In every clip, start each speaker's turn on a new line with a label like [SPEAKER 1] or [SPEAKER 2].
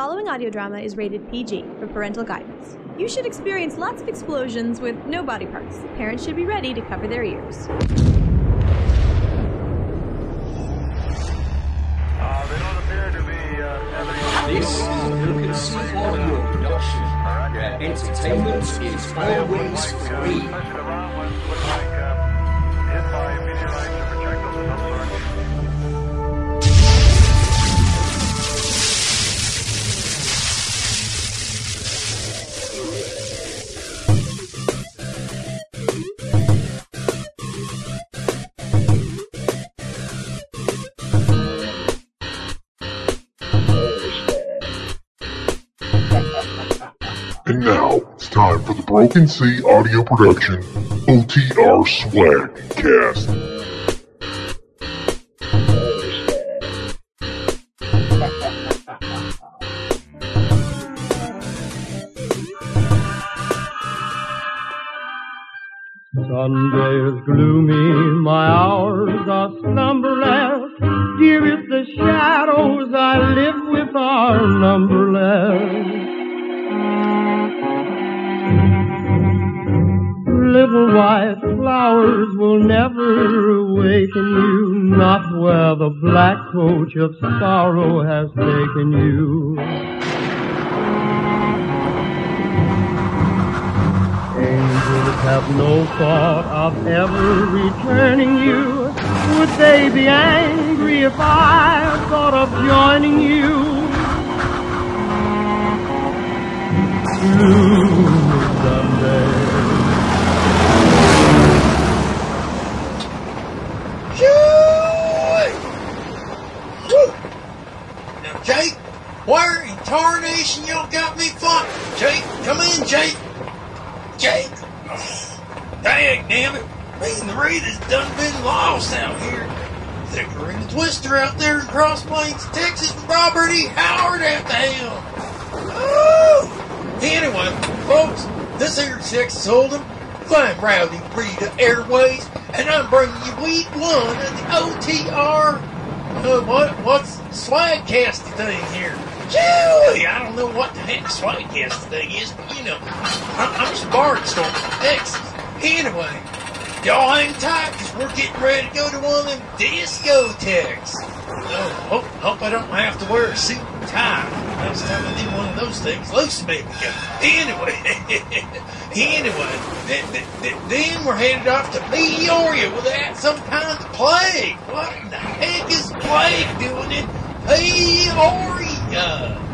[SPEAKER 1] following audio drama is rated PG for parental guidance. You should experience lots of explosions with no body parts. Parents should be ready to cover their ears.
[SPEAKER 2] Uh, they don't appear to be uh,
[SPEAKER 3] This is a Milk Sea audio production, where entertainment is always free.
[SPEAKER 4] Broken Sea Audio Production OTR Swag Cast.
[SPEAKER 5] Sunday is gloomy, my hours are slumberless. Dear is the shadows I live with are numberless. Little white flowers will never awaken you, not where the black coach of sorrow has taken you. Angels have no thought of ever returning you. Would they be angry if I thought of joining you? Blue Sunday.
[SPEAKER 6] Now, Jake, where in tarnation y'all got me fucked? Jake, come in, Jake. Jake. Dang, damn it. Me and the Rita's done been lost out here. Thicker in the twister out there in Cross Plains, Texas with Robert E. Howard at the helm. Anyway, folks, this here Texas Hold'em. I'm Rowdy Rita Airways, and I'm bringing you week one of the OTR uh, what what's swagcasty thing here? Joey, I don't know what the heck swagcasty thing is, but you know, I'm, I'm just barnstorming from Texas. Anyway, y'all hang tight because we're getting ready to go to one of them discotheques. Oh, hope, hope I don't have to wear a suit and tie. Last time I did one of those things, made me. Anyway, anyway, th- th- th- then we're headed off to Peoria they some kind of plague. What in the heck is plague doing in Peoria?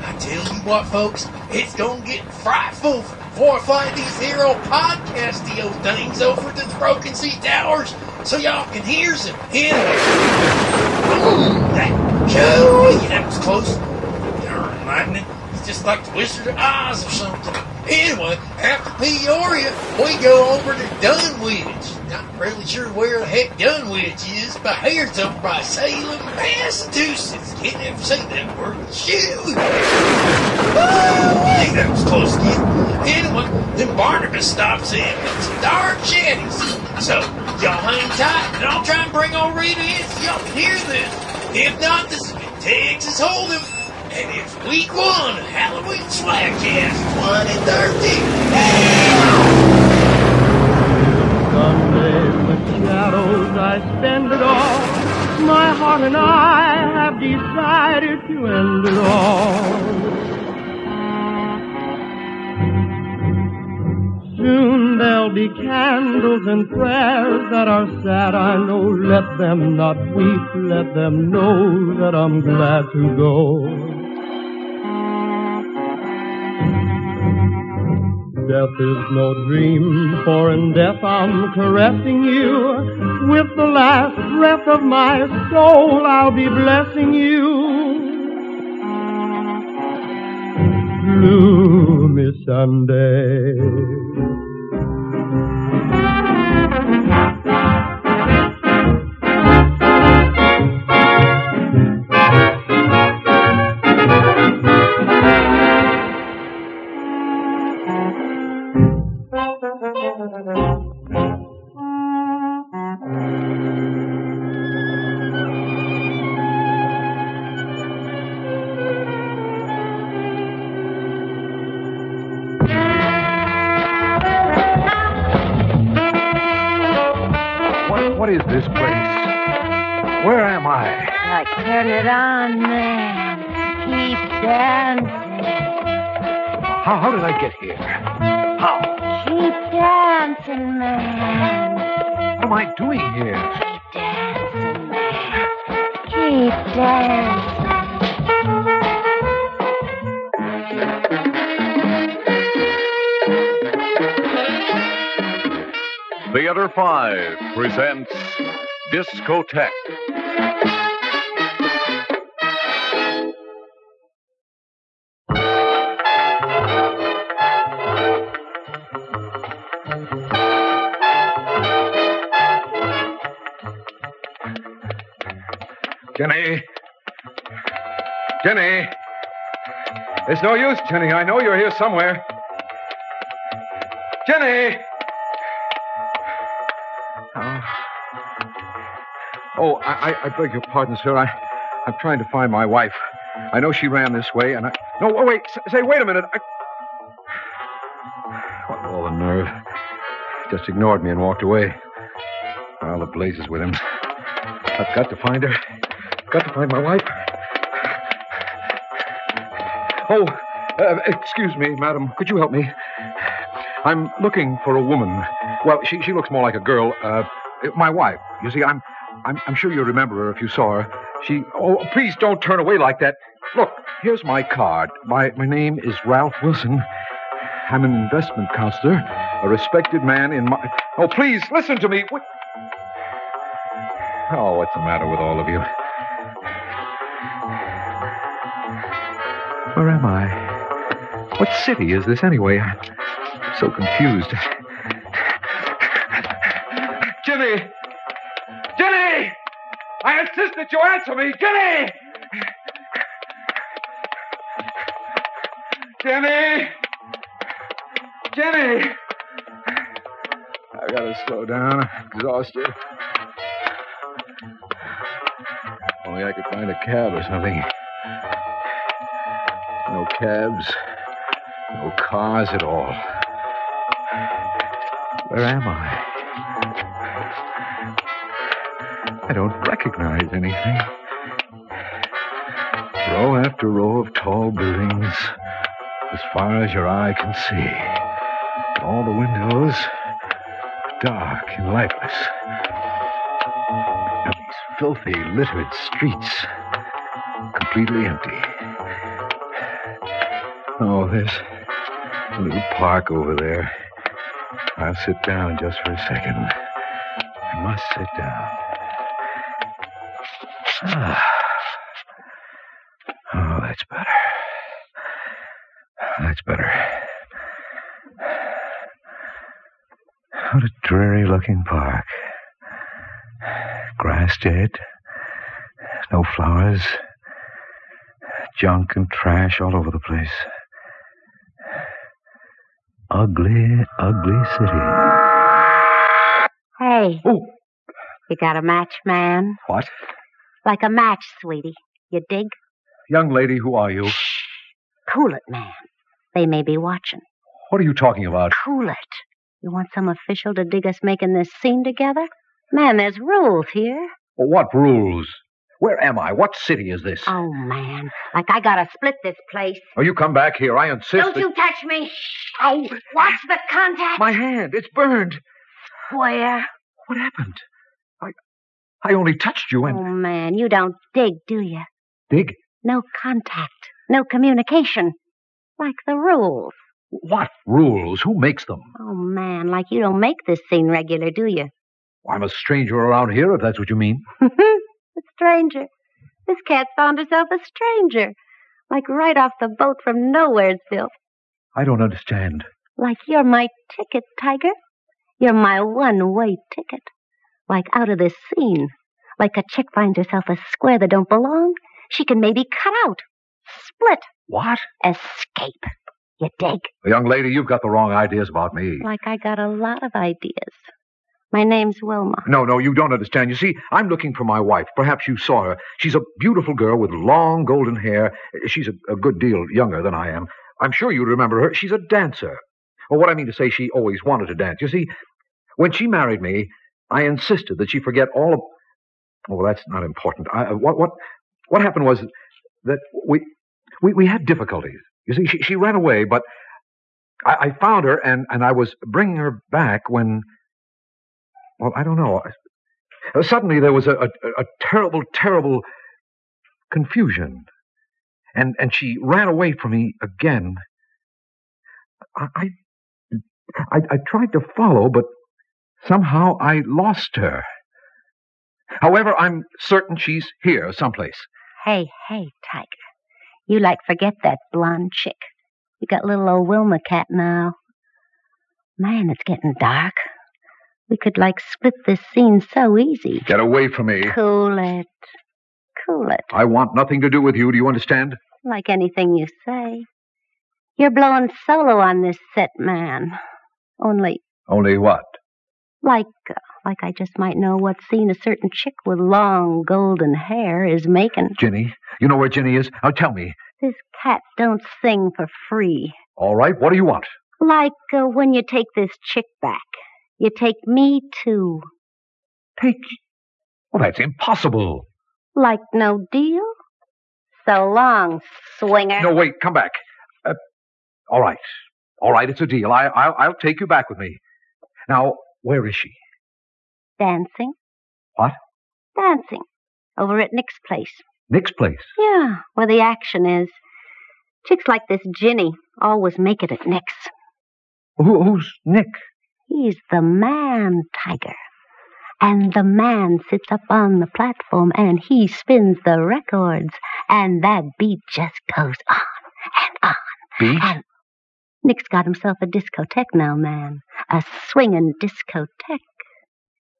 [SPEAKER 6] I tell you what, folks, it's gonna get frightful before I find these hero podcastio things over to the Broken Sea Towers so y'all can hear them. Anyway, that that was close. Lightning. Just like the Wizard of Oz or something. Anyway, after Peoria, we go over to Dunwich. Not really sure where the heck Dunwich is, but here it's over by Salem, Massachusetts. Can't ever say that word. Shoot! Oh, that was close again. Anyway, then Barnabas stops in with some dark shanties. So, y'all hang tight, and I'll try and bring old Rita in so y'all can hear this. If not, this is Texas Hold'em. And it's week one of Halloween Swagcast 2013.
[SPEAKER 5] Sunday with shadows I spend it all. My heart and I have decided to end it all. Soon there'll be candles and prayers that are sad, I know. Let them not weep, let them know that I'm glad to go. Death is no dream, for in death I'm caressing you. With the last breath of my soul, I'll be blessing you. Gloomy Sunday.
[SPEAKER 7] Am I doing here?
[SPEAKER 8] Keep dancing, man. Keep.
[SPEAKER 9] Theater 5 presents Discotheque.
[SPEAKER 7] Jenny. It's no use, Jenny. I know you're here somewhere. Jenny! Oh, oh I, I, I beg your pardon, sir. I, I'm trying to find my wife. I know she ran this way, and I. No, oh, wait. Say, wait a minute. I... What all the nerve? Just ignored me and walked away. All the blazes with him. I've got to find her. Got to find my wife. Oh, uh, excuse me, madam. Could you help me? I'm looking for a woman. Well, she, she looks more like a girl. Uh, my wife. You see, I'm, I'm I'm sure you remember her if you saw her. She. Oh, please don't turn away like that. Look, here's my card. My my name is Ralph Wilson. I'm an investment counselor, a respected man in my. Oh, please listen to me. What... Oh, what's the matter with all of you? Where am I? What city is this anyway? I'm so confused. Jimmy! Jimmy! I insist that you answer me! Jimmy! Jimmy! Jimmy! I gotta slow down. I'm exhausted. Only I could find a cab or something. No cabs. No cars at all. Where am I? I don't recognize anything. Row after row of tall buildings, as far as your eye can see. All the windows dark and lightless. And these filthy, littered streets completely empty. There's a little park over there. I'll sit down just for a second. I must sit down. Ah. Oh, that's better. That's better. What a dreary looking park. Grass dead. No flowers. Junk and trash all over the place. Ugly, ugly city.
[SPEAKER 8] Hey,
[SPEAKER 7] Oh,
[SPEAKER 8] you got a match, man?
[SPEAKER 7] what?
[SPEAKER 8] Like a match, sweetie. You dig?
[SPEAKER 7] Young lady, who are you?
[SPEAKER 8] Cool it, man. They may be watching.
[SPEAKER 7] What are you talking about?
[SPEAKER 8] Cool it. You want some official to dig us making this scene together? Man, there's rules here.
[SPEAKER 7] What rules? Where am I? What city is this?
[SPEAKER 8] Oh, man. Like I gotta split this place.
[SPEAKER 7] Oh, you come back here. I insist.
[SPEAKER 8] Don't
[SPEAKER 7] that-
[SPEAKER 8] you touch me. Oh, watch the contact.
[SPEAKER 7] My hand. It's burned.
[SPEAKER 8] Where?
[SPEAKER 7] What happened? I I only touched you and
[SPEAKER 8] Oh, man, you don't dig, do you?
[SPEAKER 7] dig.
[SPEAKER 8] No contact. No communication. Like the rules.
[SPEAKER 7] What rules? Who makes them?
[SPEAKER 8] Oh, man, like you don't make this scene regular, do you?
[SPEAKER 7] I'm a stranger around here, if that's what you mean.
[SPEAKER 8] a stranger. This cat found herself a stranger. Like right off the boat from Nowheresville.
[SPEAKER 7] I don't understand.
[SPEAKER 8] Like you're my ticket, Tiger. You're my one way ticket. Like out of this scene. Like a chick finds herself a square that don't belong, she can maybe cut out. Split.
[SPEAKER 7] What?
[SPEAKER 8] Escape. You dig?
[SPEAKER 7] Young lady, you've got the wrong ideas about me.
[SPEAKER 8] Like I got a lot of ideas. My name's Wilma.
[SPEAKER 7] No, no, you don't understand. You see, I'm looking for my wife. Perhaps you saw her. She's a beautiful girl with long golden hair. She's a, a good deal younger than I am. I'm sure you remember her. She's a dancer. Well, what I mean to say, she always wanted to dance. You see, when she married me, I insisted that she forget all of. Oh, well, that's not important. I, uh, what what what happened was that we we we had difficulties. You see, she she ran away, but I, I found her and and I was bringing her back when. Well, I don't know. Uh, Suddenly there was a, a, a terrible, terrible confusion, and and she ran away from me again. I, I I, tried to follow, but somehow I lost her. However, I'm certain she's here someplace.
[SPEAKER 8] Hey, hey, Tiger. You like forget that blonde chick. You got little old Wilma cat now. Man, it's getting dark. We could like split this scene so easy.
[SPEAKER 7] Get away from me.
[SPEAKER 8] Cool it. Cool it.
[SPEAKER 7] I want nothing to do with you. Do you understand?
[SPEAKER 8] Like anything you say. You're blowing solo on this set, man. Only,
[SPEAKER 7] Only what?
[SPEAKER 8] like, uh, like I just might know what scene a certain chick with long golden hair is making.
[SPEAKER 7] Ginny? You know where Ginny is? Now tell me.
[SPEAKER 8] This cat don't sing for free.
[SPEAKER 7] All right, what do you want?
[SPEAKER 8] Like uh, when you take this chick back. You take me too.
[SPEAKER 7] Take. Well, that's impossible.
[SPEAKER 8] Like no deal? So long, swinger.
[SPEAKER 7] No, wait, come back. Uh, all right. All right, it's a deal. I, I'll, I'll take you back with me. Now, where is she?
[SPEAKER 8] Dancing?
[SPEAKER 7] What?
[SPEAKER 8] Dancing. Over at Nick's place.
[SPEAKER 7] Nick's place.
[SPEAKER 8] Yeah, where the action is. Chicks like this Ginny always make it at Nick's.
[SPEAKER 7] Who, who's Nick?
[SPEAKER 8] He's the man, Tiger. And the man sits up on the platform and he spins the records. And that beat just goes on and on.
[SPEAKER 7] Beat?
[SPEAKER 8] And Nick's got himself a discotheque now, man. A swinging discotheque.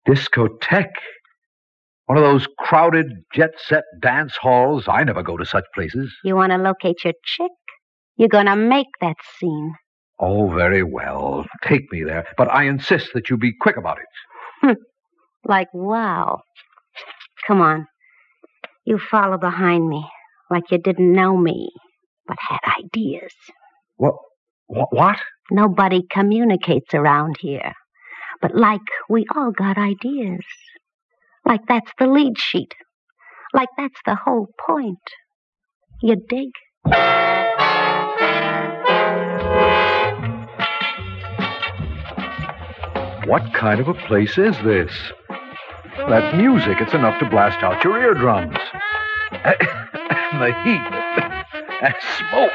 [SPEAKER 7] Discotheque. One of those crowded jet set dance halls. I never go to such places.
[SPEAKER 8] You want to locate your chick? You're going to make that scene.
[SPEAKER 7] Oh, very well. Take me there. But I insist that you be quick about it. Hmm.
[SPEAKER 8] Like, wow. Come on. You follow behind me like you didn't know me, but had ideas.
[SPEAKER 7] What? What? what?
[SPEAKER 8] Nobody communicates around here. But like we all got ideas. Like that's the lead sheet. Like that's the whole point. You dig?
[SPEAKER 7] What kind of a place is this? That music. It's enough to blast out your eardrums. and the heat. and smoke.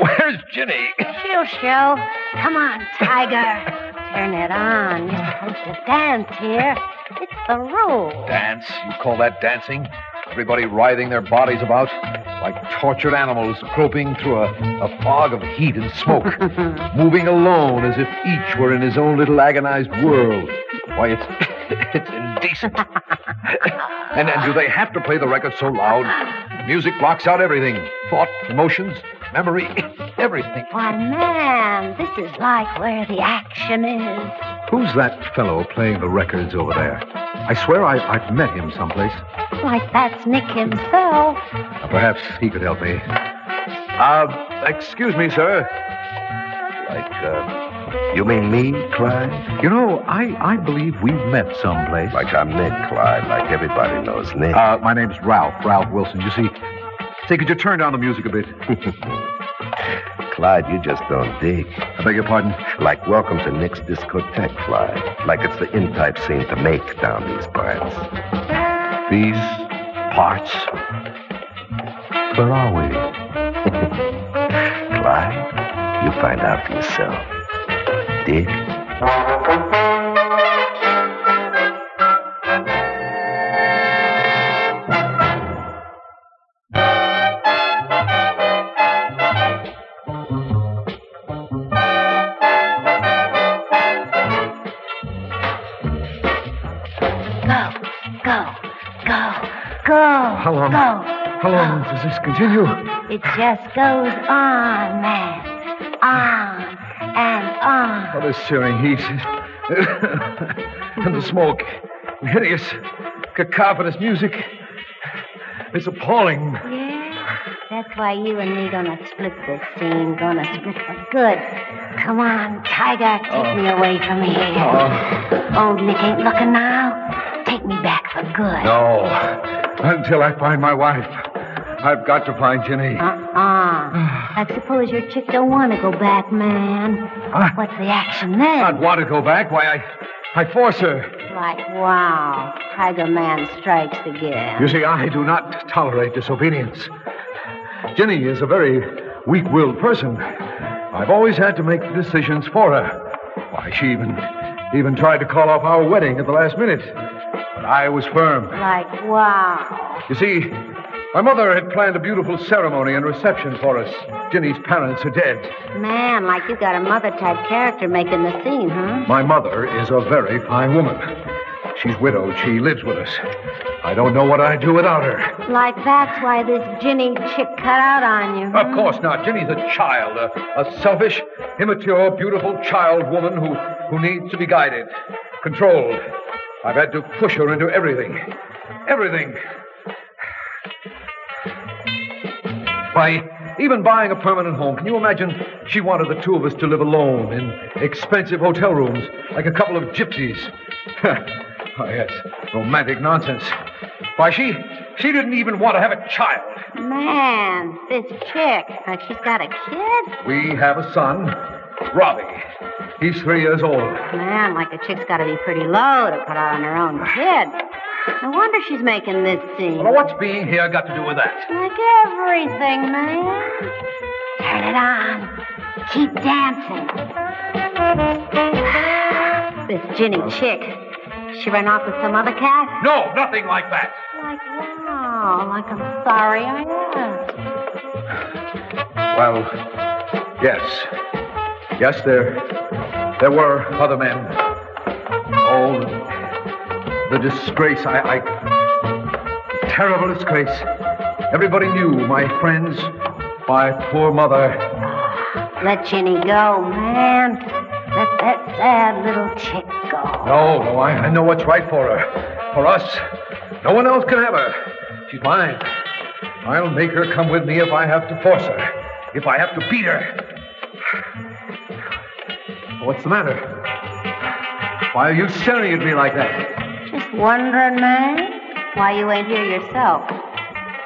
[SPEAKER 7] Where's Ginny?
[SPEAKER 8] She'll show. Come on, Tiger. Turn it on. You're supposed to dance here. It's the rule.
[SPEAKER 7] Dance? You call that dancing? Everybody writhing their bodies about like tortured animals groping through a, a fog of heat and smoke, moving alone as if each were in his own little agonized world. Why, it's it's indecent. and, and do they have to play the record so loud? Music blocks out everything thought, emotions, memory, everything.
[SPEAKER 8] Why, man, this is like where the action is.
[SPEAKER 7] Who's that fellow playing the records over there? I swear I, I've met him someplace.
[SPEAKER 8] Like that's Nick himself.
[SPEAKER 7] Uh, Perhaps he could help me. Uh, excuse me, sir.
[SPEAKER 10] Like, uh, you mean me, Clyde?
[SPEAKER 7] You know, I, I believe we've met someplace.
[SPEAKER 10] Like I'm Nick, Clyde. Like everybody knows Nick.
[SPEAKER 7] Uh, my name's Ralph, Ralph Wilson. You see, say, could you turn down the music a bit?
[SPEAKER 10] Clyde, you just don't dig.
[SPEAKER 7] I beg your pardon?
[SPEAKER 10] Like welcome to Nick's discotheque, Clyde. Like it's the in-type scene to make down these parts.
[SPEAKER 7] These parts? Where are we?
[SPEAKER 10] Clyde, you find out for yourself. Dig?
[SPEAKER 8] Go.
[SPEAKER 7] How long?
[SPEAKER 8] Go.
[SPEAKER 7] How long does this continue?
[SPEAKER 8] It just goes on, man. On and on.
[SPEAKER 7] Oh, this searing heat. and the smoke. The hideous, cacophonous music. It's appalling.
[SPEAKER 8] Yeah? That's why you and me gonna split this scene. Gonna split for good. Come on, Tiger, take oh. me away from here. Oh. Old Nick ain't looking now. Take me back for good.
[SPEAKER 7] No. Until I find my wife. I've got to find Jenny.
[SPEAKER 8] Uh-uh. Ah. I suppose your chick don't want to go back, man. What's the action then?
[SPEAKER 7] I'd want to go back. Why, I, I force her.
[SPEAKER 8] Like, wow, Tiger Man strikes again.
[SPEAKER 7] You see, I do not tolerate disobedience. Jenny is a very weak-willed person. I've always had to make decisions for her. Why, she even even tried to call off our wedding at the last minute. But I was firm.
[SPEAKER 8] Like, wow.
[SPEAKER 7] You see, my mother had planned a beautiful ceremony and reception for us. Jenny's parents are dead.
[SPEAKER 8] Man, like you got a mother type character making the scene, huh?
[SPEAKER 7] My mother is a very fine woman. She's widowed. She lives with us. I don't know what I'd do without her.
[SPEAKER 8] Like that's why this Ginny chick cut out on you.
[SPEAKER 7] Of course not. Jenny's a child, a, a selfish, immature, beautiful child woman who, who needs to be guided, controlled. I've had to push her into everything. Everything. Why, even buying a permanent home, can you imagine she wanted the two of us to live alone in expensive hotel rooms like a couple of gypsies? oh, yes, romantic nonsense. Why, she she didn't even want to have a child.
[SPEAKER 8] Man, this chick, like she's got a kid?
[SPEAKER 7] We have a son, Robbie. He's three years old.
[SPEAKER 8] Man, like the chick's got to be pretty low to put out on her own kid. No wonder she's making this scene.
[SPEAKER 7] Well, what's being here got to do with that?
[SPEAKER 8] Like everything, man. Turn it on. Keep dancing. This Ginny chick. She ran off with some other cat?
[SPEAKER 7] No, nothing like that.
[SPEAKER 8] Like, wow. Like I'm sorry I asked.
[SPEAKER 7] Well, yes. Yes, there there were other men. Oh, the disgrace. I, I terrible disgrace. Everybody knew. My friends, my poor mother.
[SPEAKER 8] Let Ginny go, man. Let that sad little chick go.
[SPEAKER 7] No, no, I, I know what's right for her. For us. No one else can have her. She's mine. I'll make her come with me if I have to force her. If I have to beat her. What's the matter? Why are you staring at me like that?
[SPEAKER 8] Just wondering, man, why you ain't here yourself.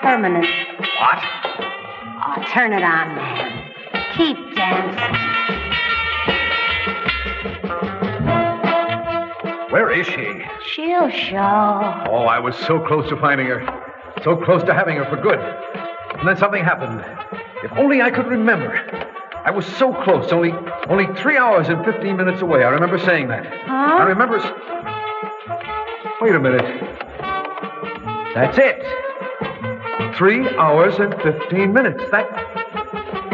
[SPEAKER 8] Permanent.
[SPEAKER 7] What?
[SPEAKER 8] Oh, turn it on, man. Keep dancing.
[SPEAKER 7] Where is she?
[SPEAKER 8] She'll show.
[SPEAKER 7] Oh, I was so close to finding her. So close to having her for good. And then something happened. If only I could remember. I was so close, only only three hours and fifteen minutes away. I remember saying that.
[SPEAKER 8] Huh?
[SPEAKER 7] I remember. Wait a minute. That's it. Three hours and fifteen minutes. That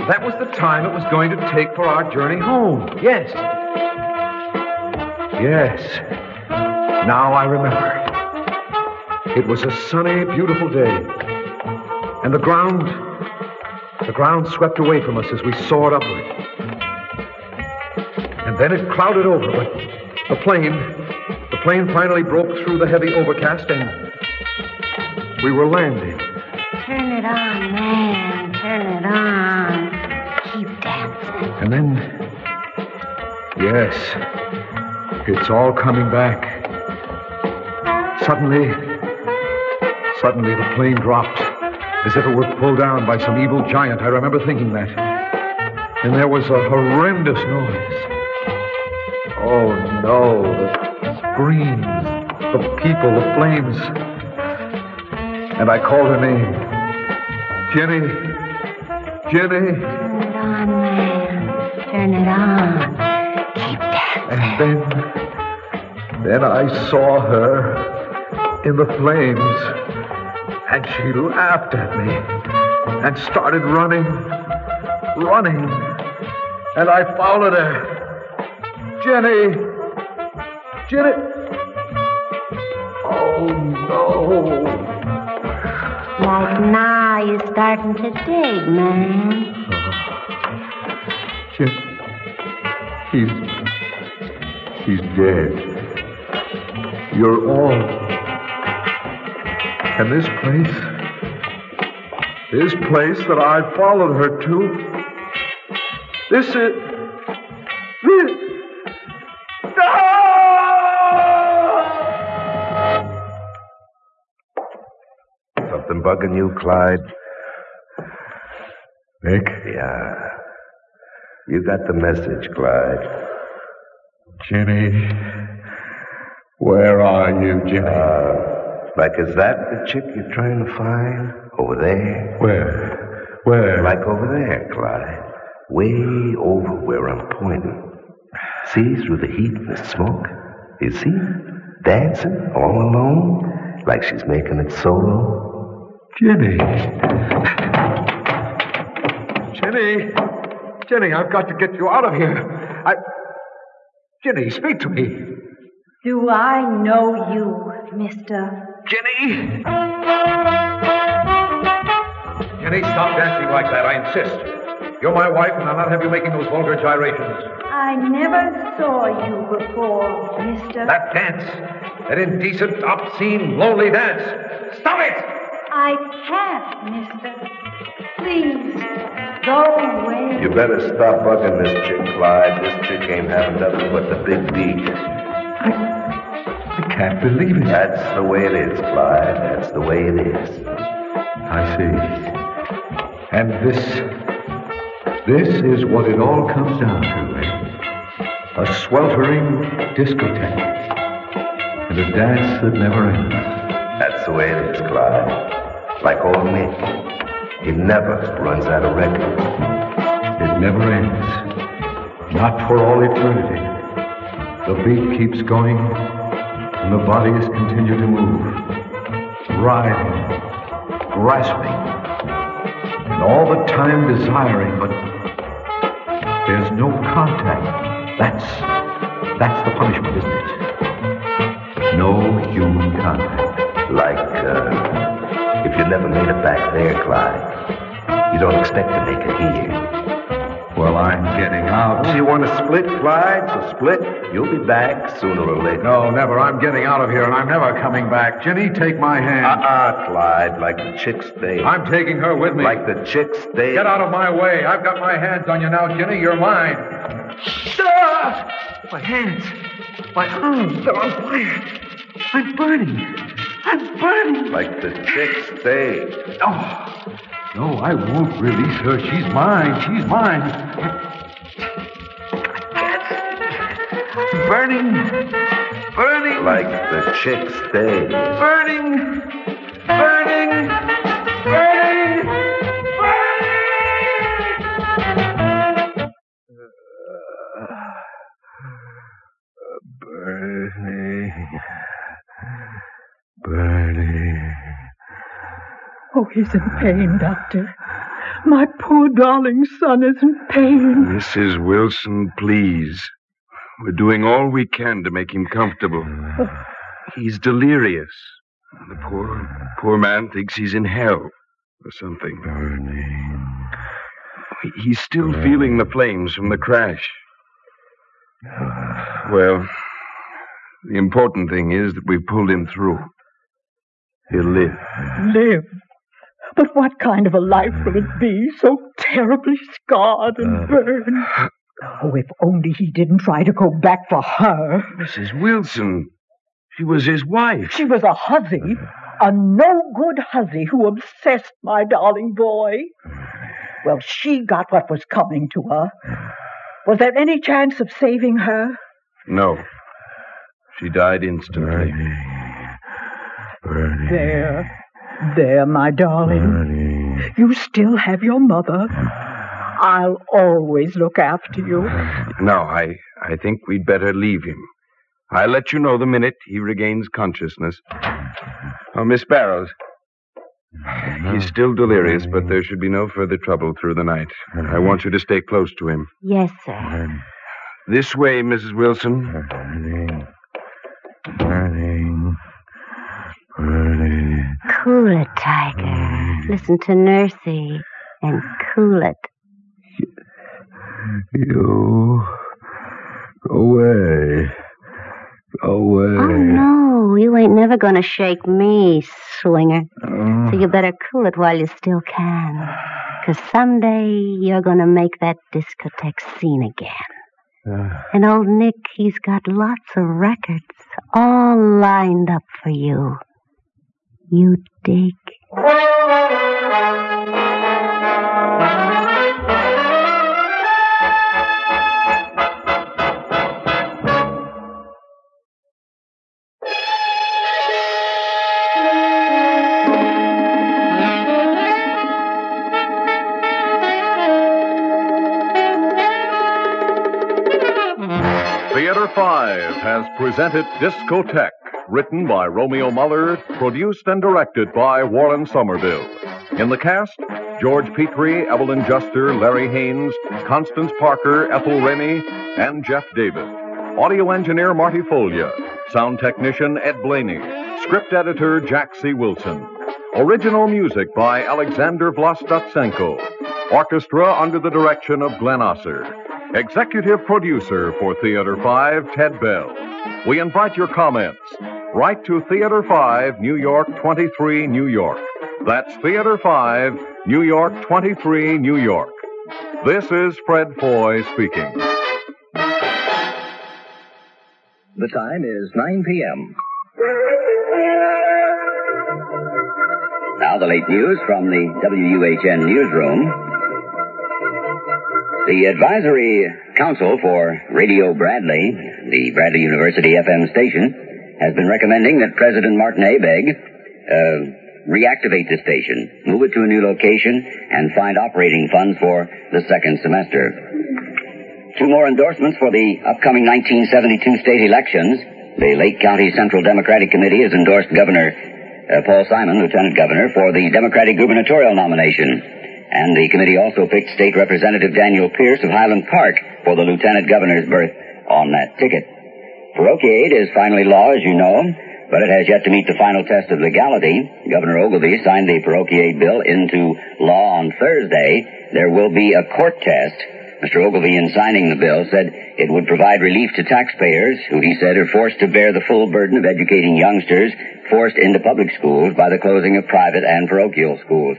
[SPEAKER 7] that was the time it was going to take for our journey home. Yes. Yes. Now I remember. It was a sunny, beautiful day. And the ground, the ground swept away from us as we soared upward. And then it clouded over, but the plane, the plane finally broke through the heavy overcast and we were landing.
[SPEAKER 8] Turn it on, man. Turn it on. Keep dancing.
[SPEAKER 7] And then, yes, it's all coming back. Suddenly, suddenly the plane dropped as if it were pulled down by some evil giant. I remember thinking that. And there was a horrendous noise. Oh no, the screams, the people, the flames. And I called her name. Jenny. Jenny.
[SPEAKER 8] Turn it on, man. Turn it on. Keep dancing.
[SPEAKER 7] And then, then I saw her in the flames, and she laughed at me and started running, running, and I followed her. Jenny! Jenny! Oh no!
[SPEAKER 8] Like now you're starting to dig, man.
[SPEAKER 7] Jen, he's, he's dead. You're all. And this place, This place that I followed her to. This is. This.
[SPEAKER 10] Something bugging you, Clyde?
[SPEAKER 7] Nick?
[SPEAKER 10] Yeah. You got the message, Clyde.
[SPEAKER 7] Jenny. Where are you, Jenny?
[SPEAKER 10] Uh, like, is that the chick you're trying to find? Over there?
[SPEAKER 7] Where? Where?
[SPEAKER 10] Like over there, Clyde. Way over where I'm pointing. See through the heat and the smoke? You see? Dancing all alone? Like she's making it solo?
[SPEAKER 7] Jenny. Jenny. Jenny, I've got to get you out of here. I. Jenny, speak to me.
[SPEAKER 11] Do I know you, mister?
[SPEAKER 7] Jenny! Jenny, stop dancing like that, I insist. You're my wife, and I'll not have you making those vulgar gyrations.
[SPEAKER 11] I never saw you before, mister.
[SPEAKER 7] That dance, that indecent, obscene, lonely dance. Stop it!
[SPEAKER 11] I can't, mister. Please, go away.
[SPEAKER 10] You better stop bugging this chick, Clyde. This chick ain't having nothing but the big beat.
[SPEAKER 7] I can't believe it.
[SPEAKER 10] That's the way it is, Clyde. That's the way it is.
[SPEAKER 7] I see. And this. This is what it all comes down to, eh? A sweltering discotheque. And a dance that never ends.
[SPEAKER 10] That's the way it is, Clyde. Like old Nick. It never runs out of records.
[SPEAKER 7] It never ends. Not for all eternity. The beat keeps going, and the bodies continue to move. Writhing, grasping, and all the time desiring, but there's no contact. That's that's the punishment, isn't it? No human contact.
[SPEAKER 10] Like, uh, if you never made it back there, Clyde, you don't expect to make it here.
[SPEAKER 7] Well, I'm getting out.
[SPEAKER 10] Oh, you want to split, Clyde? So split. You'll be back sooner or later.
[SPEAKER 7] No, never. I'm getting out of here, and I'm never coming back. Jenny, take my hand.
[SPEAKER 10] Uh-uh, Clyde. Like the chick stay.
[SPEAKER 7] I'm taking her with me.
[SPEAKER 10] Like the chick stay.
[SPEAKER 7] Get out of my way. I've got my hands on you now, Jenny. You're mine.
[SPEAKER 5] Ah! My hands. My arms. They're on fire. I'm burning. I'm burning.
[SPEAKER 10] Like the chick stay.
[SPEAKER 7] Oh. No, I won't release her. She's mine. She's mine.
[SPEAKER 5] Burning. Burning.
[SPEAKER 10] Like the chick stay.
[SPEAKER 5] Burning. Burning. Burning.
[SPEAKER 10] Burning. Burning.
[SPEAKER 12] Oh, he's in pain, Doctor. My poor darling son is in pain.
[SPEAKER 13] Mrs. Wilson, please. We're doing all we can to make him comfortable. Oh. He's delirious. The poor, poor man thinks he's in hell or something.
[SPEAKER 10] Burning.
[SPEAKER 13] He's still feeling the flames from the crash. Well, the important thing is that we've pulled him through. He'll live.
[SPEAKER 12] Live. But what kind of a life will it be, so terribly scarred and uh. burned? Oh, if only he didn't try to go back for her.
[SPEAKER 13] Mrs. Wilson, she was his wife.
[SPEAKER 12] She was a hussy, a no good hussy who obsessed my darling boy. Well, she got what was coming to her. Was there any chance of saving her?
[SPEAKER 13] No. She died instantly.
[SPEAKER 10] Burning.
[SPEAKER 12] There. There, my darling. You still have your mother. I'll always look after you.
[SPEAKER 13] No, I, I think we'd better leave him. I'll let you know the minute he regains consciousness. Oh, Miss Barrows. He's still delirious, but there should be no further trouble through the night. I want you to stay close to him.
[SPEAKER 8] Yes, sir.
[SPEAKER 13] This way, Mrs. Wilson.
[SPEAKER 8] Cool it, Tiger. Listen to Nursey and cool it.
[SPEAKER 10] You. Go away. Go away.
[SPEAKER 8] Oh, no. You ain't never never gonna shake me, swinger.
[SPEAKER 14] Oh.
[SPEAKER 8] So you better cool it while you still can. 'Cause someday you're gonna make that discotheque scene again.
[SPEAKER 14] Uh,
[SPEAKER 8] And old Nick, he's got lots of records all lined up for you. You dig?
[SPEAKER 9] Theater 5 has presented Discotheque, written by Romeo Muller, produced and directed by Warren Somerville. In the cast, George Petrie, Evelyn Juster, Larry Haines, Constance Parker, Ethel Rennie, and Jeff David. Audio engineer Marty Folia. Sound technician Ed Blainey. Script editor Jack C. Wilson. Original music by Alexander Vlastotsenko. Orchestra under the direction of Glenn Osser. Executive producer for Theater 5, Ted Bell. We invite your comments. Write to Theater 5, New York 23, New York. That's Theater 5, New York 23, New York. This is Fred Foy speaking.
[SPEAKER 15] The time is 9 p.m. Now the late news from the WUHN newsroom. The Advisory Council for Radio Bradley, the Bradley University FM station, has been recommending that President Martin Abegg uh, reactivate the station, move it to a new location, and find operating funds for the second semester. Two more endorsements for the upcoming 1972 state elections. The Lake County Central Democratic Committee has endorsed Governor uh, Paul Simon, Lieutenant Governor, for the Democratic gubernatorial nomination. And the committee also picked State Representative Daniel Pierce of Highland Park for the Lieutenant Governor's berth on that ticket. Parochiaid is finally law, as you know, but it has yet to meet the final test of legality. Governor Ogilvie signed the parochiaid bill into law on Thursday. There will be a court test. Mr. Ogilvie, in signing the bill, said it would provide relief to taxpayers who, he said, are forced to bear the full burden of educating youngsters forced into public schools by the closing of private and parochial schools.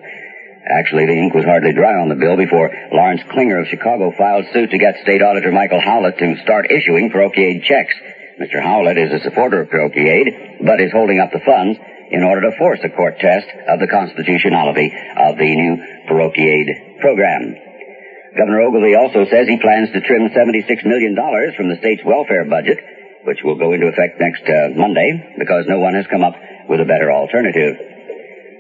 [SPEAKER 15] Actually, the ink was hardly dry on the bill before Lawrence Klinger of Chicago filed suit to get State Auditor Michael Howlett to start issuing parochiaid checks. Mr. Howlett is a supporter of parochiaid, but is holding up the funds in order to force a court test of the constitutionality of the new parochiaid program. Governor Ogilvie also says he plans to trim $76 million from the state's welfare budget, which will go into effect next uh, Monday, because no one has come up with a better alternative.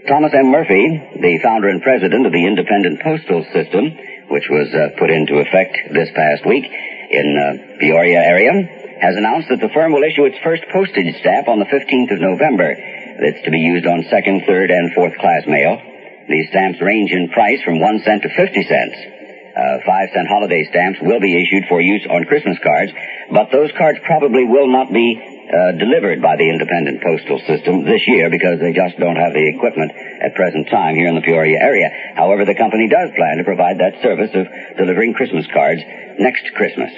[SPEAKER 15] Thomas M. Murphy, the founder and president of the Independent Postal System, which was uh, put into effect this past week in uh, Peoria area, has announced that the firm will issue its first postage stamp on the 15th of November. That's to be used on second, third, and fourth class mail. These stamps range in price from one cent to 50 cents. Uh, five cent holiday stamps will be issued for use on Christmas cards, but those cards probably will not be uh, delivered by the independent postal system this year because they just don't have the equipment at present time here in the Peoria area. However, the company does plan to provide that service of delivering Christmas cards next Christmas.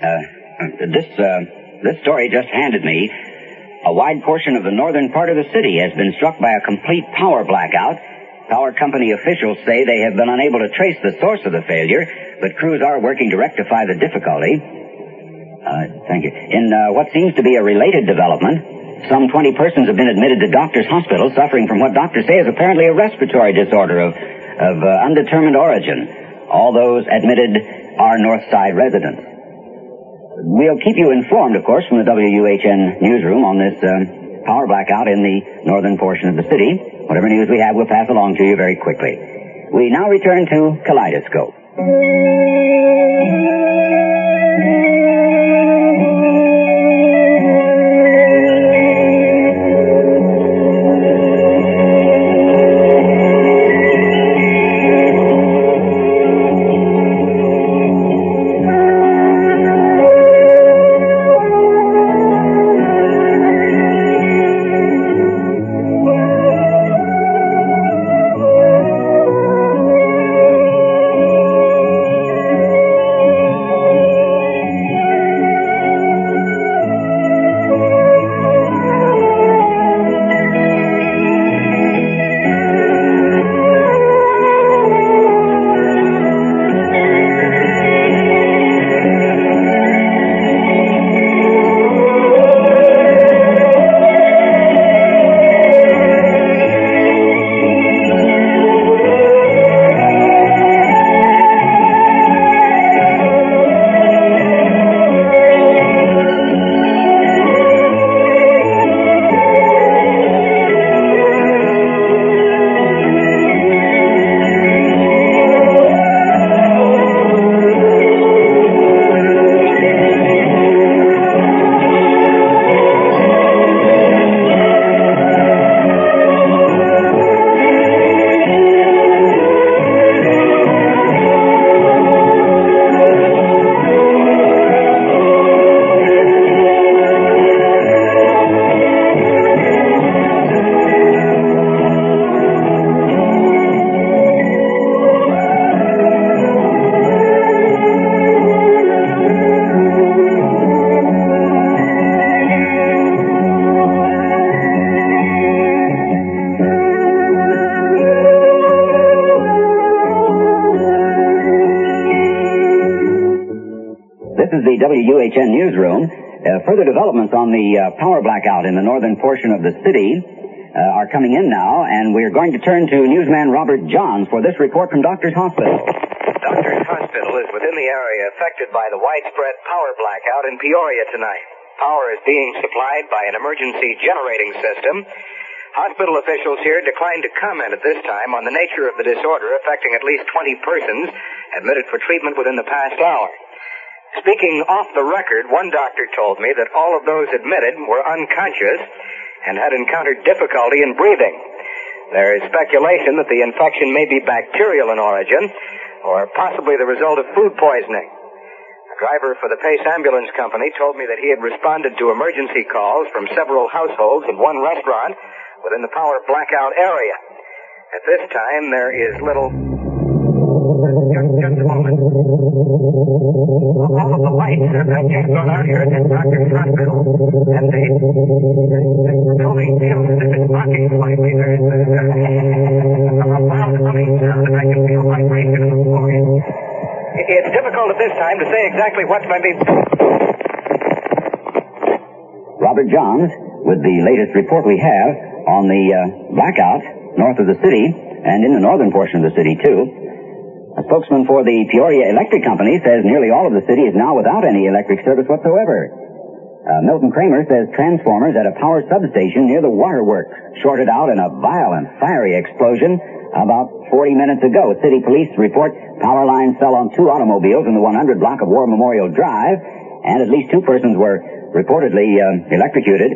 [SPEAKER 15] Uh, this uh, this story just handed me. A wide portion of the northern part of the city has been struck by a complete power blackout. Power company officials say they have been unable to trace the source of the failure, but crews are working to rectify the difficulty. Uh, thank you. In uh, what seems to be a related development, some 20 persons have been admitted to doctors' hospitals suffering from what doctors say is apparently a respiratory disorder of, of uh, undetermined origin. All those admitted are North Side residents. We'll keep you informed, of course, from the WUHN newsroom on this uh, power blackout in the northern portion of the city. Whatever news we have, we'll pass along to you very quickly. We now return to Kaleidoscope. Newsroom. Uh, further developments on the uh, power blackout in the northern portion of the city uh, are coming in now, and we're going to turn to newsman Robert Johns for this report from Doctors Hospital.
[SPEAKER 16] Doctors Hospital is within the area affected by the widespread power blackout in Peoria tonight. Power is being supplied by an emergency generating system. Hospital officials here declined to comment at this time on the nature of the disorder affecting at least 20 persons admitted for treatment within the past hour. Speaking off the record, one doctor told me that all of those admitted were unconscious and had encountered difficulty in breathing. There is speculation that the infection may be bacterial in origin or possibly the result of food poisoning. A driver for the Pace Ambulance Company told me that he had responded to emergency calls from several households and one restaurant within the power blackout area. At this time, there is little. Just a It's difficult at this time to say exactly what might be.
[SPEAKER 15] Robert Johns with the latest report we have on the uh, blackout north of the city and in the northern portion of the city, too. A spokesman for the Peoria Electric Company says nearly all of the city is now without any electric service whatsoever. Uh, Milton Kramer says transformers at a power substation near the waterworks shorted out in a violent, fiery explosion about 40 minutes ago. City police report power lines fell on two automobiles in the 100 block of War Memorial Drive, and at least two persons were reportedly uh, electrocuted.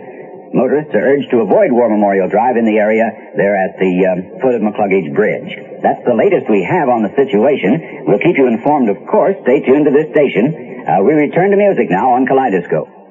[SPEAKER 15] Motorists are urged to avoid War Memorial Drive in the area there at the um, foot of McCluggage Bridge. That's the latest we have on the situation. We'll keep you informed, of course. Stay tuned to this station. Uh, we return to music now on Kaleidoscope.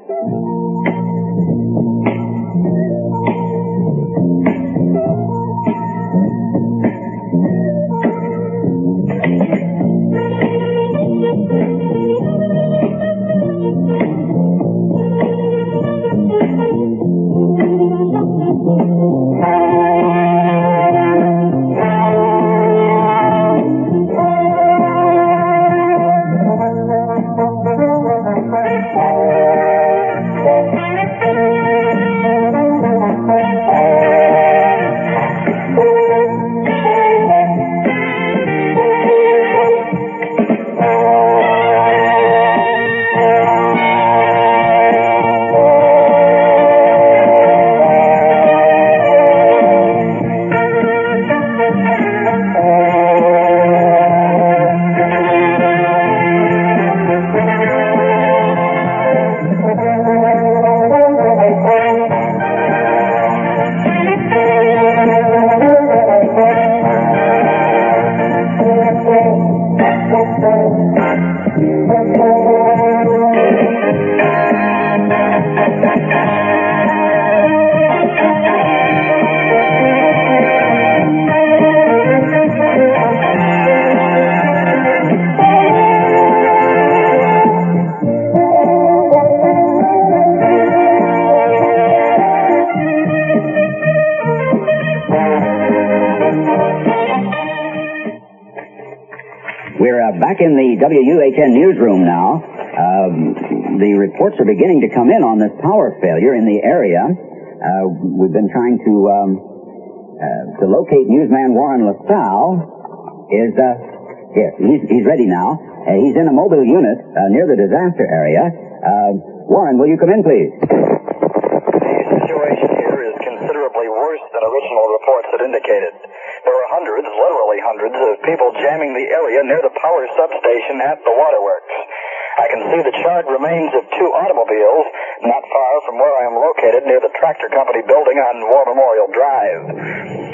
[SPEAKER 15] WUHN newsroom now. Um, the reports are beginning to come in on this power failure in the area. Uh, we've been trying to um, uh, to locate newsman Warren LaSalle. Is uh, yes, he's he's ready now. Uh, he's in a mobile unit uh, near the disaster area. Uh, Warren, will you come in, please?
[SPEAKER 17] The situation here is considerably worse than original reports had indicated. There are hundreds, literally hundreds, of people jamming the area near the power substation at the waterworks. I can see the charred remains of two automobiles not far from where I am located near the tractor company building on War Drive.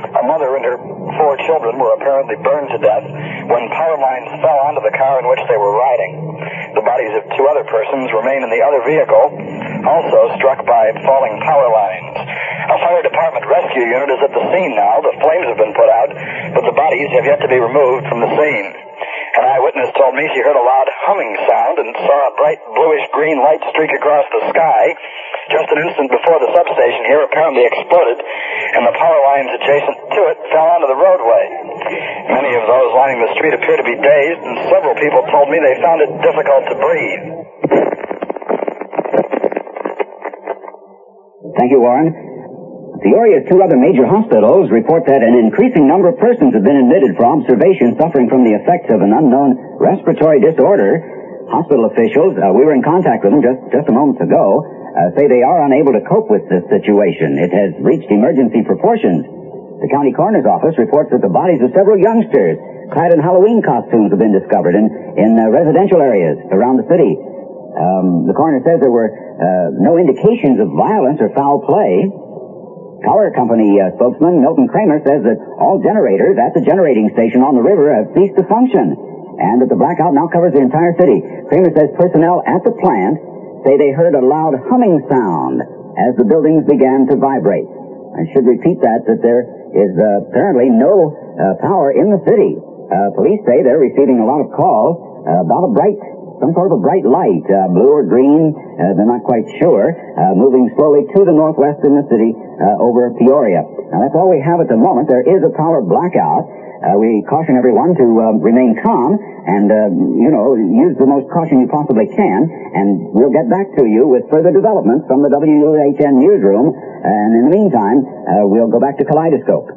[SPEAKER 17] A mother and her four children were apparently burned to death when power lines fell onto the car in which they were riding. The bodies of two other persons remain in the other vehicle, also struck by falling power lines. A fire department rescue unit is at the scene now. The flames have been put out, but the bodies have yet to be removed from the scene. An eyewitness told me she heard a loud humming sound and saw a bright white streak across the sky just an instant before the substation here apparently exploded, and the power lines adjacent to it fell onto the roadway. Many of those lining the street appear to be dazed, and several people told me they found it difficult to breathe.
[SPEAKER 15] Thank you, Warren. Peoria's two other major hospitals report that an increasing number of persons have been admitted for observation suffering from the effects of an unknown respiratory disorder Hospital officials, uh, we were in contact with them just, just a moment ago, uh, say they are unable to cope with this situation. It has reached emergency proportions. The county coroner's office reports that the bodies of several youngsters clad in Halloween costumes have been discovered in, in uh, residential areas around the city. Um, the coroner says there were uh, no indications of violence or foul play. Power company uh, spokesman Milton Kramer says that all generators at the generating station on the river have ceased to function and that the blackout now covers the entire city. Kramer says personnel at the plant say they heard a loud humming sound as the buildings began to vibrate. I should repeat that, that there is uh, apparently no uh, power in the city. Uh, police say they're receiving a lot of calls uh, about a bright some sort of a bright light, uh, blue or green, uh, they're not quite sure, moving slowly to the northwest in the city over Peoria. Now that's all we have at the moment. There is a power blackout. Uh, we caution everyone to uh, remain calm and, you know, use the most caution you possibly can. And we'll get back to you with further developments from the WHN newsroom. And in the meantime, we'll go back to Kaleidoscope.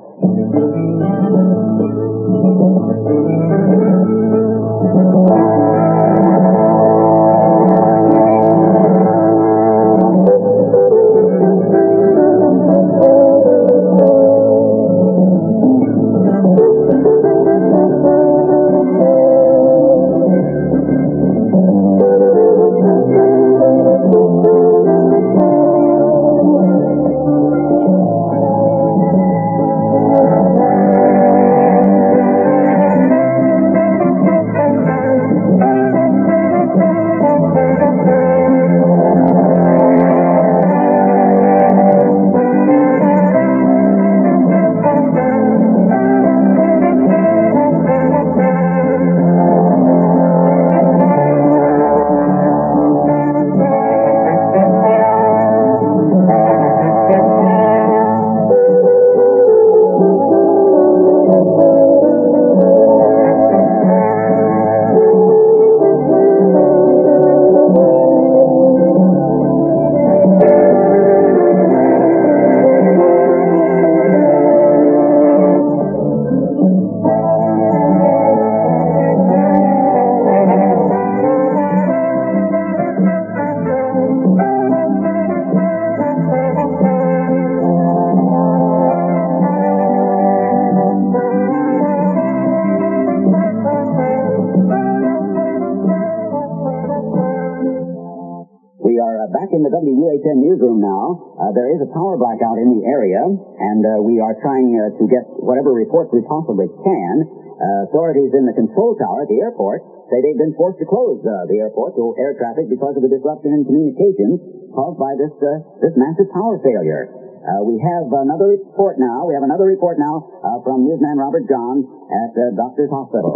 [SPEAKER 15] Been forced to close uh, the airport to air traffic because of the disruption in communications caused by this uh, this massive power failure. Uh, we have another report now. We have another report now uh, from newsman Robert John at Doctor's Hospital.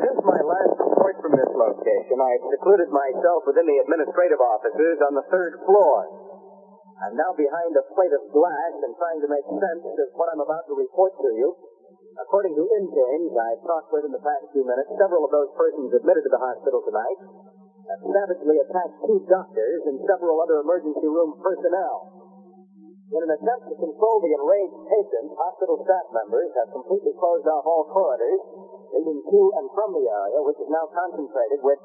[SPEAKER 16] since my last report from this location, I've secluded myself within the administrative offices on the third floor. I'm now behind a plate of glass and trying to make sense of what I'm about to report to you. According to interns I've talked with in the past few minutes, several of those persons admitted to the hospital tonight have savagely attacked two doctors and several other emergency room personnel. In an attempt to control the enraged patients, hospital staff members have completely closed off all corridors leading to and from the area, which is now concentrated with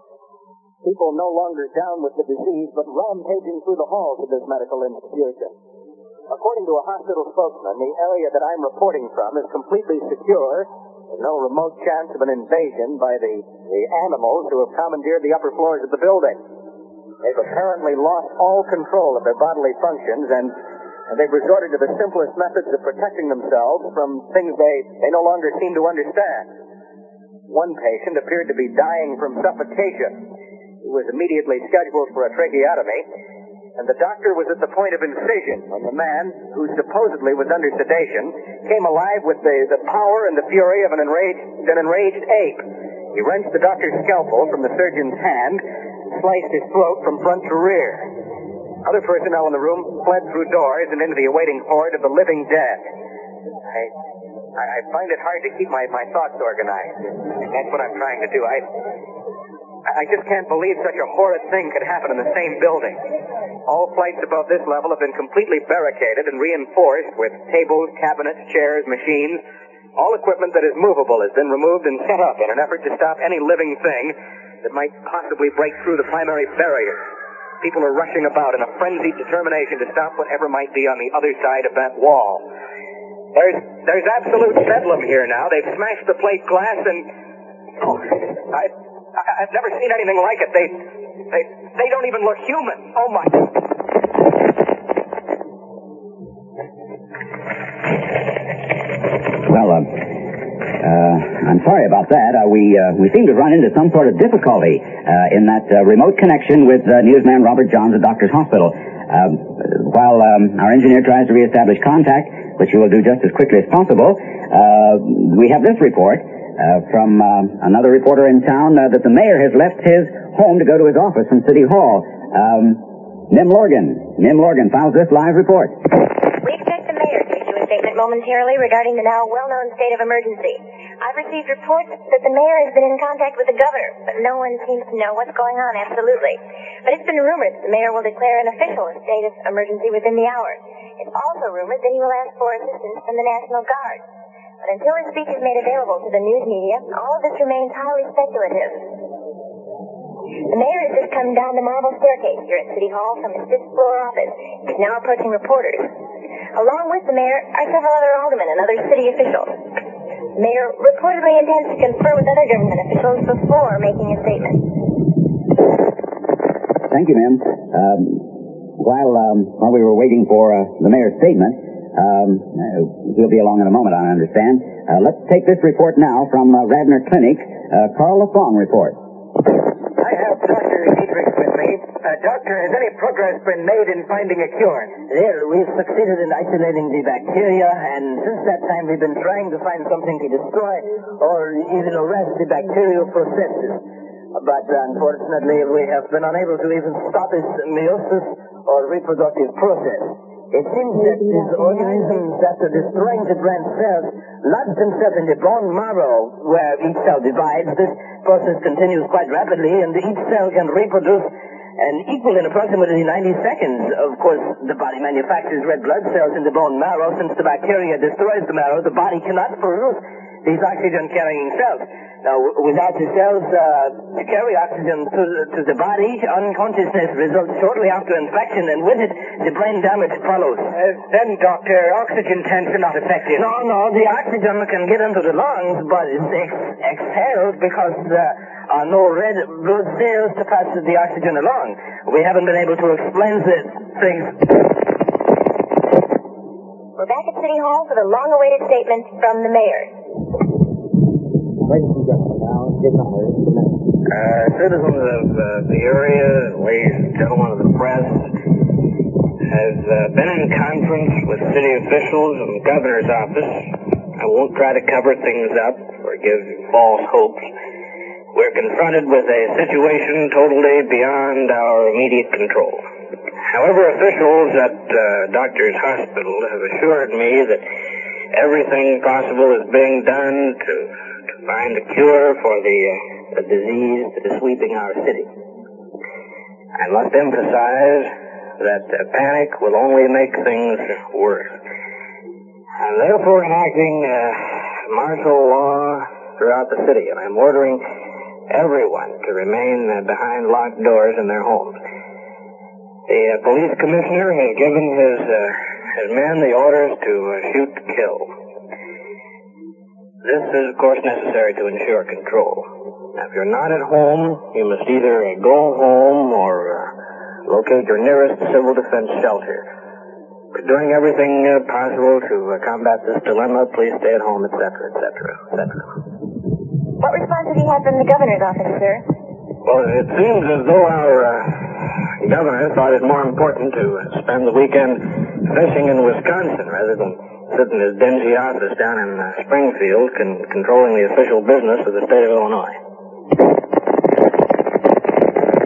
[SPEAKER 16] people no longer down with the disease, but rampaging through the halls of this medical institution. According to a hospital spokesman, the area that I'm reporting from is completely secure. There's no remote chance of an invasion by the, the animals who have commandeered the upper floors of the building. They've apparently lost all control of their bodily functions and, and they've resorted to the simplest methods of protecting themselves from things they, they no longer seem to understand. One patient appeared to be dying from suffocation he was immediately scheduled for a tracheotomy, and the doctor was at the point of incision when the man, who supposedly was under sedation, came alive with the, the power and the fury of an enraged, an enraged ape. He wrenched the doctor's scalpel from the surgeon's hand, sliced his throat from front to rear. Other personnel in the room fled through doors and into the awaiting horde of the living dead. I, I find it hard to keep my, my thoughts organized. That's what I'm trying to do. I
[SPEAKER 18] I just can't believe such a horrid thing could happen in the same building. All flights above this level have been completely barricaded and reinforced with tables, cabinets, chairs, machines. All equipment that is movable has been removed and set up in an effort to stop any living thing that might possibly break through the primary barrier. People are rushing about in a frenzied determination to stop whatever might be on the other side of that wall. There's there's absolute bedlam here now. They've smashed the plate glass and oh, I, I I've never seen anything like it. They they they don't even look human. Oh my.
[SPEAKER 15] Well, uh, uh, I'm sorry about that. Uh, we uh, we seem to run into some sort of difficulty uh, in that uh, remote connection with newsman Robert Johns at Doctors Hospital. Um, while um, our engineer tries to reestablish contact, which he will do just as quickly as possible, we have this report from another reporter in town that the mayor has left his home to go to his office from City Hall. Um, Nim Lorgan. Nim Lorgan files this live report.
[SPEAKER 19] We expect the mayor to issue a statement momentarily regarding the now well-known state of emergency. I've received reports that the mayor has been in contact with the governor, but no one seems to know what's going on absolutely. But it's been rumored that the mayor will declare an official state of emergency within the hour. It's also rumored that he will ask for assistance from the National Guard. But until his speech is made available to the news media, all of this remains highly speculative. The mayor has just come down the marble staircase here at City Hall from his fifth floor office. He's now approaching reporters. Along with the mayor are several other aldermen and other city officials. The mayor reportedly intends to confer with other government officials before making a statement.
[SPEAKER 15] Thank you, ma'am. Um, while um, while we were waiting for uh, the mayor's statement, um, he'll be along in a moment, I understand. Uh, let's take this report now from uh, Radnor Clinic. Uh, Carl LaFong report.
[SPEAKER 18] I have Dr. Dietrich with me. Uh, doctor, has any progress been made in finding a cure?
[SPEAKER 20] Well, we've succeeded in isolating the bacteria, and since that time we've been trying to find something to destroy or even arrest the bacterial processes. But unfortunately, we have been unable to even stop its meiosis or reproductive process. It seems that these organisms, after destroying the branch cells, lodge themselves in the bone marrow, where each cell divides. This process continues quite rapidly, and each cell can reproduce and equal in approximately 90 seconds. Of course, the body manufactures red blood cells in the bone marrow. Since the bacteria destroys the marrow, the body cannot produce these oxygen-carrying cells. Now, without the cells uh, to carry oxygen to, to the body, unconsciousness results shortly after infection, and with it, the brain damage follows.
[SPEAKER 18] then, doctor, oxygen tanks are not effective.
[SPEAKER 20] No, no, the oxygen can get into the lungs, but it's ex- exhaled because there are no red blood cells to pass the oxygen along. We haven't been able to explain the things.
[SPEAKER 19] We're back at City Hall for the long-awaited statement from the mayor.
[SPEAKER 20] Ladies and gentlemen, now, get numbers.
[SPEAKER 18] Uh, citizens of uh, the area, ladies and gentlemen of the press, has uh, been in conference with city officials and the governor's office. I won't try to cover things up or give false hopes. We're confronted with a situation totally beyond our immediate control. However, officials at uh, Doctors Hospital have assured me that everything possible is being done to find a cure for the, uh, the disease that is sweeping our city. I must emphasize that uh, panic will only make things worse. I'm therefore enacting uh, martial law throughout the city, and I'm ordering everyone to remain uh, behind locked doors in their homes. The uh, police commissioner has given his uh, his men the orders to shoot to kill. This is, of course, necessary to ensure control. Now, if you're not at home, you must either go home or uh, locate your nearest civil defense shelter. We're doing everything uh, possible to uh, combat this dilemma. Please stay at home, etc., etc., etc.
[SPEAKER 19] What response have you had from the governor's office, sir?
[SPEAKER 18] Well, it seems as though our uh, governor thought it more important to uh, spend the weekend fishing in Wisconsin rather than sit in his dingy office down in uh, Springfield con- controlling the official business of the state of Illinois.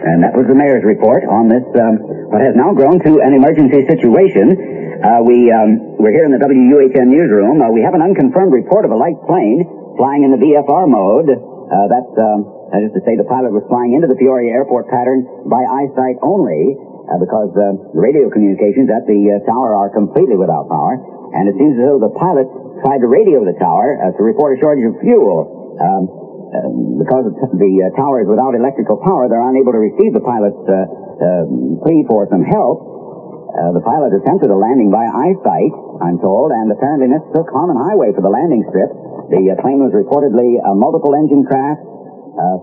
[SPEAKER 15] And that was the mayor's report on this, um, what has now grown to an emergency situation. Uh, we, um, we're here in the WUHN newsroom. Uh, we have an unconfirmed report of a light plane flying in the VFR mode. Uh, that's, um, That is to say, the pilot was flying into the Peoria airport pattern by eyesight only, uh, because uh, the radio communications at the uh, tower are completely without power. And it seems as though the pilot tried to radio the tower uh, to report a shortage of fuel. Um, uh, because the, uh, tower is without electrical power, they're unable to receive the pilot's uh, uh, plea for some help. Uh, the pilot attempted a landing by eyesight, I'm told, and apparently mistook Harmon Highway for the landing strip. The uh, plane was reportedly a multiple engine craft,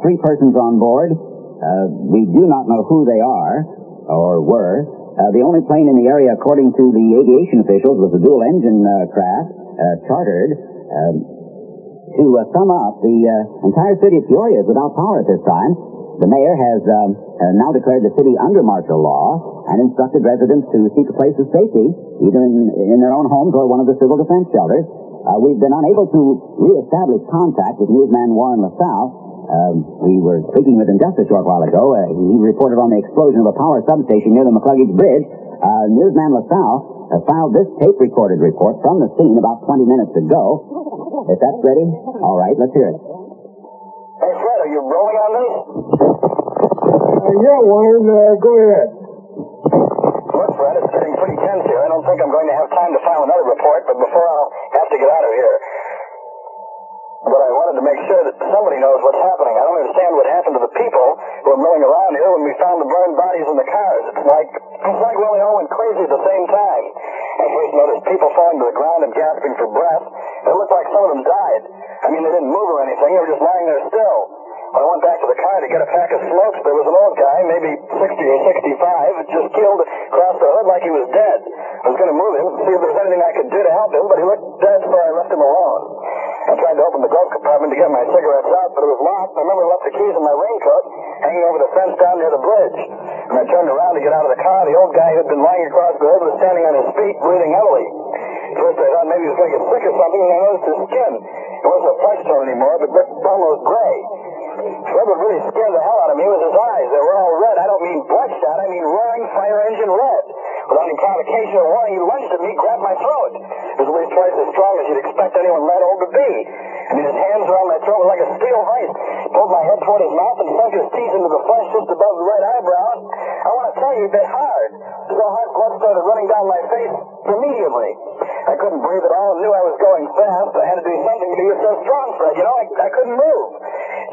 [SPEAKER 15] three persons on board. We do not know who they are or were. Uh, the only plane in the area, according to the aviation officials, was a dual engine uh, craft uh, chartered. Um, to uh, sum up, the uh, entire city of Peoria is without power at this time. The mayor has um, now declared the city under martial law and instructed residents to seek a place of safety, either in, in their own homes or one of the civil defense shelters. We've been unable to reestablish contact with newsman Warren LaSalle. Um, we were speaking with him just a short while ago. Uh, he reported on the explosion of a power substation near the McCluggage Bridge. Uh, newsman LaSalle uh, filed this tape-recorded report from the scene about 20 minutes ago. If that's ready, all right, let's hear it.
[SPEAKER 17] Hey, Fred, are you rolling on this?
[SPEAKER 21] yeah, Warren, uh, go ahead.
[SPEAKER 17] Look, Fred, it's getting pretty tense here. I don't think I'm going to have time to file another report, but before I'll have to get out of here. But I wanted to make sure that somebody knows what's happening. I don't understand what happened to the people who were milling around here when we found the burned bodies in the cars. It's like it's like we all went crazy at the same time. I first noticed people falling to the ground and gasping for breath. It looked like some of them died. I mean, they didn't move or anything. They were just lying there still. I went back to the car to get a pack of smokes, there was an old guy, maybe 60 or 65, just killed across the hood like he was dead. I was going to move him, see if there was anything I could do to help him, but he looked dead, so I left him alone. I tried to open the glove compartment to get my cigarettes out, but it was locked. I remember I left the keys in my raincoat hanging over the fence down near the bridge. When I turned around to get out of the car, the old guy who had been lying across the hood was standing on his feet, breathing heavily. First I thought maybe he was going to get sick or something, and I noticed his skin. It wasn't a flesh tone anymore, but looked almost gray. What really scare the hell out of me was his eyes. They were all red. I don't mean bloodshot. I mean roaring fire engine red. Without any provocation or warning, he lunged at me, grabbed my throat. It was at least twice as strong as you'd expect anyone that old to be. Mean, his hands around my throat were like a steel vice. He pulled my head toward his mouth and sunk his teeth into the flesh just above the right eyebrow. I want to tell you, he bit hard. So hard blood started running down my face immediately. I couldn't breathe at all and knew I was going fast. I had to do something to get so strong, Fred. You know, I, I couldn't move.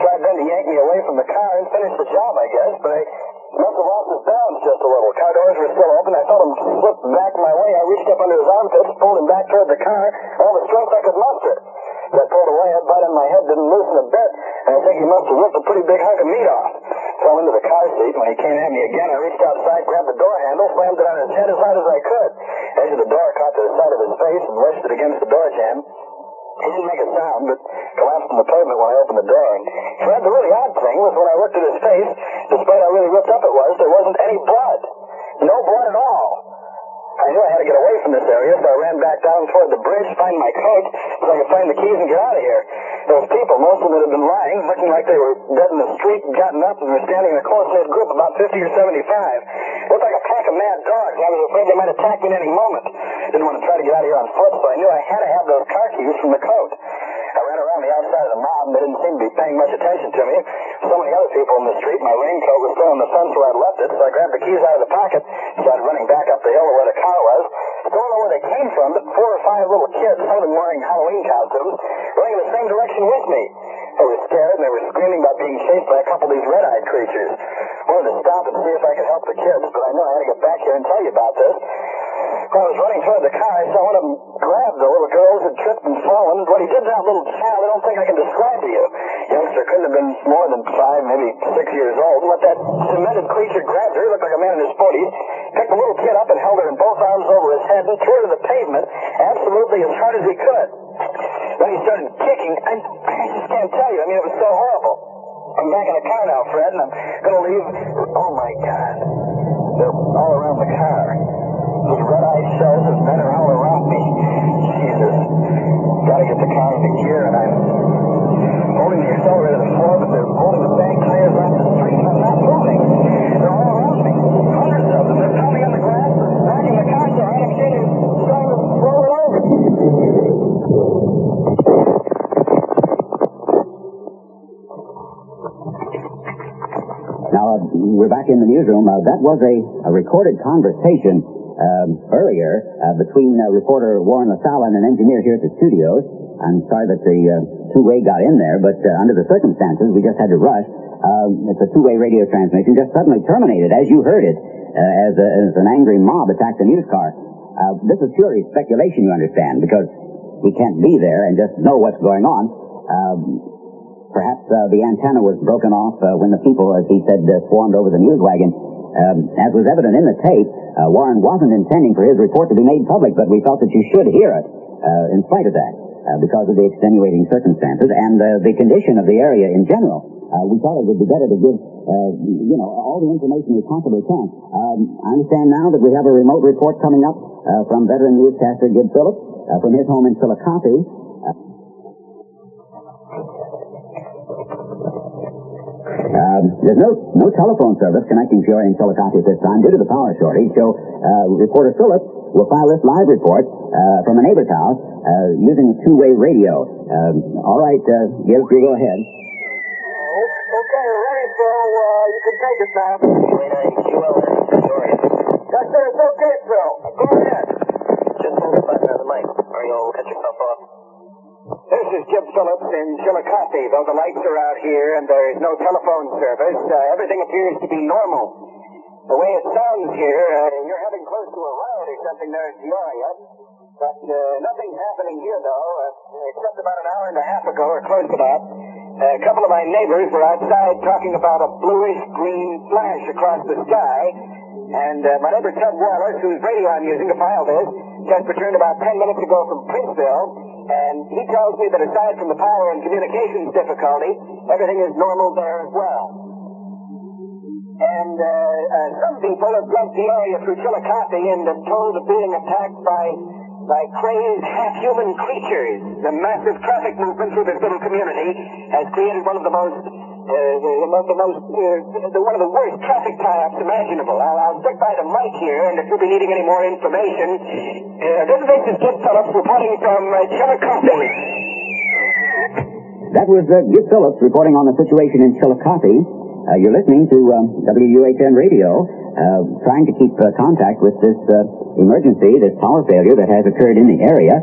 [SPEAKER 17] Tried then to yank me away from the car and finish the job, I guess, but I must have lost his balance just a little. Car doors were still open. I felt him slip back my way. I reached up under his armpits, pulled him back toward the car, all the strength I could muster. As I pulled away, that bite on my head didn't loosen a bit, and I think he must have ripped a pretty big hunk of meat off. Fell into the car seat. When he came at me again, I reached outside, grabbed the door handle, slammed it on his head as hard as I could. Edge of the door caught to the side of his face and wedged it against the door jamb. He didn't make a sound, but collapsed on the pavement when I opened the door. Fred, the really odd thing was when I looked at his face, despite how really ripped up it was, there wasn't any blood. No blood at all. I knew I had to get away from this area, so I ran back down toward the bridge, find my coat, so I could find the keys and get out of here. Those people, most of them had been lying, looking like they were dead in the street, gotten up, and were standing in a close-knit group, about 50 or 75. Looked like a pack of mad dogs. and I was afraid they might attack me at any moment. Didn't want to try to get out of here on foot, so I knew I had to have those car keys from the coat. I ran around the outside of the mob, and they didn't seem to be paying much attention to me. So many other people in the street, my raincoat was still on the fence where I'd left it, so I grabbed the keys out of the pocket, started running back up the hill to where the car was. Don't know where they came from, but four or five little kids, some of them wearing Halloween costumes, running in the same direction with me. They were scared, and they were screaming about being chased by a couple of these red-eyed creatures. Wanted to stop and see if I could help the kids, but I knew I had to get back here and tell you about this. When I was running toward the car, I saw one of them grab the little girl who had tripped and fallen. What he did to that little child, I don't think I can describe to you. Youngster couldn't have been more than five, maybe six years old. What that cemented creature grabbed her, he looked like a man in his 40s, picked the little kid up and held her in both arms over his head and threw her to the pavement absolutely as hard as he could. Then he started kicking. I, I just can't tell you. I mean, it was so horrible. I'm back in the car now, Fred, and I'm going to leave. Oh, my God. They're all around the car. Those red-eyed shells of men around me. Jesus. Gotta get the car into gear, and I'm holding the accelerator to the floor, but they're holding the back tires on the street, and I'm not moving. They're all around me. Hundreds of them. They're pounding on the grass, they're knocking the car. I'm seeing it starting to roll it over.
[SPEAKER 15] Now, uh, we're back in the newsroom. Uh, that was a recorded conversation um, earlier uh, between uh, reporter Warren LaSalle and an engineer here at the studios. I'm sorry that the uh, two-way got in there, but uh, under the circumstances, we just had to rush. Um, it's a two-way radio transmission, just suddenly terminated, as you heard it, uh, as, a, as an angry mob attacked the news car. Uh, this is purely speculation, you understand, because we can't be there and just know what's going on. Um, perhaps uh, the antenna was broken off uh, when the people, as he said, uh, swarmed over the news wagon. Um, as was evident in the tape, uh, Warren wasn't intending for his report to be made public, but we felt that you should hear it uh, in spite of that, uh, because of the extenuating circumstances and uh, the condition of the area in general. Uh, we thought it would be better to give, uh, you know, all the information we possibly can. Um, I understand now that we have a remote report coming up from veteran newscaster Gib Phillips from his home in Chillicothe. Uh, Um, there's no no telephone service connecting Peoria and Chillicothe at this time due to the power shortage. So uh, reporter Phillips will file this live report uh, from a neighbor's house uh, using a two-way radio. Um, all right, uh, Gil, you go ahead.
[SPEAKER 17] Okay, ready, Phil. Uh, you can take it now. Yes, sir, it's okay, Phil. Go ahead. Just hold the button on the mic, or you'll cut yourself off. This is Jim Phillips in Chillicothe. Though the lights are out here and there is no telephone service, uh, everything appears to be normal. The way it sounds here, uh, you're having close to a riot or something there in Peoria. But uh, nothing's happening here, though, uh, except about an hour and a half ago, or close to that. A couple of my neighbors were outside talking about a bluish green flash across the sky. And uh, my neighbor Ted Wallace, whose radio I'm using to file this, just returned about 10 minutes ago from Princeville. And he tells me that aside from the power and communications difficulty, everything is normal there as well. And uh, uh, some people have drugged the area through Chillicothe and are told of being attacked by by crazed half-human creatures. The massive traffic movement through this little community has created one of the most, uh, the, most, uh, the, one of the worst traffic tie-ups imaginable. I'll, I'll stick by the mic here, and if you'll be needing any more information, uh, this is Agent Phillips reporting from uh, Chillicothe.
[SPEAKER 15] That was uh, Phillips reporting on the situation in Chillicothe. Uh, you're listening to um, WUHN Radio, uh, trying to keep contact with this emergency, this power failure that has occurred in the area.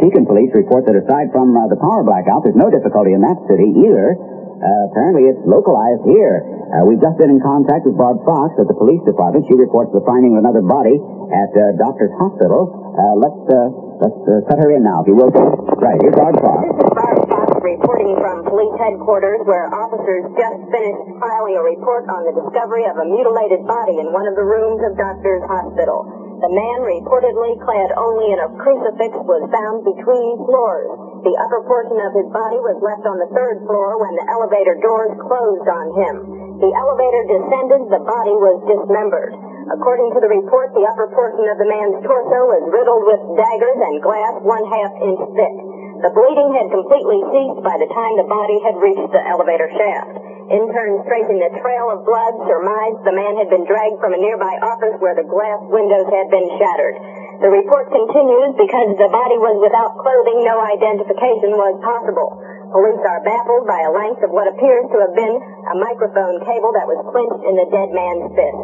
[SPEAKER 15] Pekin police report that aside from the power blackout, there's no difficulty in that city either. Uh, apparently, it's localized here. Uh, we've just been in contact with Barb Fox at the police department. She reports the finding of another body at uh, Doctor's Hospital. Uh, let's uh, let's uh, set her in now, if you will. Right, here's Barb Fox.
[SPEAKER 22] This is Barb Fox reporting from police headquarters where officers just finished filing a report on the discovery of a mutilated body in one of the rooms of Doctor's Hospital. The man, reportedly clad only in a crucifix, was found between floors. The upper portion of his body was left on the third floor when the elevator doors closed on him. The elevator descended, the body was dismembered. According to the report, the upper portion of the man's torso was riddled with daggers and glass one half inch thick. The bleeding had completely ceased by the time the body had reached the elevator shaft. Interns tracing the trail of blood surmised the man had been dragged from a nearby office where the glass windows had been shattered. The report continues because the body was without clothing, no identification was possible. Police are baffled by a length of what appears to have been a microphone cable that was clinched in the dead man's fist.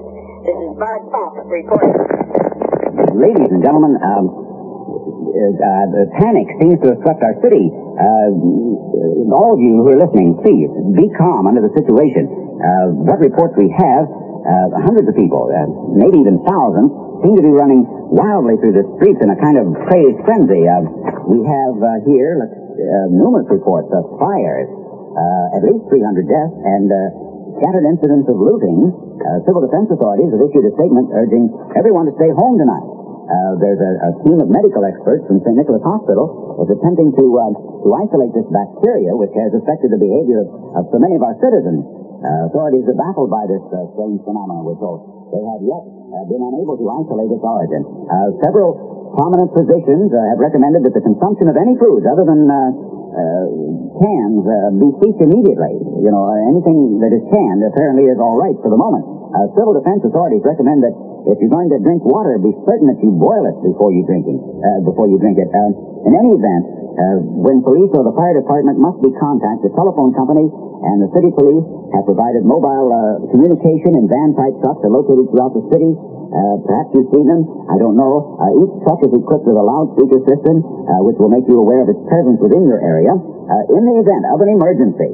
[SPEAKER 22] This is Bart Fox reporting.
[SPEAKER 15] Ladies and gentlemen, um, uh, the panic seems to have swept our city. Uh, all of you who are listening, please be calm under the situation. Uh, what reports we have, uh, hundreds of people, uh, maybe even thousands, seem to be running wildly through the streets in a kind of crazed frenzy. Uh, we have uh, here uh, numerous reports of fires, uh, at least 300 deaths, and uh, scattered incidents of looting. Uh, civil defense authorities have issued a statement urging everyone to stay home tonight. There's a, a team of medical experts from St. Nicholas Hospital is attempting to to isolate this bacteria, which has affected the behavior of, of so many of our citizens. Authorities are baffled by this strange phenomenon, told. They have yet uh, been unable to isolate its origin. Uh, several prominent physicians uh, have recommended that the consumption of any foods other than uh, uh, cans uh, be ceased immediately. You know, anything that is canned apparently is all right for the moment. Civil defense authorities recommend that if you're going to drink water, be certain that you boil it before you drinking, uh, before you drink it. Uh, in any event, uh, when police or the fire department must be contacted, the telephone company and the city police have provided mobile uh, communication and van-type trucks are located throughout the city. Uh, perhaps you've seen them. I don't know. Uh, each truck is equipped with a loudspeaker system, which will make you aware of its presence within your area. In the event of an emergency,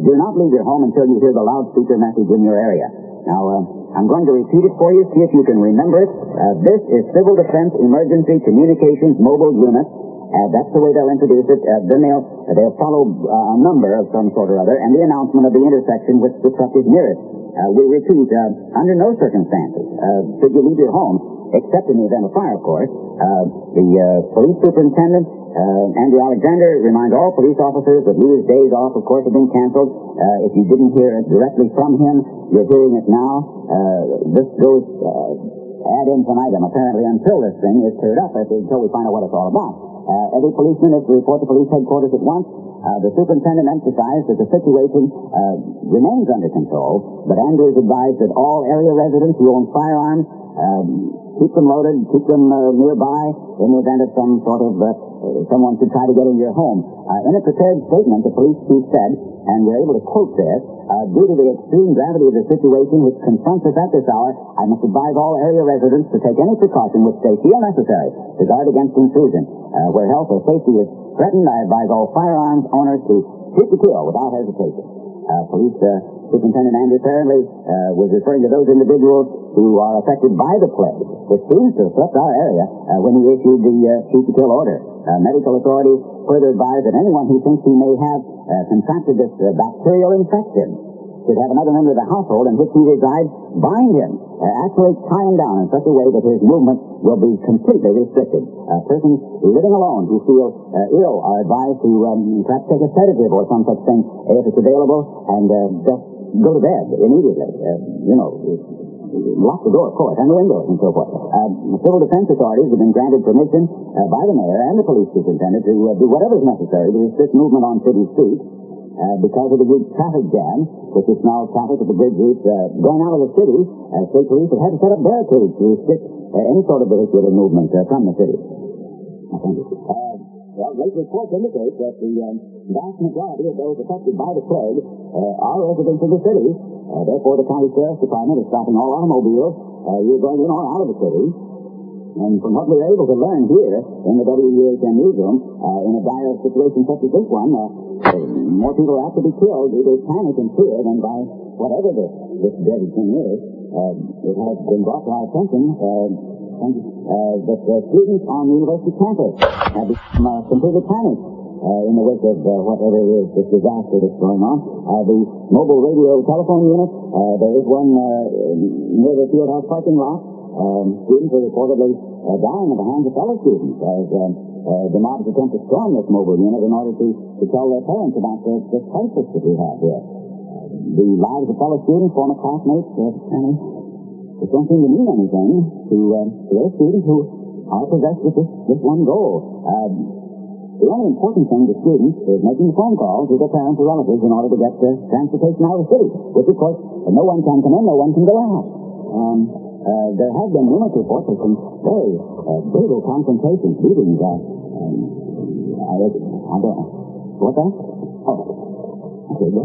[SPEAKER 15] do not leave your home until you hear the loudspeaker message in your area. Now, I'm going to repeat it for you, see if you can remember it. Uh, this is Civil Defense Emergency Communications Mobile Unit. Uh, that's the way they'll introduce it. Uh, then they'll they'll follow uh, a number of some sort or other, and the announcement of the intersection which the truck is nearest. Uh, we repeat, uh, under no circumstances should you leave your home, except in the event of fire, of course. The police superintendent, uh, Andrew Alexander, reminds all police officers that Leader's days off, of course, have been canceled. Uh, if you didn't hear it directly from him, you're hearing it now. Uh, this goes uh, ad infinitum, apparently, until this thing is cleared up, until we find out what it's all about. Uh, every policeman is to report to police headquarters at once. Uh, the superintendent emphasized that the situation uh, remains under control, but Andrew is advised that all area residents who own firearms um, keep them loaded, keep them uh, nearby in the event of some sort of uh, someone should try to get into your home. Uh, in a prepared statement, the police chief said, and we're able to quote this, uh, due to the extreme gravity of the situation which confronts us at this hour, I must advise all area residents to take any precaution which they feel necessary to guard against intrusion. Uh, where health or safety is threatened, I advise all firearms owners to shoot to kill without hesitation. Uh, police uh, Superintendent Andrew apparently uh, was referring to those individuals who are affected by the plague, which seems to have swept our area uh, when he issued the uh, shoot to kill order. Uh, medical authorities further advise that anyone who thinks he may have uh, contracted this uh, bacterial infection should have another member of the household in which he resides bind him, uh, actually tie him down in such a way that his movement will be completely restricted. Uh, persons living alone who feel uh, ill are advised to um, perhaps take a sedative or some such thing if it's available and uh, just go to bed immediately. Uh, you know, lock the door, of course, and the windows and so forth. Uh, civil defense authorities have been granted permission uh, by the mayor and the police superintendent to uh, do whatever is necessary to restrict movement on city streets uh, because of the big traffic jam, which is now traffic at the bridge route uh, going out of the city. Uh, state police have had to set up barricades to restrict uh, any sort of vehicular movement uh, from the city. Uh, well, late reports indicate that the um, vast majority of those affected by the plague uh, are residents of the city. Uh, therefore, the county sheriff's department is stopping all automobiles uh, either going in or out of the city. And from what we're able to learn here in the WEHN newsroom, uh, in a dire situation such as this one, uh, more people are apt to be killed due to panic and fear than by whatever this, dreaded thing is. Uh, it has been brought to our attention uh, uh, that students on the university campus have become uh, completely panicked uh, in the wake of uh, whatever it is, this disaster that's going on. Uh, the mobile radio telephone unit, uh, there is one near the fieldhouse parking lot. Um, students are reportedly uh, dying at the hands of fellow students as um, uh, the mobs attempt to storm this mobile unit in order to, to tell their parents about the, the crisis that we have here. Uh, the lives of fellow students, former classmates, uh, and it don't seem to mean anything to, uh, to those students who are possessed with this, this one goal. Um, the only important thing to students is making phone calls to their parents or relatives in order to get uh, transportation out of the city, which, of course, no one can come in, no one can go out. Um, uh, there have been numerous reports of some very uh, brutal confrontations, beatings. Uh, um, I, I don't know. What's that? Oh. Okay, go.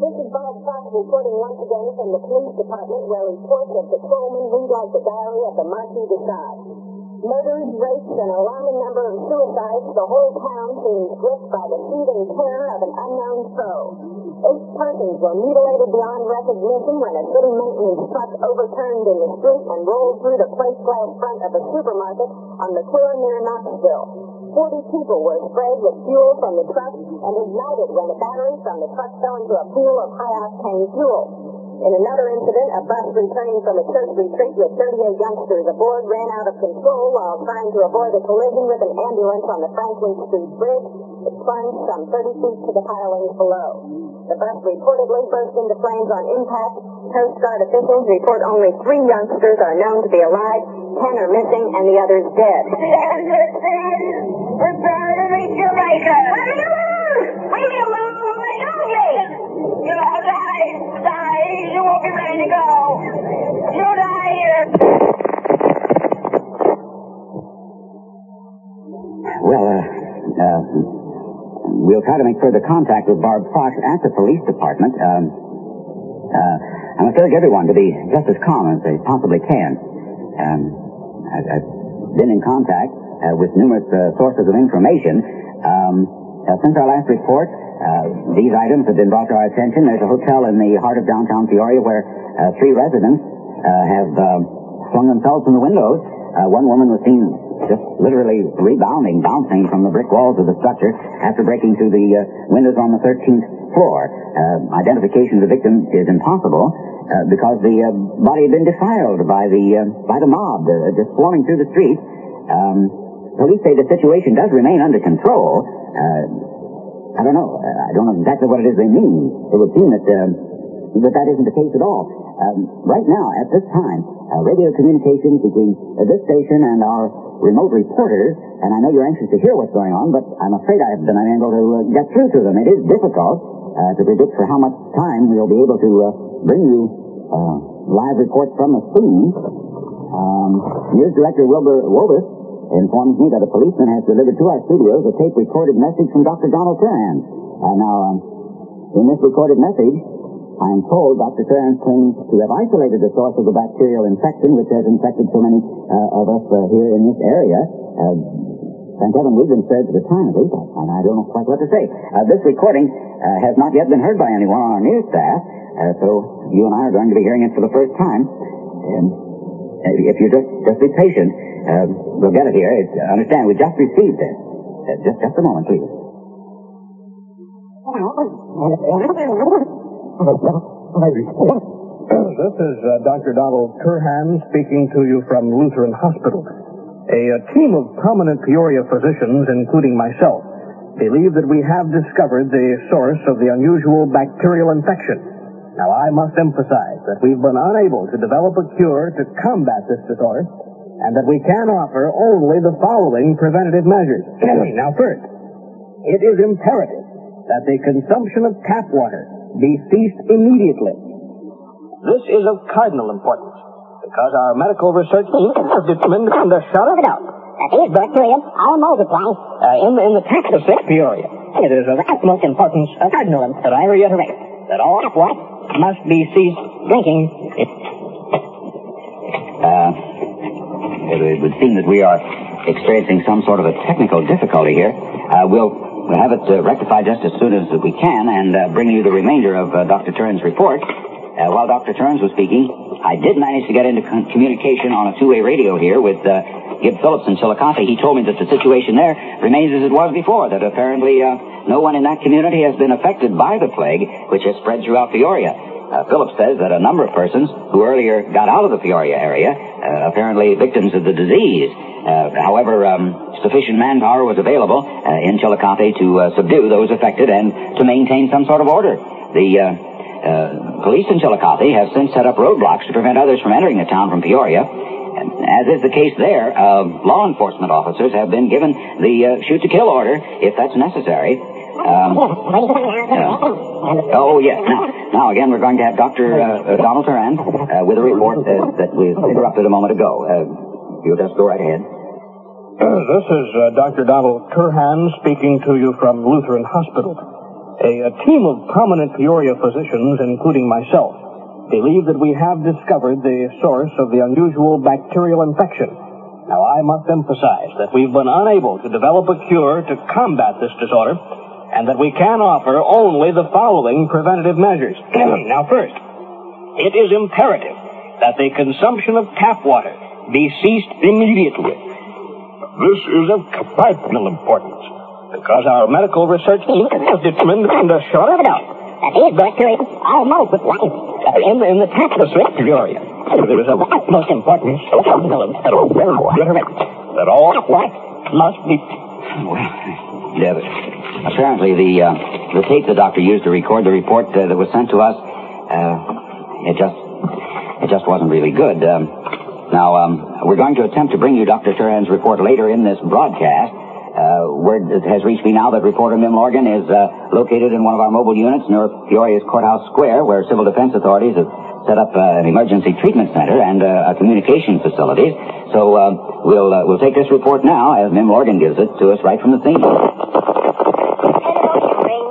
[SPEAKER 22] This is Bob Fox reporting once again from the police department where reports of patrolmen read like the diary of the Marquis de Sade. Murders, rapes, an alarming number of suicides, the whole town seems gripped by the seething terror of an unknown foe. Eight persons were mutilated beyond recognition when a city maintenance truck overturned in the street and rolled through the plate glass front of a supermarket on the corner near Knoxville. Forty people were sprayed with fuel from the truck and ignited when the battery from the truck fell into a pool of high-octane fuel. In another incident, a bus returning from a church retreat with 38 youngsters aboard ran out of control while trying to avoid a collision with an ambulance on the Franklin Street Bridge. It plunged some 30 feet to the pilings below. The bus reportedly burst into flames on impact. Coast Guard officials report only three youngsters are known to be alive, ten are missing, and the others dead.
[SPEAKER 23] Prepare to meet your maker. Leave me alone! Leave me alone! Let me go, Jake! You know,
[SPEAKER 11] die. You won't be ready to go. You die here.
[SPEAKER 15] Well, uh, uh, we'll try to make further contact with Barb Fox at the police department. Um, uh, I must urge everyone to be just as calm as they possibly can. Um, I've, I've been in contact uh, with numerous uh, sources of information. Um, uh, since our last report, uh, these items have been brought to our attention. There's a hotel in the heart of downtown Peoria where uh, three residents uh, have flung themselves from the windows. Uh, one woman was seen just literally rebounding, bouncing from the brick walls of the structure after breaking through the uh, windows on the 13th floor. Uh, identification of the victim is impossible uh, because the uh, body had been defiled by the uh, by the mob, uh, just swarming through the streets. Um, police say the situation does remain under control. Uh, I don't know. Uh, I don't know exactly what it is they mean. It would seem that um, that that isn't the case at all. Um, right now, at this time, uh, radio communications between uh, this station and our remote reporters, and I know you're anxious to hear what's going on, but I'm afraid I have been unable to uh, get through to them. It is difficult to predict for how much time we'll be able to bring you live reports from the scene. Um, News Director Wilbur Wobus informs me that a policeman has delivered to our studios a tape recorded message from Dr. Donald Curran. Uh, now, um, in this recorded message, I am told Dr. Curran claims to have isolated the source of the bacterial infection which has infected so many uh, of us uh, here in this area. Thank heaven we've been spared for the time at least, and I don't know quite what to say. Uh, this recording uh, has not yet been heard by anyone on our news staff, uh, so you and I are going to be hearing it for the first time. If you just just be patient, uh, we'll get it here. It's, understand, we just received it. Uh, just just a moment, please.
[SPEAKER 21] This is uh, Dr. Donald Turhan speaking to you from Lutheran Hospital. A, uh team of prominent Peoria physicians, including myself, believe that we have discovered the source of the unusual bacterial infection. Now, I must emphasize that we've been unable to develop a cure to combat this disorder, and that we can offer only the following preventative measures. now, first, it is imperative that the consumption of tap water be ceased immediately. This is of cardinal importance because our medical research has determined from the shut it out
[SPEAKER 11] That these bacteria are multiplying.
[SPEAKER 21] uh, in, in the Texas Peoria. It is of utmost importance, uh, cardinal, that I reiterate that all tap water must be ceased drinking.
[SPEAKER 15] Uh, it, would seem that we are experiencing some sort of a technical difficulty here. Uh, we'll, have it uh, rectified just as soon as we can and uh, bring you the remainder of uh, Dr. Turns' report. Uh, while Dr. Turns was speaking, I did manage to get into con- communication on a two-way radio here with uh, Gib Phillips in Chillicothe. He told me that the situation there remains as it was before, that apparently uh, no one in that community has been affected by the plague, which has spread throughout Peoria. Uh, Phillips says that a number of persons who earlier got out of the Peoria area, uh, apparently victims of the disease. Uh, however, um, sufficient manpower was available uh, in Chillicothe to uh, subdue those affected and to maintain some sort of order. The uh, uh, police in Chillicothe have since set up roadblocks to prevent others from entering the town from Peoria. And As is the case there, uh, law enforcement officers have been given the uh, shoot to kill order if that's necessary. Um, uh, oh, yes. Now, now, again, we're going to have Dr. Uh, uh, Donald Turan uh, with a report uh, that we interrupted a moment ago. Uh, you'll just go right ahead.
[SPEAKER 21] This is uh, Dr. Donald Turhan speaking to you from Lutheran Hospital. A, a team of prominent Peoria physicians, including myself, believe that we have discovered the source of the unusual bacterial infection. Now, I must emphasize that we've been unable to develop a cure to combat this disorder, and that we can offer only the following preventative measures. now, first, it is imperative that the consumption of tap water be ceased immediately. This is of vital importance because our medical research team has determined from the short of it out
[SPEAKER 11] That these bacteria are multiplying.
[SPEAKER 21] in, in the Texas area. There is a of utmost importance that all must be.
[SPEAKER 15] Yeah, but apparently the uh, the tape the doctor used to record the report uh, that was sent to us, uh, it just it just wasn't really good. Um, now um, we're going to attempt to bring you Dr. Turan's report later in this broadcast. Uh, word has reached me now that reporter Mim Lorgan is uh, located in one of our mobile units near Peoria's Courthouse Square, where civil defense authorities have set up uh, an emergency treatment center and uh, communication facilities. So uh, we'll uh, we'll take this report now, as Mim Lorgan gives it to us right from the scene.
[SPEAKER 19] Reigns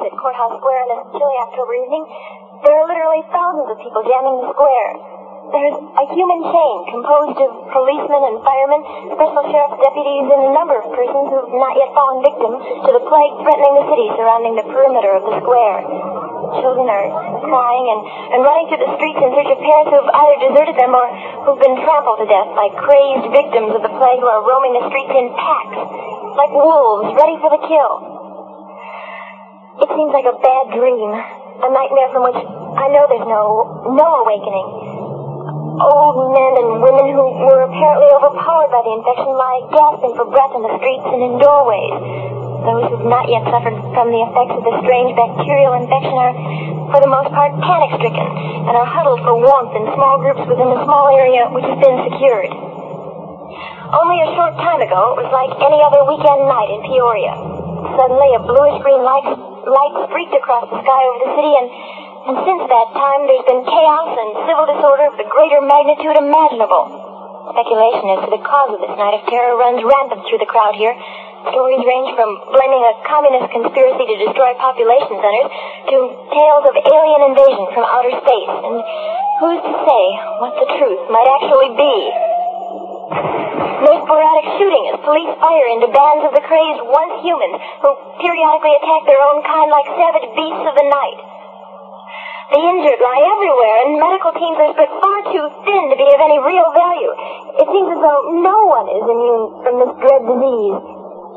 [SPEAKER 19] at Courthouse Square on a chilly October evening. There are literally thousands of people jamming the square. There's a human chain composed of policemen and firemen, special sheriff's deputies, and a number of persons who have not yet fallen victim to the plague threatening the city surrounding the perimeter of the square. Children are crying and, and running through the streets in search of parents who have either deserted them or who've been trampled to death by crazed victims of the plague who are roaming the streets in packs, like wolves, ready for the kill. It seems like a bad dream, a nightmare from which I know there's no no awakening. Old men and women who were apparently overpowered by the infection lie gasping for breath in the streets and in doorways. Those who've not yet suffered from the effects of the strange bacterial infection are, for the most part, panic stricken and are huddled for warmth in small groups within the small area which has been secured. Only a short time ago, it was like any other weekend night in Peoria. Suddenly, a bluish-green light, light streaked across the sky over the city, and, and since that time, there's been chaos and civil disorder of the greater magnitude imaginable. Speculation as to the cause of this night of terror runs rampant through the crowd here. Stories range from blaming a communist conspiracy to destroy population centers to tales of alien invasion from outer space. And who's to say what the truth might actually be? There's sporadic shooting as police fire into bands of the crazed once humans who periodically attack their own kind like savage beasts of the night. The injured lie everywhere, and medical teams are spread far too thin to be of any real value. It seems as though no one is immune from this dread disease.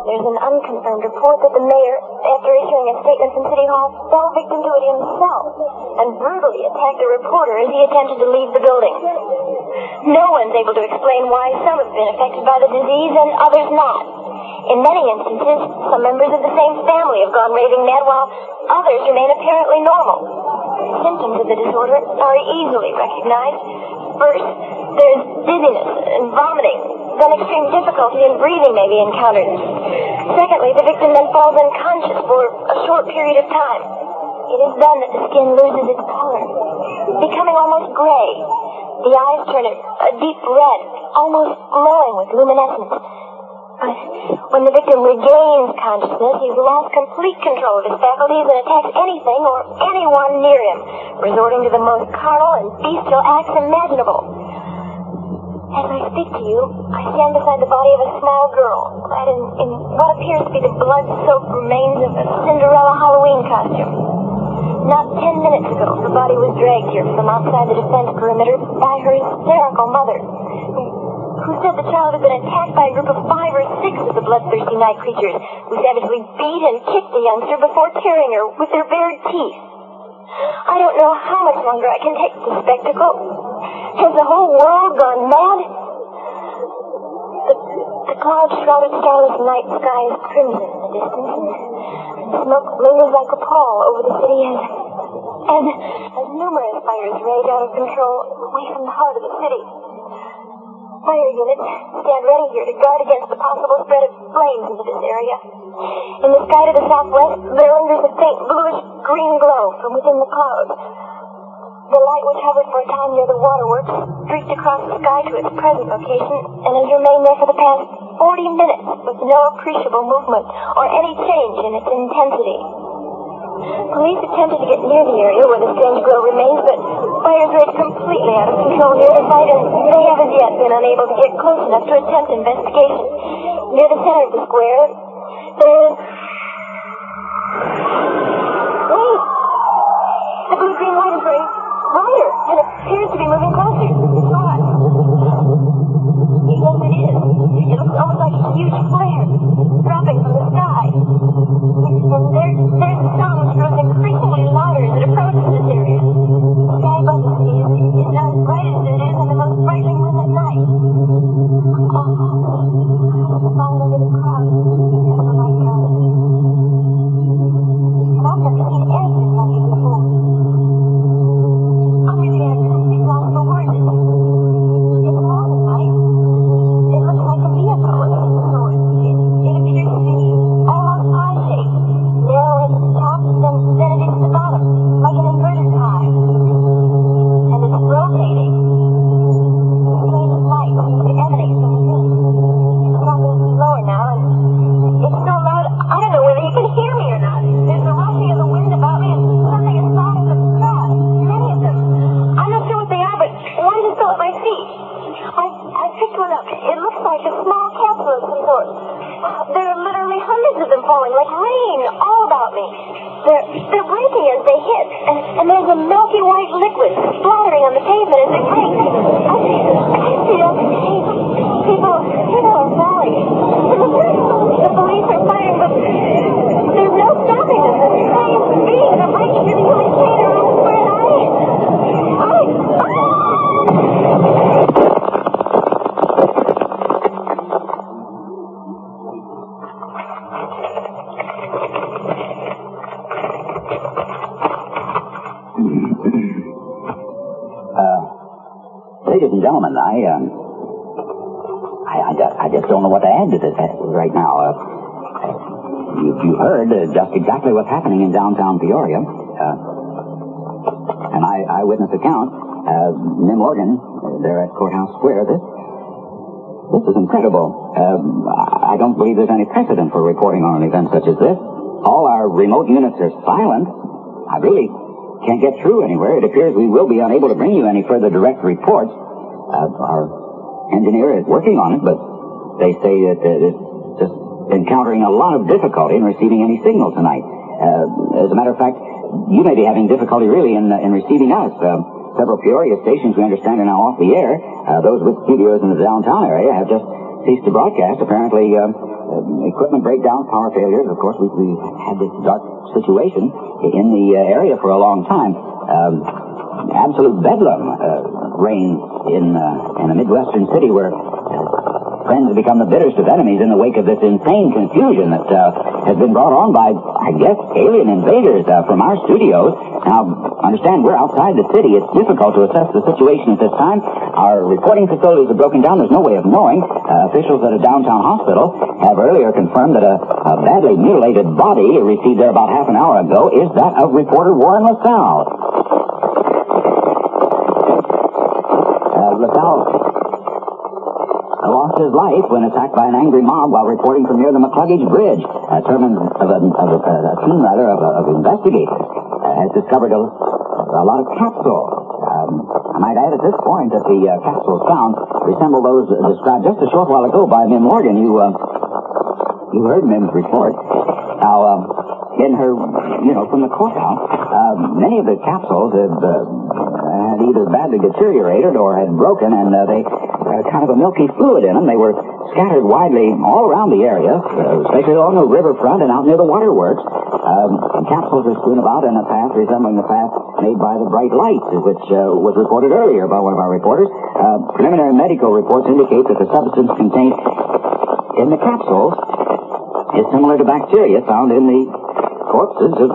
[SPEAKER 19] There's an unconfirmed report that the mayor, after issuing a statement from City Hall, fell victim to it himself and brutally attacked a reporter as he attempted to leave the building. No one's able to explain why some have been affected by the disease and others not. In many instances, some members of the same family have gone raving mad while others remain apparently normal. Symptoms of the disorder are easily recognized. First, there's dizziness and vomiting. Then extreme difficulty in breathing may be encountered. Secondly, the victim then falls unconscious for a short period of time. It is then that the skin loses its color, becoming almost gray. The eyes turn a, a deep red, almost glowing with luminescence. But when the victim regains consciousness, he's lost complete control of his faculties and attacks anything or anyone near him, resorting to the most carnal and bestial acts imaginable. As I speak to you, I stand beside the body of a small girl, clad in, in what appears to be the blood-soaked remains of a Cinderella Halloween costume. Not ten minutes ago, her body was dragged here from outside the defense perimeter by her hysterical mother, who, who said the child had been attacked by a group of five or six of the bloodthirsty night creatures, who savagely beat and kicked the youngster before tearing her with their bared teeth. I don't know how much longer I can take this spectacle. Has the whole world gone mad? The, the cloud-shrouded starless night sky is crimson in the distance, and smoke lingers like a pall over the city and, as, as numerous fires rage out of control away from the heart of the city. Fire units stand ready here to guard against the possible spread of flames into this area. In the sky to the southwest, there lingers a faint bluish-green glow from within the clouds. The light which hovered for a time near the waterworks streaked across the sky to its present location and has remained there for the past 40 minutes with no appreciable movement or any change in its intensity. Police attempted to get near the area where the strange glow remains, but fires rage completely out of control near the site, and they have as yet been unable to get close enough to attempt investigation. Near the center of the square, there is... Wait! The blue-green light is growing and it appears to be moving closer. It is. It looks almost like a huge flare, dropping from the sky. And there, there's a sound which grows increasingly like a small capsule of some sort. There are literally hundreds of them falling, like rain, all about me. They're, they're breaking as they hit, and, and there's a milky white liquid splattering on the pavement as they break.
[SPEAKER 15] What's happening in downtown Peoria. Uh, an eye, eyewitness account. Uh, Nim Morgan, there at Courthouse Square. This, this is incredible. Um, I I don't believe there's any precedent for reporting on an event such as this. All our remote units are silent. I really can't get through anywhere. It appears we will be unable to bring you any further direct reports. Uh, our engineer is working on it, but they say that uh, it's just encountering a lot of difficulty in receiving any signal tonight. Uh, as a matter of fact, you may be having difficulty really in, uh, in receiving us. Uh, several Peoria stations we understand are now off the air. Uh, those with studios in the downtown area have just ceased to broadcast. Apparently, equipment breakdowns, power failures. Of course, we've, we've had this dark situation in the area for a long time. Um, absolute bedlam uh, reigns in in a midwestern city where friends have become the bitterest of enemies in the wake of this insane confusion that uh, has been brought on by, I guess, alien invaders uh, from our studios. Now, understand, we're outside the city. It's difficult to assess the situation at this time. Our reporting facilities are broken down. There's no way of knowing. Uh, officials at a downtown hospital have earlier confirmed that a, a badly mutilated body received there about half an hour ago is that of reporter Warren LaSalle. Uh, LaSalle lost his life when attacked by an angry mob while reporting from near the McCluggage Bridge. A, term of a, of a, a team, rather, of, of investigators has discovered a, a lot of capsules. Um, I might add at this point that the uh, capsules found resemble those described just a short while ago by Mim Morgan. You, uh, you heard Mim's report. Now, um, in her, you know, from the courthouse, uh, many of the capsules have uh, had either badly deteriorated or had broken, and uh, they uh, kind of a milky fluid in them. They were scattered widely all around the area, uh, especially along the riverfront and out near the waterworks. Um, capsules are strewn about in a path resembling the path made by the bright lights, which uh, was reported earlier by one of our reporters. Uh, preliminary medical reports indicate that the substance contained in the capsules is similar to bacteria found in the corpses of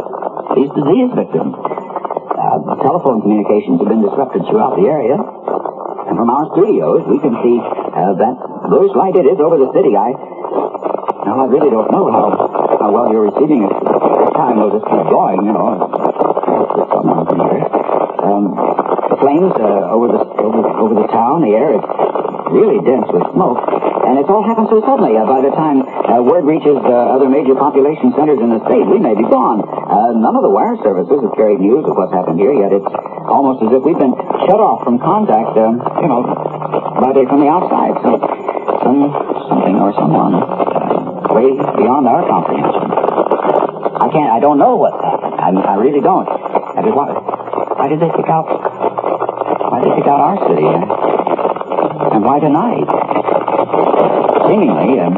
[SPEAKER 15] these disease victims. Uh, telephone communications have been disrupted throughout the area. And from our studios, we can see uh, that bluish light it is over the city. I, now, I really don't know how, how well you're receiving it. This time we'll just keep going, you know. Here. Um, the flames uh, over the over, over the town, the air is really dense with smoke, and it's all happened so suddenly. Uh, by the time uh, word reaches uh, other major population centers in the state, we may be gone. Uh, none of the wire services have carried news of what's happened here yet. It's almost as if we've been shut off from contact, um, you know, by the, from the outside. So, some something or someone uh, way beyond our comprehension. I can't. I don't know what's happened. I, I really don't. I just why, why did they pick out? Why did they pick out our city? Uh, and why tonight? Seemingly, um,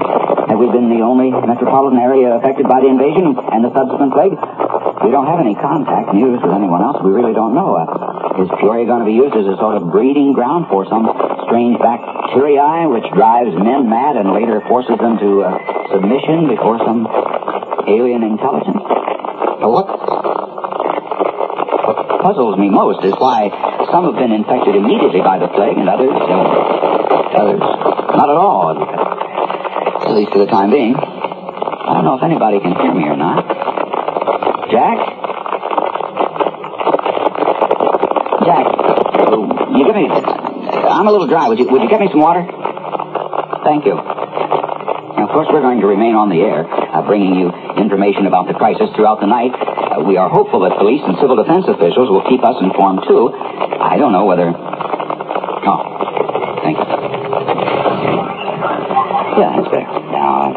[SPEAKER 15] have we been the only metropolitan area affected by the invasion and the subsequent plague? We don't have any contact news with anyone else. We really don't know. Uh, is Peoria going to be used as a sort of breeding ground for some strange bacteria which drives men mad and later forces them to uh, submission before some alien intelligence? What, what puzzles me most is why some have been infected immediately by the plague and others, others not at all. At least for the time being. I don't know if anybody can hear me or not. Jack? Jack, you give me. I'm a little dry. Would you Would you get me some water? Thank you. Now, of course, we're going to remain on the air, uh, bringing you information about the crisis throughout the night. Uh, we are hopeful that police and civil defense officials will keep us informed too. I don't know whether. Oh, thank you. Yeah, that's better. Now,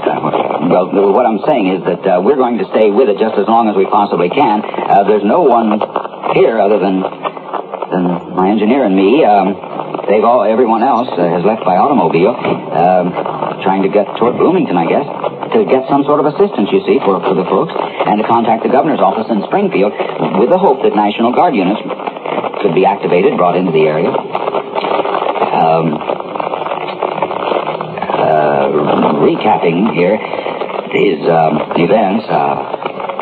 [SPEAKER 15] uh, well, what I'm saying is that uh, we're going to stay with it just as long as we possibly can. Uh, there's no one here other than than my engineer and me. Um, they've all, everyone else uh, has left by automobile, um, trying to get toward Bloomington, I guess, to get some sort of assistance, you see, for, for the folks, and to contact the governor's office in Springfield with the hope that National Guard units could be activated, brought into the area. Um, uh, recapping here these um, events, uh,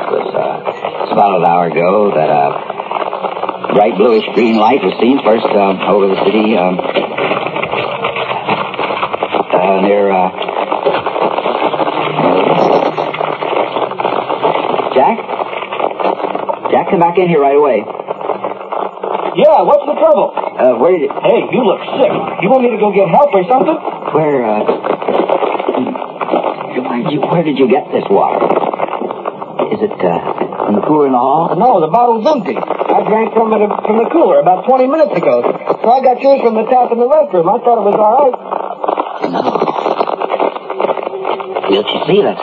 [SPEAKER 15] it was uh, about an hour ago that uh, bright bluish green light was seen first uh, over the city um, uh, near uh, Jack. Come back in here right away.
[SPEAKER 21] Yeah, what's the trouble?
[SPEAKER 15] Uh, where did it?
[SPEAKER 21] Hey, you look sick. You want me to go get help or something?
[SPEAKER 15] Where? Uh, where did you, where did you get this water? Is it uh, in the cooler in the hall?
[SPEAKER 21] No, the bottle's empty. I drank from it from the cooler about 20 minutes ago. So I got yours from the tap in the restroom. I thought it was all right.
[SPEAKER 15] No. Don't you see that?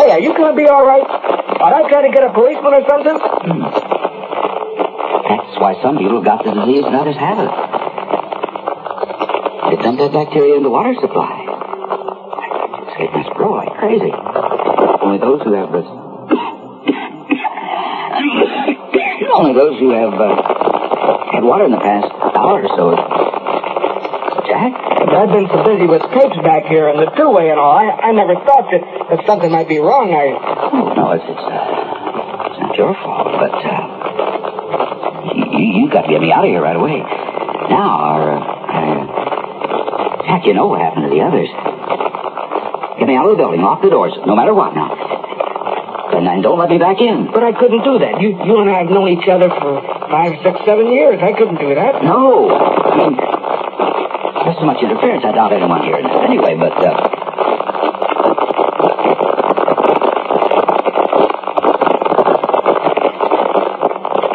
[SPEAKER 21] Hey, are you going to be all right? Ought I try to get a policeman or something?
[SPEAKER 15] That's why some people got the disease and others haven't. They dumped that bacteria in the water supply. Escape my sprawl like crazy. Only those who have this. Only those who have uh, had water in the past hour or so. Jack?
[SPEAKER 21] I've been so busy with tapes back here and the two-way and all. I, I never thought that, that something might be wrong. I.
[SPEAKER 15] Oh, no, it's, it's, it's not your fault, but, uh, you, you got to get me out of here right away. Now, or, uh, Jack, you know what happened to the others. Get me out of the building, lock the doors, no matter what now. And then don't let me back in.
[SPEAKER 21] But I couldn't do that. You, you and I have known each other for five, six, seven years. I couldn't do that.
[SPEAKER 15] No. I mean, there's so much interference, I doubt anyone this anyway, but, uh,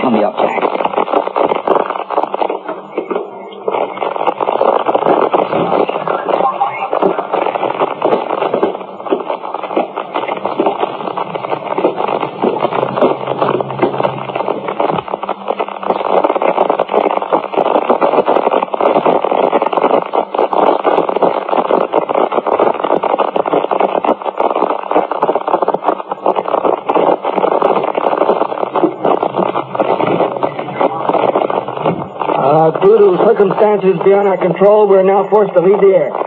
[SPEAKER 15] Come me up, Jack.
[SPEAKER 21] Uh, due to circumstances beyond our control, we're now forced to leave the air.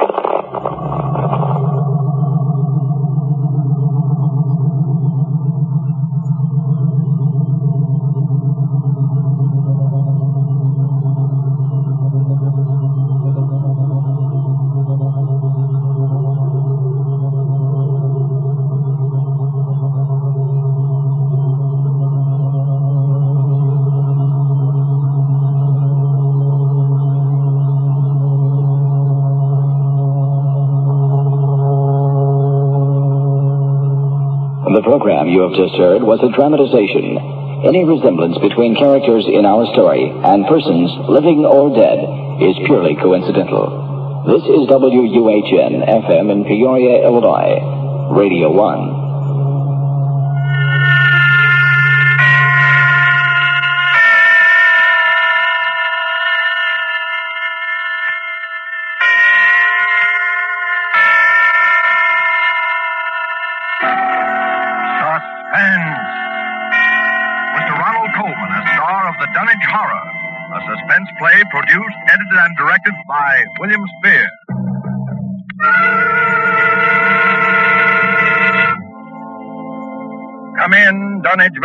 [SPEAKER 24] Have just heard was a dramatization. Any resemblance between characters in our story and persons, living or dead, is purely coincidental. This is WUHN FM in Peoria, Illinois. Radio 1.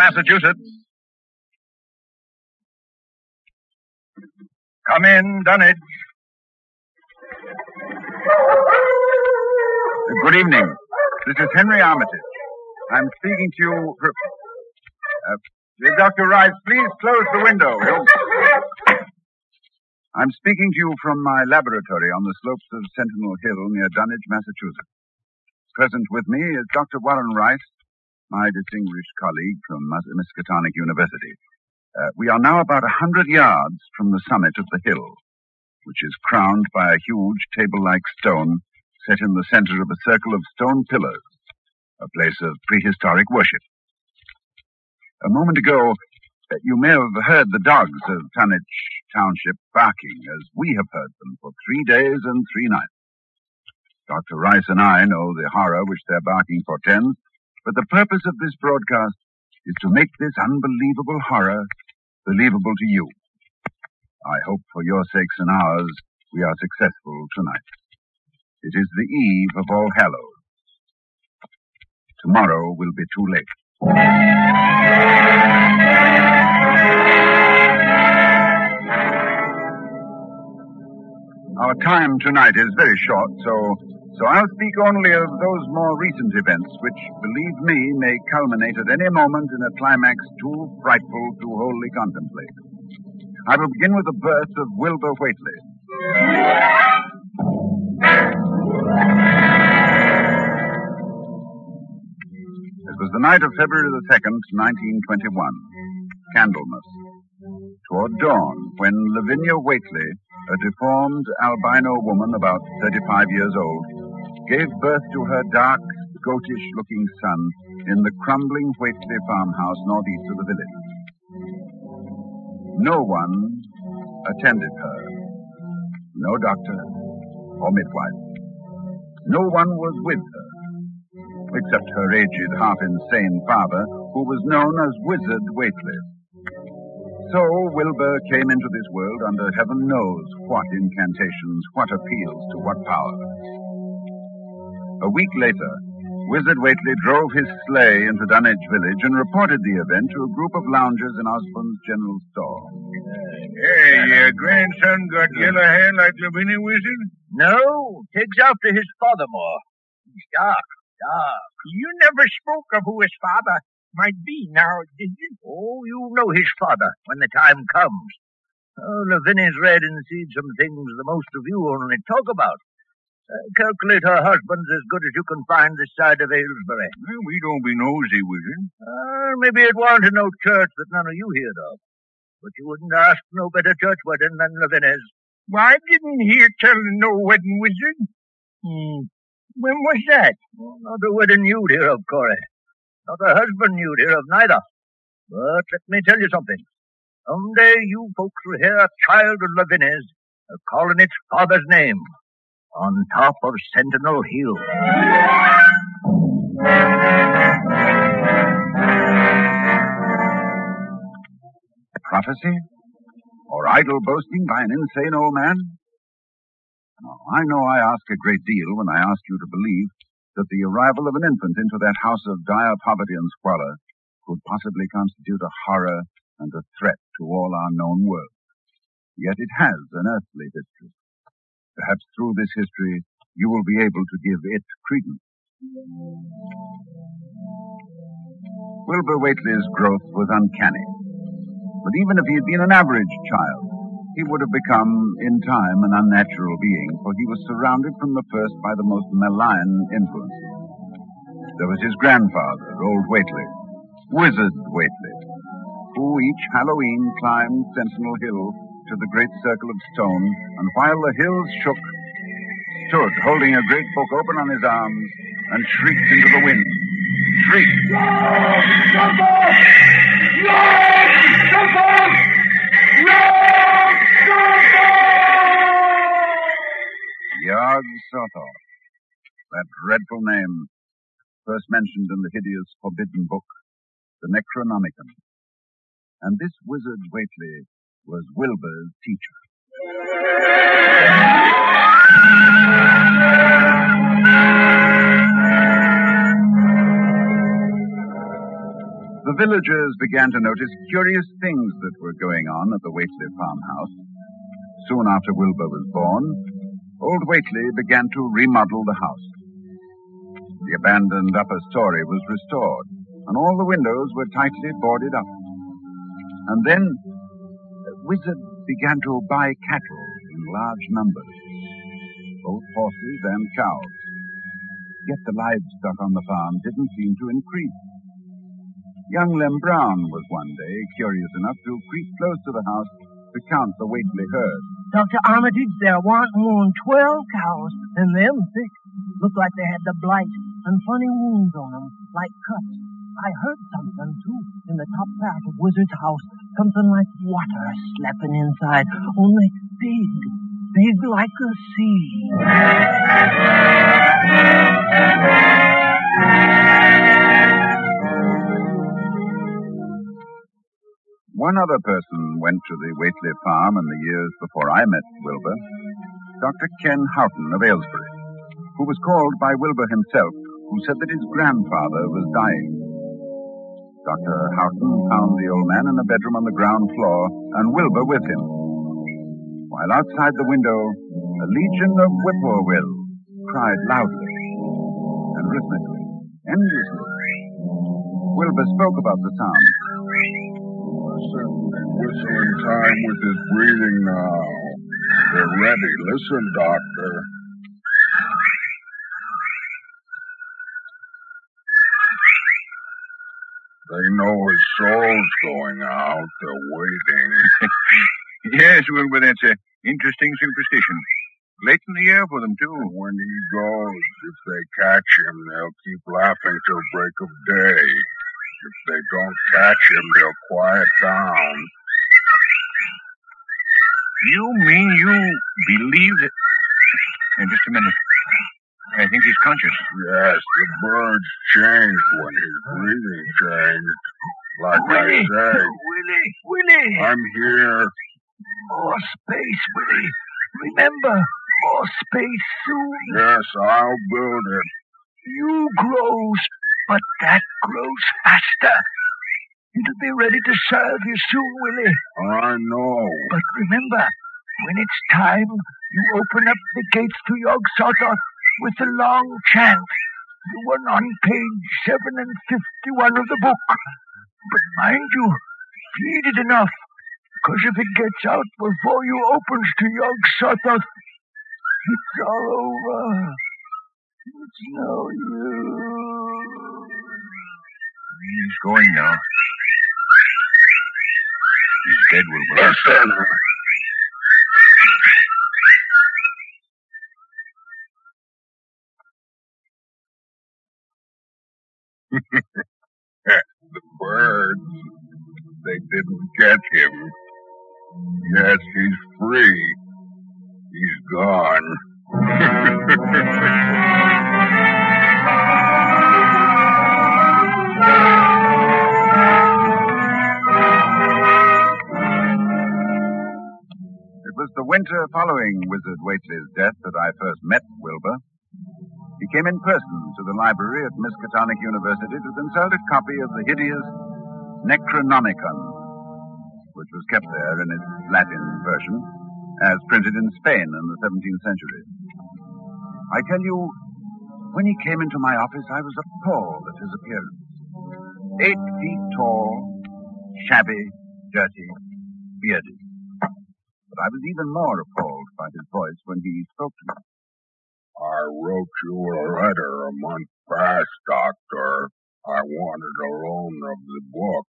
[SPEAKER 2] Massachusetts. Come in, Dunwich.
[SPEAKER 25] Good evening. This is Henry Armitage. I'm speaking to you. Uh, Dr. Rice, please close the window. I'm speaking to you from my laboratory on the slopes of Sentinel Hill near Dunwich, Massachusetts. Present with me is Dr. Warren Rice, my distinguished colleague from Miskatonic University. Uh, we are now about a hundred yards from the summit of the hill, which is crowned by a huge table-like stone set in the center of a circle of stone pillars, a place of prehistoric worship. A moment ago, uh, you may have heard the dogs of Dunwich Township barking as we have heard them for three days and three nights. Dr. Rice and I know the horror which their barking portends, but the purpose of this broadcast is to make this unbelievable horror believable to you. I hope for your sakes and ours we are successful tonight. It is the eve of All Hallows. Tomorrow will be too late. Our time tonight is very short, so so I'll speak only of those more recent events which, believe me, may culminate at any moment in a climax too frightful to wholly contemplate. I will begin with the birth of Wilbur Whately. It was the night of February the 2nd, 1921, Candlemas. Toward dawn, when Lavinia Whately, a deformed albino woman about 35 years old, gave birth to her dark, goatish-looking son in the crumbling Whately farmhouse northeast of the village. No one attended her. No doctor or midwife. No one was with her, except her aged, half-insane father, who was known as Wizard Whately. So Wilbur came into this world under heaven knows what incantations, what appeals to what power. A week later, Wizard Whately drove his sleigh into Dunwich village and reported the event to a group of loungers in Osborne's general store.
[SPEAKER 26] Hey, your grandson got yellow hair like Lavinia Wizard?
[SPEAKER 27] No, takes after his father more. He's dark, dark.
[SPEAKER 26] You never spoke of who his father might be now, did you?
[SPEAKER 27] Oh, you know his father when the time comes. Oh, Lavinia's read and seen some things the most of you only talk about. Calculate her husband's as good as you can find this side of Aylesbury.
[SPEAKER 26] Well, we don't be nosy, Wizard.
[SPEAKER 27] Uh, maybe it warn't a no church that none of you heard of. But you wouldn't ask no better church wedding than Lavinia's.
[SPEAKER 26] Well, I didn't hear tell of no wedding, Wizard.
[SPEAKER 27] Hmm.
[SPEAKER 26] When was that?
[SPEAKER 27] Well, not a wedding you'd hear of, Corey. Not a husband you'd hear of neither. But let me tell you something. Someday you folks will hear a child of Lavinia's calling its father's name on top of Sentinel Hill.
[SPEAKER 25] Prophecy? Or idle boasting by an insane old man? I know I ask a great deal when I ask you to believe that the arrival of an infant into that house of dire poverty and squalor could possibly constitute a horror and a threat to all our known world. Yet it has an earthly history. Perhaps through this history you will be able to give it credence. Wilbur Whately's growth was uncanny. But even if he had been an average child, he would have become, in time, an unnatural being, for he was surrounded from the first by the most malign influences. There was his grandfather, old Whately, Wizard Whately, who each Halloween climbed Sentinel Hill to the great circle of stone, and while the hills shook, stood holding a great book open on his arms and shrieked into the wind. Shrieked. Yog Sothoth. That dreadful name, first mentioned in the hideous forbidden book, the Necronomicon. And this wizard Whately was Wilbur's teacher. The villagers began to notice curious things that were going on at the Whately farmhouse. Soon after Wilbur was born, old Whately began to remodel the house. The abandoned upper story was restored, and all the windows were tightly boarded up. And then wizard began to buy cattle in large numbers, both horses and cows. Yet the livestock on the farm didn't seem to increase. Young Lem Brown was one day curious enough to creep close to the house to count the Whately herd.
[SPEAKER 26] Dr. Armitage, there weren't more than twelve cows, and them six.
[SPEAKER 28] Looked like they had the blight and funny wounds on 'em, like cuts. I heard something, too, in the top part of Wizard's house. Something like water slapping inside, only big, big like a sea.
[SPEAKER 25] One other person went to the Whately farm in the years before I met Wilbur. Dr. Ken Houghton of Aylesbury, who was called by Wilbur himself, who said that his grandfather was dying. Dr. Houghton found the old man in a bedroom on the ground floor, and Wilbur with him. While outside the window, a legion of whippoorwills cried loudly and rhythmically, endlessly. Wilbur spoke about the sound.
[SPEAKER 29] Listen, whistling time with his breathing now. They're ready. Listen, Doctor. They know his soul's going out. They're waiting.
[SPEAKER 25] yes, Wilbur, that's a interesting superstition. Late in the year for them, too.
[SPEAKER 29] When he goes, if they catch him, they'll keep laughing till break of day. If they don't catch him, they'll quiet down.
[SPEAKER 25] You mean you believe that... Hey, just a minute. I think he's conscious.
[SPEAKER 29] Yes, the birds changed when his breathing changed. Like
[SPEAKER 28] Willie!
[SPEAKER 29] I say,
[SPEAKER 28] Willie! Willie!
[SPEAKER 29] I'm here.
[SPEAKER 28] More space, Willie. Remember, more space soon.
[SPEAKER 29] Yes, I'll build it.
[SPEAKER 28] You grows, but that grows faster. It'll be ready to serve you soon, Willie.
[SPEAKER 29] I know.
[SPEAKER 28] But remember, when it's time, you open up the gates to Yog Sothoth with a long chant. The one on page 7 and 51 of the book. But mind you, feed it enough, because if it gets out before you opens to Yog Sothoth, it's all over. It's no use.
[SPEAKER 25] He's going now. He's dead, Wilbur.
[SPEAKER 29] Listen. The birds, they didn't get him. Yes, he's free. He's gone.
[SPEAKER 25] It was the winter following Wizard Whately's death that I first met Wilbur. He came in person to the library at Miskatonic University to consult a copy of the hideous Necronomicon, which was kept there in its Latin version, as printed in Spain in the 17th century. I tell you, when he came into my office, I was appalled at his appearance. Eight feet tall, shabby, dirty, bearded. But I was even more appalled by his voice when he spoke to me.
[SPEAKER 29] I wrote you a letter a month past, Doctor. I wanted a loan of the book.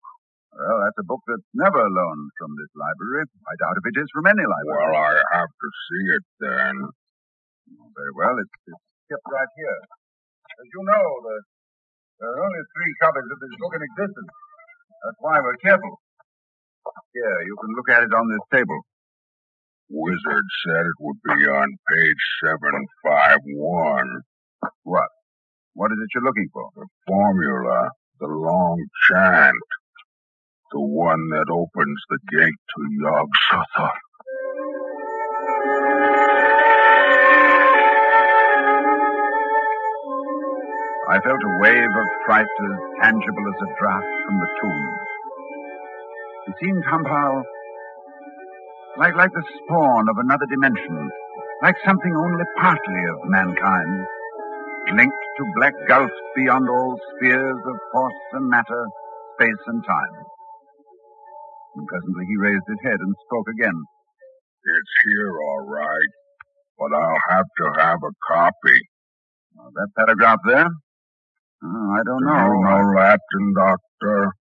[SPEAKER 25] Well, that's a book that's never loaned from this library. I doubt if it is from any library.
[SPEAKER 29] Well, I have to see it then.
[SPEAKER 25] Oh, very well. It's, it's kept right here. As you know, the, there are only three copies of this book in existence. That's why we're careful. Here, you can look at it on this table.
[SPEAKER 29] Wizard said it would be on page 751.
[SPEAKER 25] What? What is it you're looking for?
[SPEAKER 29] The formula, the long chant. The one that opens the gate to Yog Sothoth.
[SPEAKER 25] I felt a wave of fright as tangible as a draught from the tomb. It seemed somehow like, like the spawn of another dimension, like something only partly of mankind, linked to black gulfs beyond all spheres of force and matter, space and time. And presently he raised his head and spoke again.
[SPEAKER 29] It's here, all right. But I'll have to have a copy.
[SPEAKER 25] Uh, that paragraph there? Oh, I don't
[SPEAKER 29] Do
[SPEAKER 25] know.
[SPEAKER 29] you know Latin, Doctor?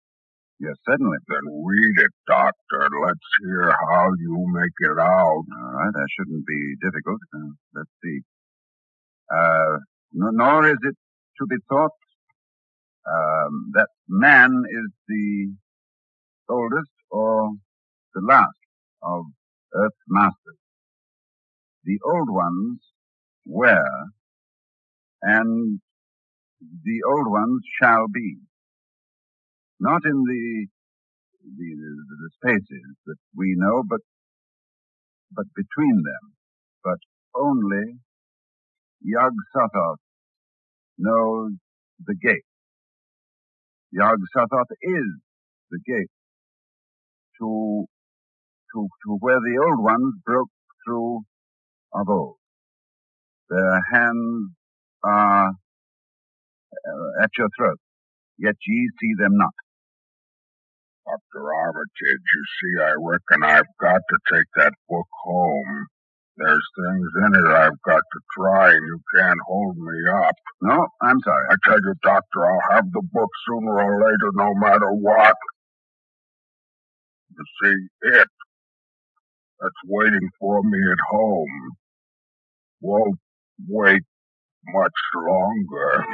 [SPEAKER 25] Yes, certainly.
[SPEAKER 29] Then read it, Doctor. Let's hear how you make it out.
[SPEAKER 25] All right, that shouldn't be difficult. Uh, let's see. Uh, No, nor is it to be thought um, that man is the oldest or the last of Earth's masters. The old ones were, and the old ones shall be. Not in the, the, the spaces that we know, but, but between them. But only Yog Sothoth knows the gate. Yog Sothoth is the gate to, to, to where the old ones broke through of old. Their hands are uh, at your throat, yet ye see them not.
[SPEAKER 26] Dr. Armitage, you see, I reckon I've got to take that book home. There's things in it I've got to try, and you can't hold me up.
[SPEAKER 25] No, I'm sorry.
[SPEAKER 26] I tell you, Doctor, I'll have the book sooner or later, no matter what. You see, it that's waiting for me at home won't wait much longer.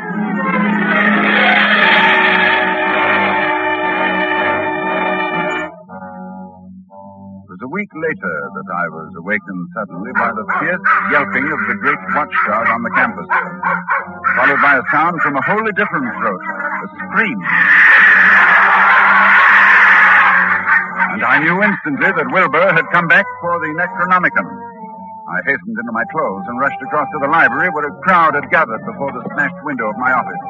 [SPEAKER 25] Was a week later that I was awakened suddenly by the fierce yelping of the great watchdog on the campus, followed by a sound from a wholly different throat, a scream. And I knew instantly that Wilbur had come back for the Necronomicon. I hastened into my clothes and rushed across to the library where a crowd had gathered before the smashed window of my office.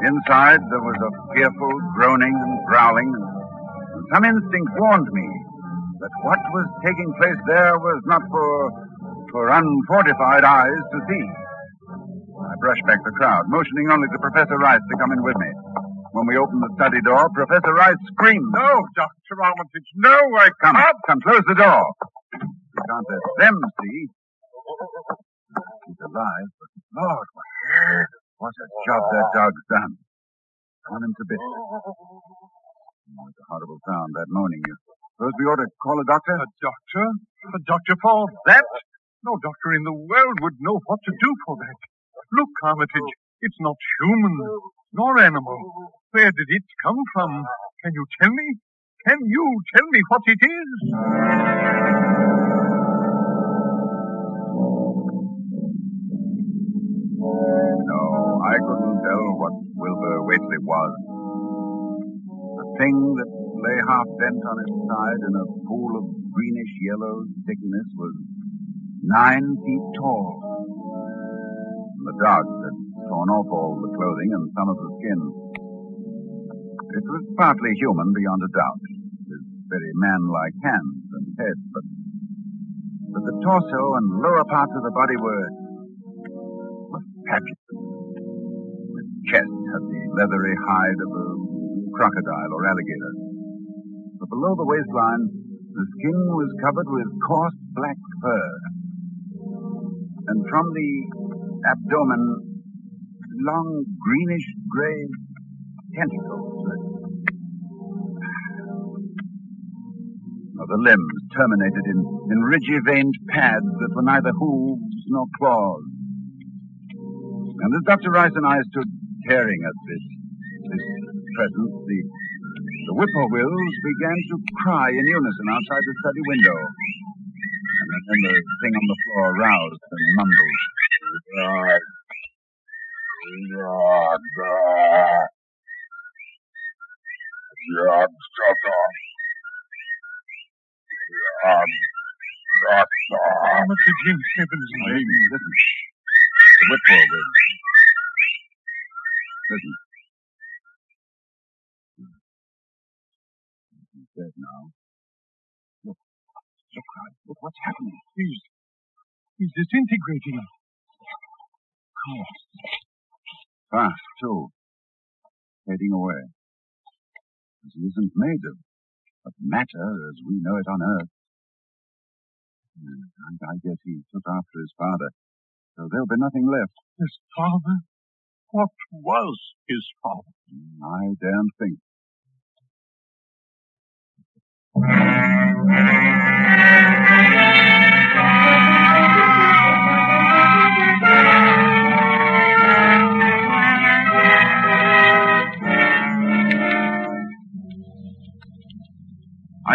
[SPEAKER 25] Inside there was a fearful groaning and growling, and some instinct warned me that what was taking place there was not for, for unfortified eyes to see. I brushed back the crowd, motioning only to Professor Rice to come in with me. When we opened the study door, Professor Rice screamed.
[SPEAKER 26] No, Dr. Armitage, no, I
[SPEAKER 25] Come,
[SPEAKER 26] can't.
[SPEAKER 25] come, close the door. You can't let them see. He's alive, but Lord, what, what a job that dog's done. Torn him to bits. Oh, it's a horrible sound, that moaning. You suppose we ought to call a doctor?
[SPEAKER 26] A doctor? A doctor for that? No doctor in the world would know what to do for that. Look, Armitage, it's not human, nor animal. Where did it come from? Can you tell me? Can you tell me what it is?
[SPEAKER 25] No, I couldn't tell what Wilbur Whately was. The thing that lay half bent on its side in a pool of greenish yellow thickness was nine feet tall. The dogs had torn off all the clothing and some of the skin. It was partly human beyond a doubt, with very man-like hands and head, but, but the torso and lower parts of the body were, were fabulous. The chest had the leathery hide of a crocodile or alligator. But below the waistline, the skin was covered with coarse black fur. And from the abdomen, long greenish gray tentacles. The limbs terminated in, in ridgy veined pads that were neither hooves nor claws. And as Dr. Rice and I stood staring at this, this presence, the, the whippoorwills began to cry in unison outside the study window. And then the thing on the floor roused and mumbled.
[SPEAKER 26] God. God. God. God. God.
[SPEAKER 25] Name. Listen. The whippoorwill. Listen. Dead now. Look. Look, Look what's happening.
[SPEAKER 26] He's, he's disintegrating.
[SPEAKER 25] Course. Fast, ah, too. Fading away. As he isn't made of, of matter as we know it on Earth. And I guess he took after his father. So there'll be nothing left.
[SPEAKER 26] His father? What was his father?
[SPEAKER 25] I daren't think. I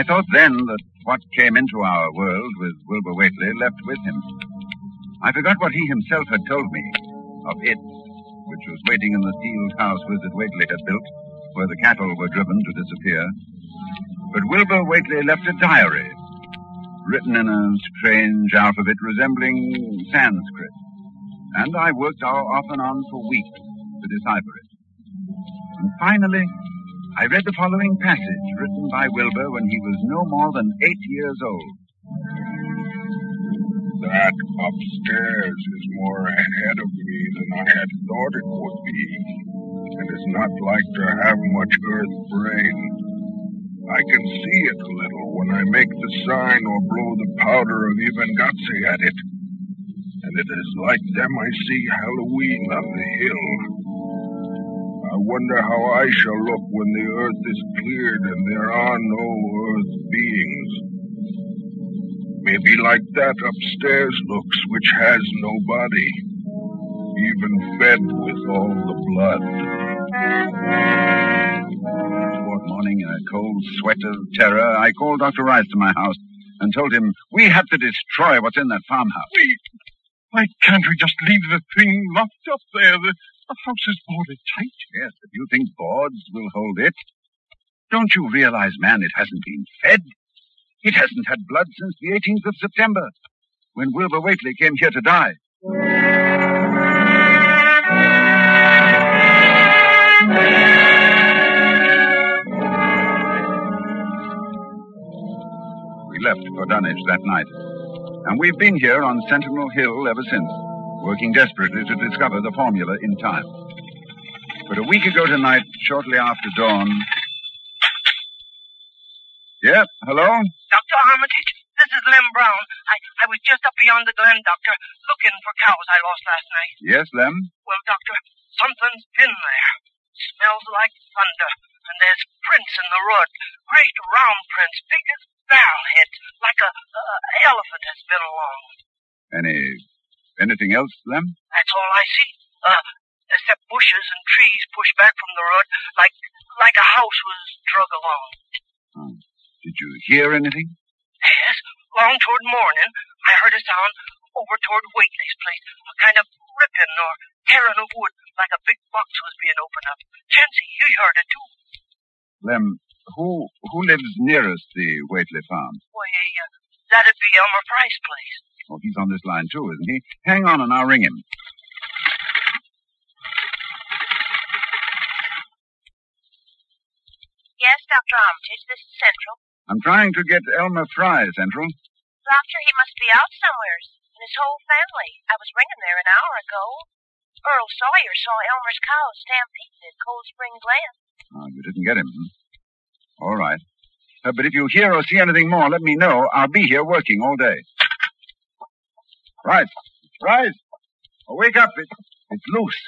[SPEAKER 25] thought then that what came into our world with Wilbur Whately left with him. I forgot what he himself had told me of it, which was waiting in the sealed house Wizard Whately had built, where the cattle were driven to disappear. But Wilbur Whately left a diary, written in a strange alphabet resembling Sanskrit. And I worked off and on for weeks to decipher it. And finally, I read the following passage written by Wilbur when he was no more than eight years old.
[SPEAKER 29] That upstairs is more ahead of me than I had thought it would be, and is not like to have much earth brain. I can see it a little when I make the sign or blow the powder of Ibn Ghazi at it. And it is like them I see Halloween on the hill. I wonder how I shall look when the earth is cleared and there are no earth beings. Maybe like that upstairs looks, which has no body, even fed with all the blood.
[SPEAKER 25] Toward morning, in a cold sweat of terror, I called Dr. Rice to my house and told him we had to destroy what's in that farmhouse.
[SPEAKER 26] We, why can't we just leave the thing locked up there? The, the house is boarded tight.
[SPEAKER 25] Yes, if you think boards will hold it. Don't you realize, man, it hasn't been fed? It hasn't had blood since the 18th of September, when Wilbur Whately came here to die. Left for Dunwich that night, and we've been here on Sentinel Hill ever since, working desperately to discover the formula in time. But a week ago tonight, shortly after dawn. Yeah, hello?
[SPEAKER 30] Dr. Armitage, this is Lem Brown. I, I was just up beyond the glen, Doctor, looking for cows I lost last night.
[SPEAKER 25] Yes, Lem?
[SPEAKER 30] Well, Doctor, something's been there. Smells like thunder, and there's prints in the road. Great round prints, big as barrel heads, like a uh, elephant has been along.
[SPEAKER 25] Any anything else, Lem?
[SPEAKER 30] That's all I see. Uh, except bushes and trees pushed back from the road, like like a house was drug along.
[SPEAKER 25] Oh. Did you hear anything?
[SPEAKER 30] Yes, long toward morning, I heard a sound over toward Whately's place, a kind of ripping or tearing of wood, like a big box was being opened up. Chauncey, you heard it too.
[SPEAKER 25] Lem, who who lives nearest the Whately farm?
[SPEAKER 30] Why, uh, that'd be Elmer Frye's place.
[SPEAKER 25] Oh, he's on this line too, isn't he? Hang on and I'll ring him.
[SPEAKER 31] Yes, Dr. Armitage, this is Central.
[SPEAKER 25] I'm trying to get Elmer Frye, Central.
[SPEAKER 31] Doctor, he must be out somewheres. And his whole family. I was ringing there an hour ago. Earl Sawyer saw Elmer's cows stampeded at Cold Spring Glen.
[SPEAKER 25] Oh, you didn't get him. Hmm? All right. Uh, but if you hear or see anything more, let me know. I'll be here working all day. Rise. Rise. Oh, wake up. It, it's loose.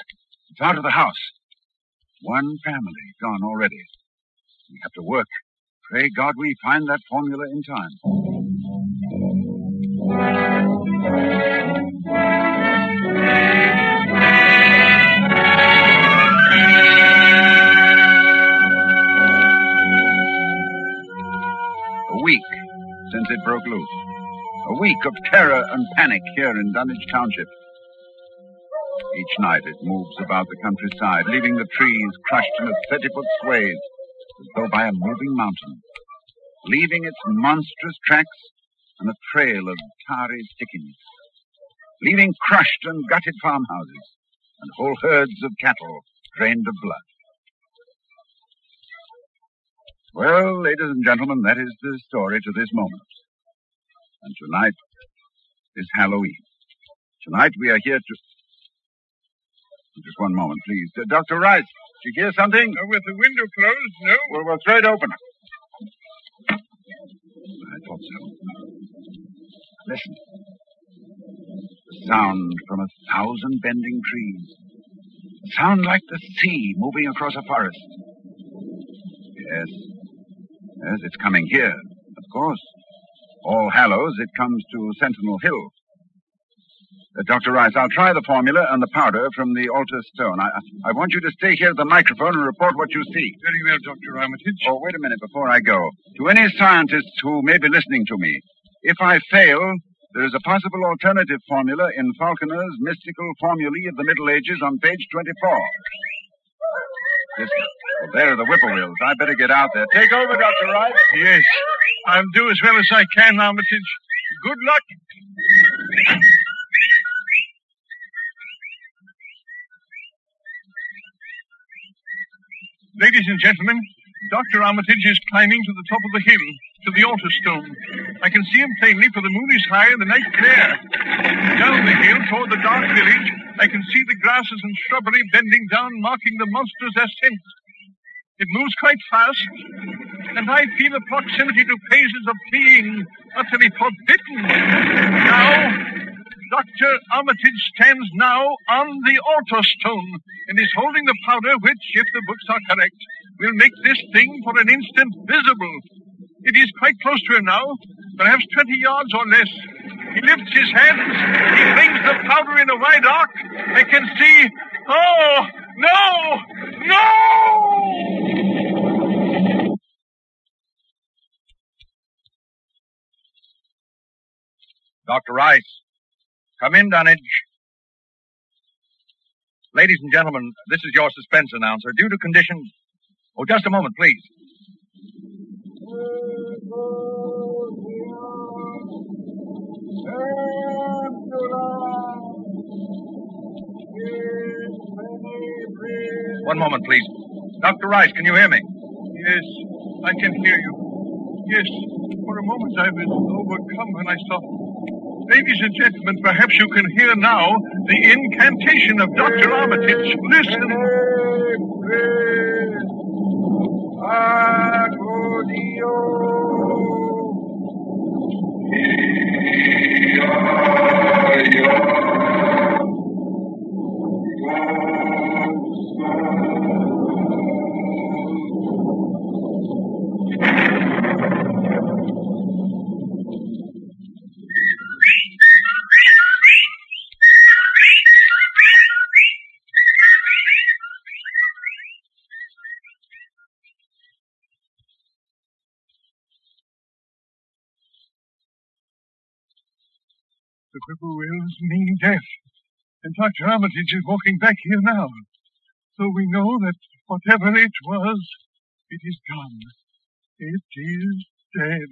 [SPEAKER 25] It's out of the house. One family gone already. We have to work. Pray God we find that formula in time. Since it broke loose. A week of terror and panic here in Dunwich Township. Each night it moves about the countryside, leaving the trees crushed in a 30 foot swathe as though by a moving mountain, leaving its monstrous tracks and a trail of tarry stickiness, leaving crushed and gutted farmhouses and whole herds of cattle drained of blood. Well, ladies and gentlemen, that is the story to this moment. And tonight is Halloween. Tonight we are here to. Just one moment, please. Uh, Dr. Rice, did you hear something?
[SPEAKER 26] Uh, with the window closed, no.
[SPEAKER 25] Well, we'll throw it open. I thought so. Listen. The sound from a thousand bending trees. A sound like the sea moving across a forest. Yes. Yes, it's coming here, of course. All Hallows, it comes to Sentinel Hill. Uh, Dr. Rice, I'll try the formula and the powder from the altar stone. I, I want you to stay here at the microphone and report what you see.
[SPEAKER 26] Very well, Dr. Armitage.
[SPEAKER 25] Oh, wait a minute before I go. To any scientists who may be listening to me, if I fail, there is a possible alternative formula in Falconer's mystical formulae of the Middle Ages on page 24. This, well, there are the whippoorwills. I better get out there. Take over, Dr. Wright.
[SPEAKER 26] Yes. I'll do as well as I can, Armitage. Good luck. Ladies and gentlemen, Dr. Armitage is climbing to the top of the hill, to the altar stone. I can see him plainly, for the moon is high and the night clear. Down the hill toward the dark village, I can see the grasses and shrubbery bending down, marking the monster's ascent. It moves quite fast, and I feel a proximity to phases of being utterly forbidden. Now, Dr. Armitage stands now on the altar stone and is holding the powder which, if the books are correct, will make this thing for an instant visible. It is quite close to him now, perhaps 20 yards or less. He lifts his hands. He flings the powder in a wide arc. I can see. Oh, no! No!
[SPEAKER 25] Dr. Rice. Come in, Dunwich. Ladies and gentlemen, this is your suspense announcer. Due to conditions. Oh, just a moment, please. One moment, please. Dr. Rice, can you hear me?
[SPEAKER 26] Yes, I can hear you. Yes, for a moment I was overcome when I saw. Ladies and gentlemen, perhaps you can hear now the incantation of Dr. Armitage. Listen. The whippoorwills mean death. And Dr. Armitage is walking back here now. So we know that whatever it was, it is gone. It is dead.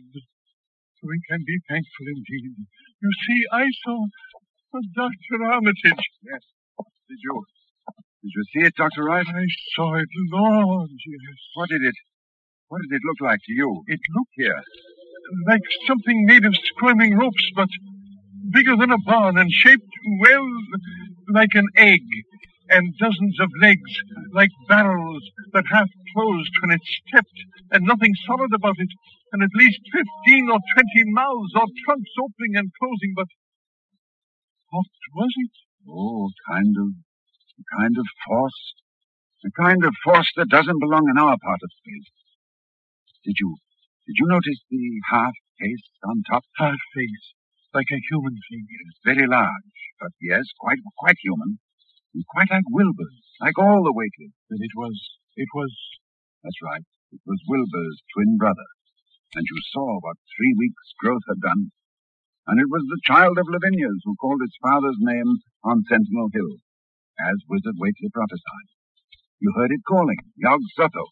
[SPEAKER 26] So We can be thankful indeed. You see, I saw Dr. Armitage.
[SPEAKER 25] Yes. Did you? Did you see it, Dr. Rice?
[SPEAKER 26] I saw it, Lord, yes.
[SPEAKER 25] What did it? What did it look like to you?
[SPEAKER 26] It looked
[SPEAKER 25] Here.
[SPEAKER 26] like something made of squirming ropes, but bigger than a barn and shaped, well, like an egg. And dozens of legs, like barrels that half closed when it stepped, and nothing solid about it, and at least fifteen or twenty mouths or trunks opening and closing, but what was it?
[SPEAKER 25] Oh, kind of, a kind of force. A kind of force that doesn't belong in our part of space. Did you, did you notice the half face on top?
[SPEAKER 26] Half face, like a human figure.
[SPEAKER 25] Very large, but yes, quite, quite human. And quite like Wilbur's, like all the Whatelys.
[SPEAKER 26] But it was, it was,
[SPEAKER 25] That's right. It was Wilbur's twin brother. And you saw what three weeks' growth had done. And it was the child of Lavinia's who called its father's name on Sentinel Hill, as Wizard Whately prophesied. You heard it calling, Yog Sotho.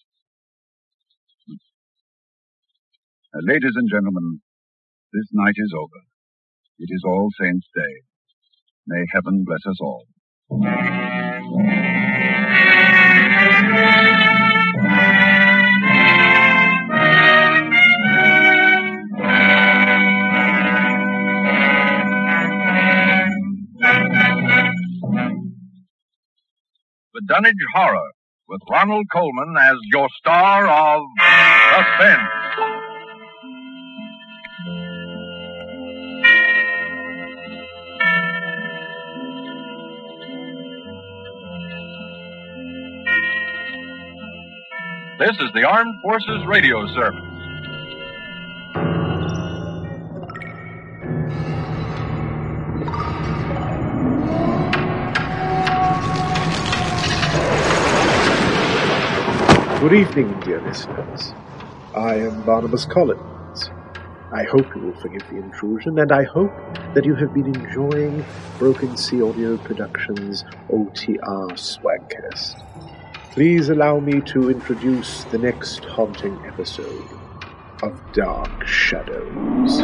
[SPEAKER 25] Uh, ladies and gentlemen, this night is over. It is All Saints' Day. May heaven bless us all.
[SPEAKER 2] The Dunwich Horror, with Ronald Colman as your star of suspense. This is the Armed Forces Radio Service.
[SPEAKER 32] Good evening, dear listeners. I am Barnabas Collins. I hope you will forgive the intrusion, and I hope that you have been enjoying Broken Sea Audio Productions' OTR Swagcast. Please allow me to introduce the next haunting episode of Dark Shadows.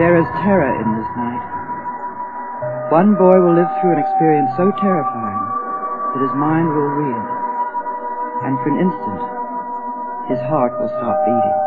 [SPEAKER 33] There is terror in this night. One boy will live through an experience so terrifying that his mind will reel, and for an instant, his heart will stop beating.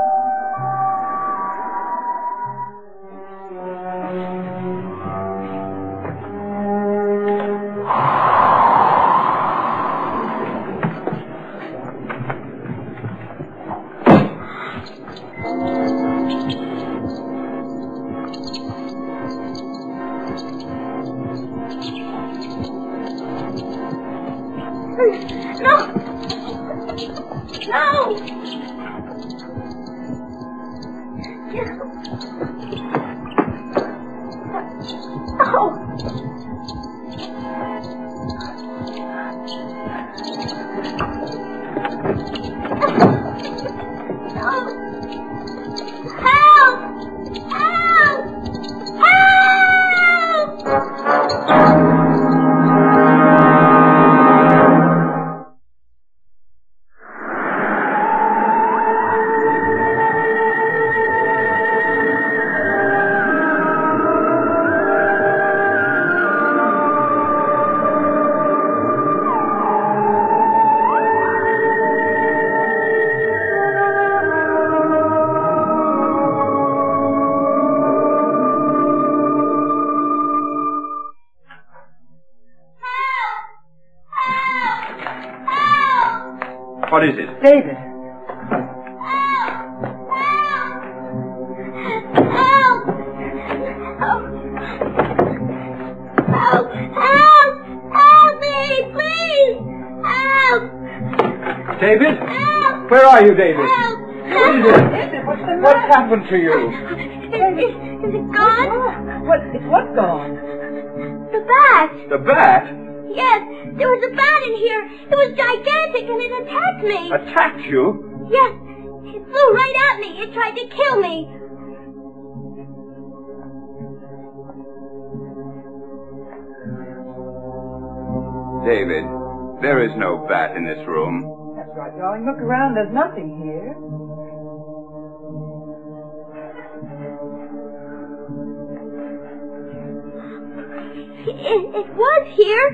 [SPEAKER 11] Me. attacked
[SPEAKER 34] you?
[SPEAKER 11] Yes, it flew right at me. It tried to kill me.
[SPEAKER 34] David, there is no bat in this room.
[SPEAKER 33] That's right, darling. Look around. There's nothing here.
[SPEAKER 11] It, it was here.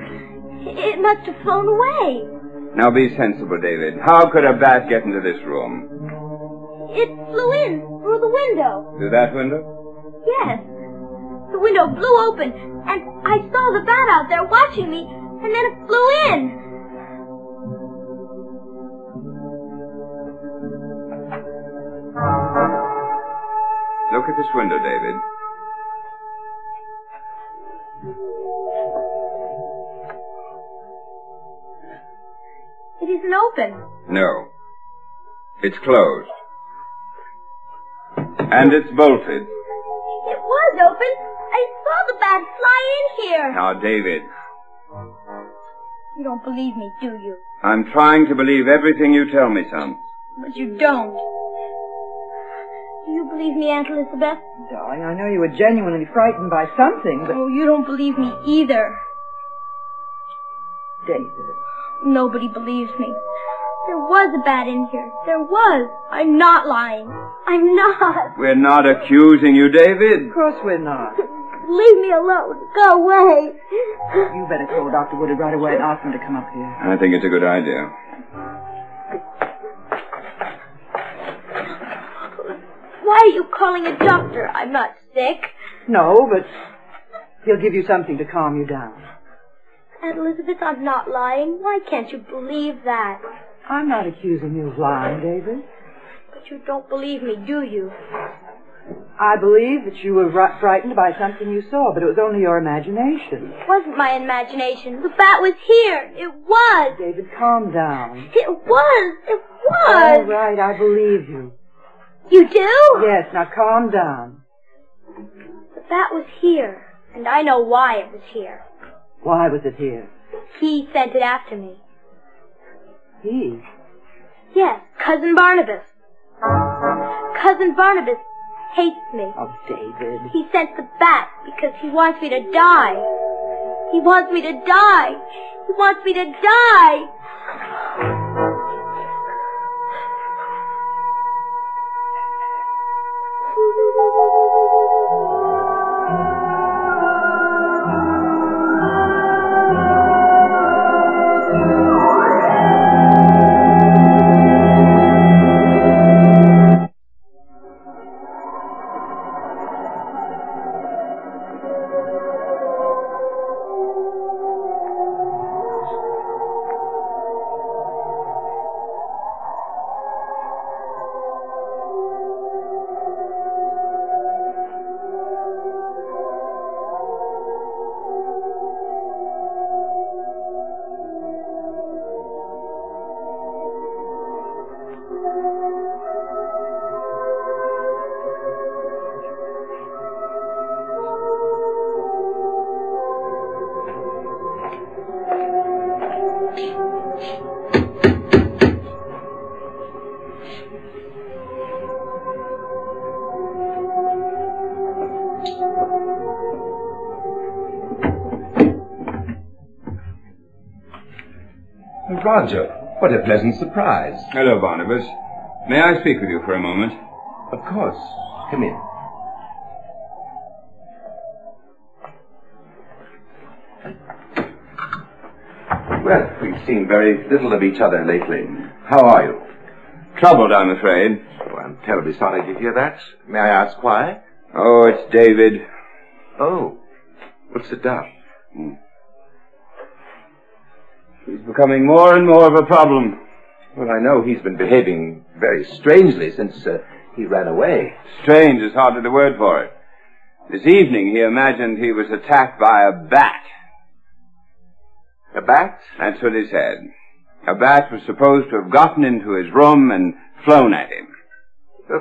[SPEAKER 11] It must have flown away.
[SPEAKER 34] Now be sensible, David. How could a bat get into this room?
[SPEAKER 11] It flew in through the window.
[SPEAKER 34] Through that window?
[SPEAKER 11] Yes. The window blew open, and I saw the bat out there watching me, and then it flew in.
[SPEAKER 34] Look at this window, David.
[SPEAKER 11] Open.
[SPEAKER 34] No. It's closed. And it's bolted.
[SPEAKER 11] It was open. I saw the bat fly in here.
[SPEAKER 34] Now, David,
[SPEAKER 11] You don't believe me, do you?
[SPEAKER 34] I'm trying to believe everything you tell me, son.
[SPEAKER 11] But you don't. Do you believe me, Aunt Elizabeth?
[SPEAKER 33] Darling, I know you were genuinely frightened by something, but...
[SPEAKER 11] Oh, you don't believe me either.
[SPEAKER 33] David.
[SPEAKER 11] Nobody believes me. There was a bat in here. There was. I'm not lying. I'm not.
[SPEAKER 34] We're not accusing you, David.
[SPEAKER 33] Of course we're not.
[SPEAKER 11] Leave me alone. Go away.
[SPEAKER 33] You better call Dr. Woodard right away and ask him to come up here.
[SPEAKER 34] I think it's a good idea.
[SPEAKER 11] Why are you calling a doctor? I'm not sick.
[SPEAKER 33] No, but he'll give you something to calm you down.
[SPEAKER 11] Aunt Elizabeth, I'm not lying. Why can't you believe that?
[SPEAKER 33] I'm not accusing you of lying, David.
[SPEAKER 11] But you don't believe me, do you?
[SPEAKER 33] I believe that you were ri- frightened by something you saw, but it was only your imagination.
[SPEAKER 11] It wasn't my imagination. The bat was here. It was.
[SPEAKER 33] David, calm down.
[SPEAKER 11] It was. It was.
[SPEAKER 33] All right, I believe you.
[SPEAKER 11] You do?
[SPEAKER 33] Yes, now calm down.
[SPEAKER 11] The bat was here, and I know why it was here.
[SPEAKER 33] Why was it here?
[SPEAKER 11] He sent it after me.
[SPEAKER 33] He?
[SPEAKER 11] Yes, Cousin Barnabas. Cousin Barnabas hates me.
[SPEAKER 33] Oh, David.
[SPEAKER 11] He sent the bat because he wants me to die. He wants me to die. He wants me to die.
[SPEAKER 35] Roger, what a pleasant surprise.
[SPEAKER 36] Hello, Barnabas. May I speak with you for a moment?
[SPEAKER 35] Of course. Come in. Well, we've seen very little of each other lately. How are you?
[SPEAKER 36] Troubled, I'm afraid.
[SPEAKER 35] Oh, I'm terribly sorry to hear that. May I ask why?
[SPEAKER 36] Oh, it's David.
[SPEAKER 35] Oh. Well, sit down.
[SPEAKER 36] Becoming more and more of a problem.
[SPEAKER 35] Well, I know he's been behaving very strangely since uh, he ran away.
[SPEAKER 36] Strange is hardly the word for it. This evening he imagined he was attacked by a bat.
[SPEAKER 35] A bat?
[SPEAKER 36] That's what he said. A bat was supposed to have gotten into his room and flown at him.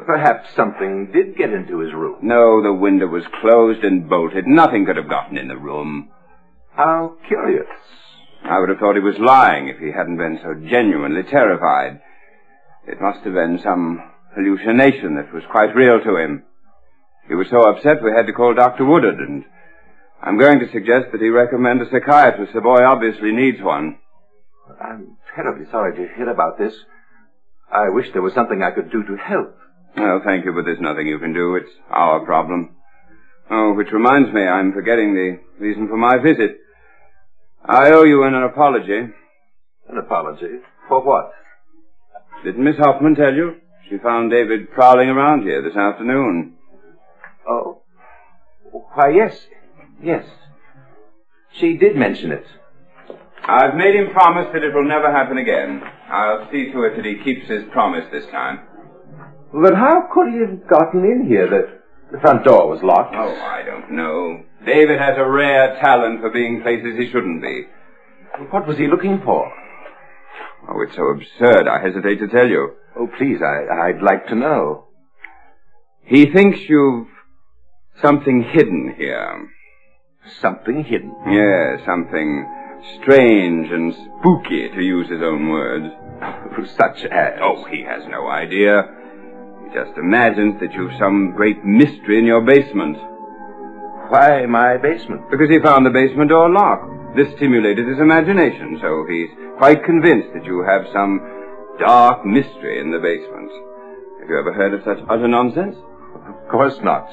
[SPEAKER 35] Perhaps something did get into his room.
[SPEAKER 36] No, the window was closed and bolted. Nothing could have gotten in the room.
[SPEAKER 35] How curious.
[SPEAKER 36] I would have thought he was lying if he hadn't been so genuinely terrified. It must have been some hallucination that was quite real to him. He was so upset we had to call Dr. Woodard, and I'm going to suggest that he recommend a psychiatrist. The boy obviously needs one.
[SPEAKER 35] I'm terribly sorry to hear about this. I wish there was something I could do to help.
[SPEAKER 36] Oh, thank you, but there's nothing you can do. It's our problem. Oh, which reminds me, I'm forgetting the reason for my visit. I owe you an apology.
[SPEAKER 35] An apology? For what?
[SPEAKER 36] Didn't Miss Hoffman tell you? She found David prowling around here this afternoon.
[SPEAKER 35] Oh. Why, yes. Yes. She did mention it.
[SPEAKER 36] I've made him promise that it will never happen again. I'll see to it that he keeps his promise this time.
[SPEAKER 35] But how could he have gotten in here? The, the front door was locked.
[SPEAKER 36] Oh, I don't know. David has a rare talent for being places he shouldn't be.
[SPEAKER 35] What was he looking for?
[SPEAKER 36] Oh, it's so absurd, I hesitate to tell you.
[SPEAKER 35] Oh, please, I, I'd like to know.
[SPEAKER 36] He thinks you've something hidden here.
[SPEAKER 35] Something hidden?
[SPEAKER 36] Yes, something strange and spooky, to use his own words.
[SPEAKER 35] Such as?
[SPEAKER 36] Oh, he has no idea. Just imagines that you've some great mystery in your basement.
[SPEAKER 35] Why my basement?
[SPEAKER 36] Because he found the basement door locked. This stimulated his imagination, so he's quite convinced that you have some dark mystery in the basement. Have you ever heard of such utter nonsense?
[SPEAKER 35] Of course not.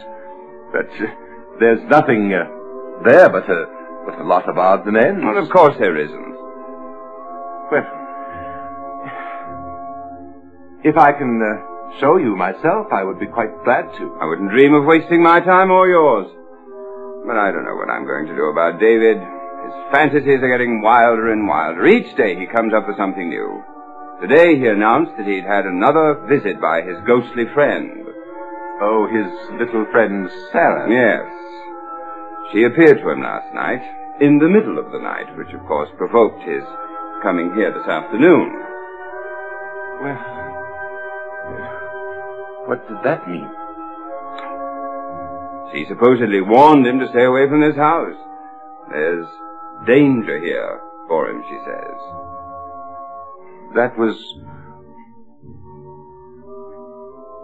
[SPEAKER 35] But uh, there's nothing uh, there but a, but a lot of odds and ends.
[SPEAKER 36] Well, of course there isn't.
[SPEAKER 35] Well, if I can uh, show you myself, I would be quite glad to.
[SPEAKER 36] I wouldn't dream of wasting my time or yours. But I don't know what I'm going to do about David. His fantasies are getting wilder and wilder. Each day he comes up with something new. Today he announced that he'd had another visit by his ghostly friend.
[SPEAKER 35] Oh, his little friend Sarah?
[SPEAKER 36] Yes. She appeared to him last night, in the middle of the night, which of course provoked his coming here this afternoon.
[SPEAKER 35] Well, what did that mean?
[SPEAKER 36] She supposedly warned him to stay away from this house. There's danger here for him, she says.
[SPEAKER 35] That was.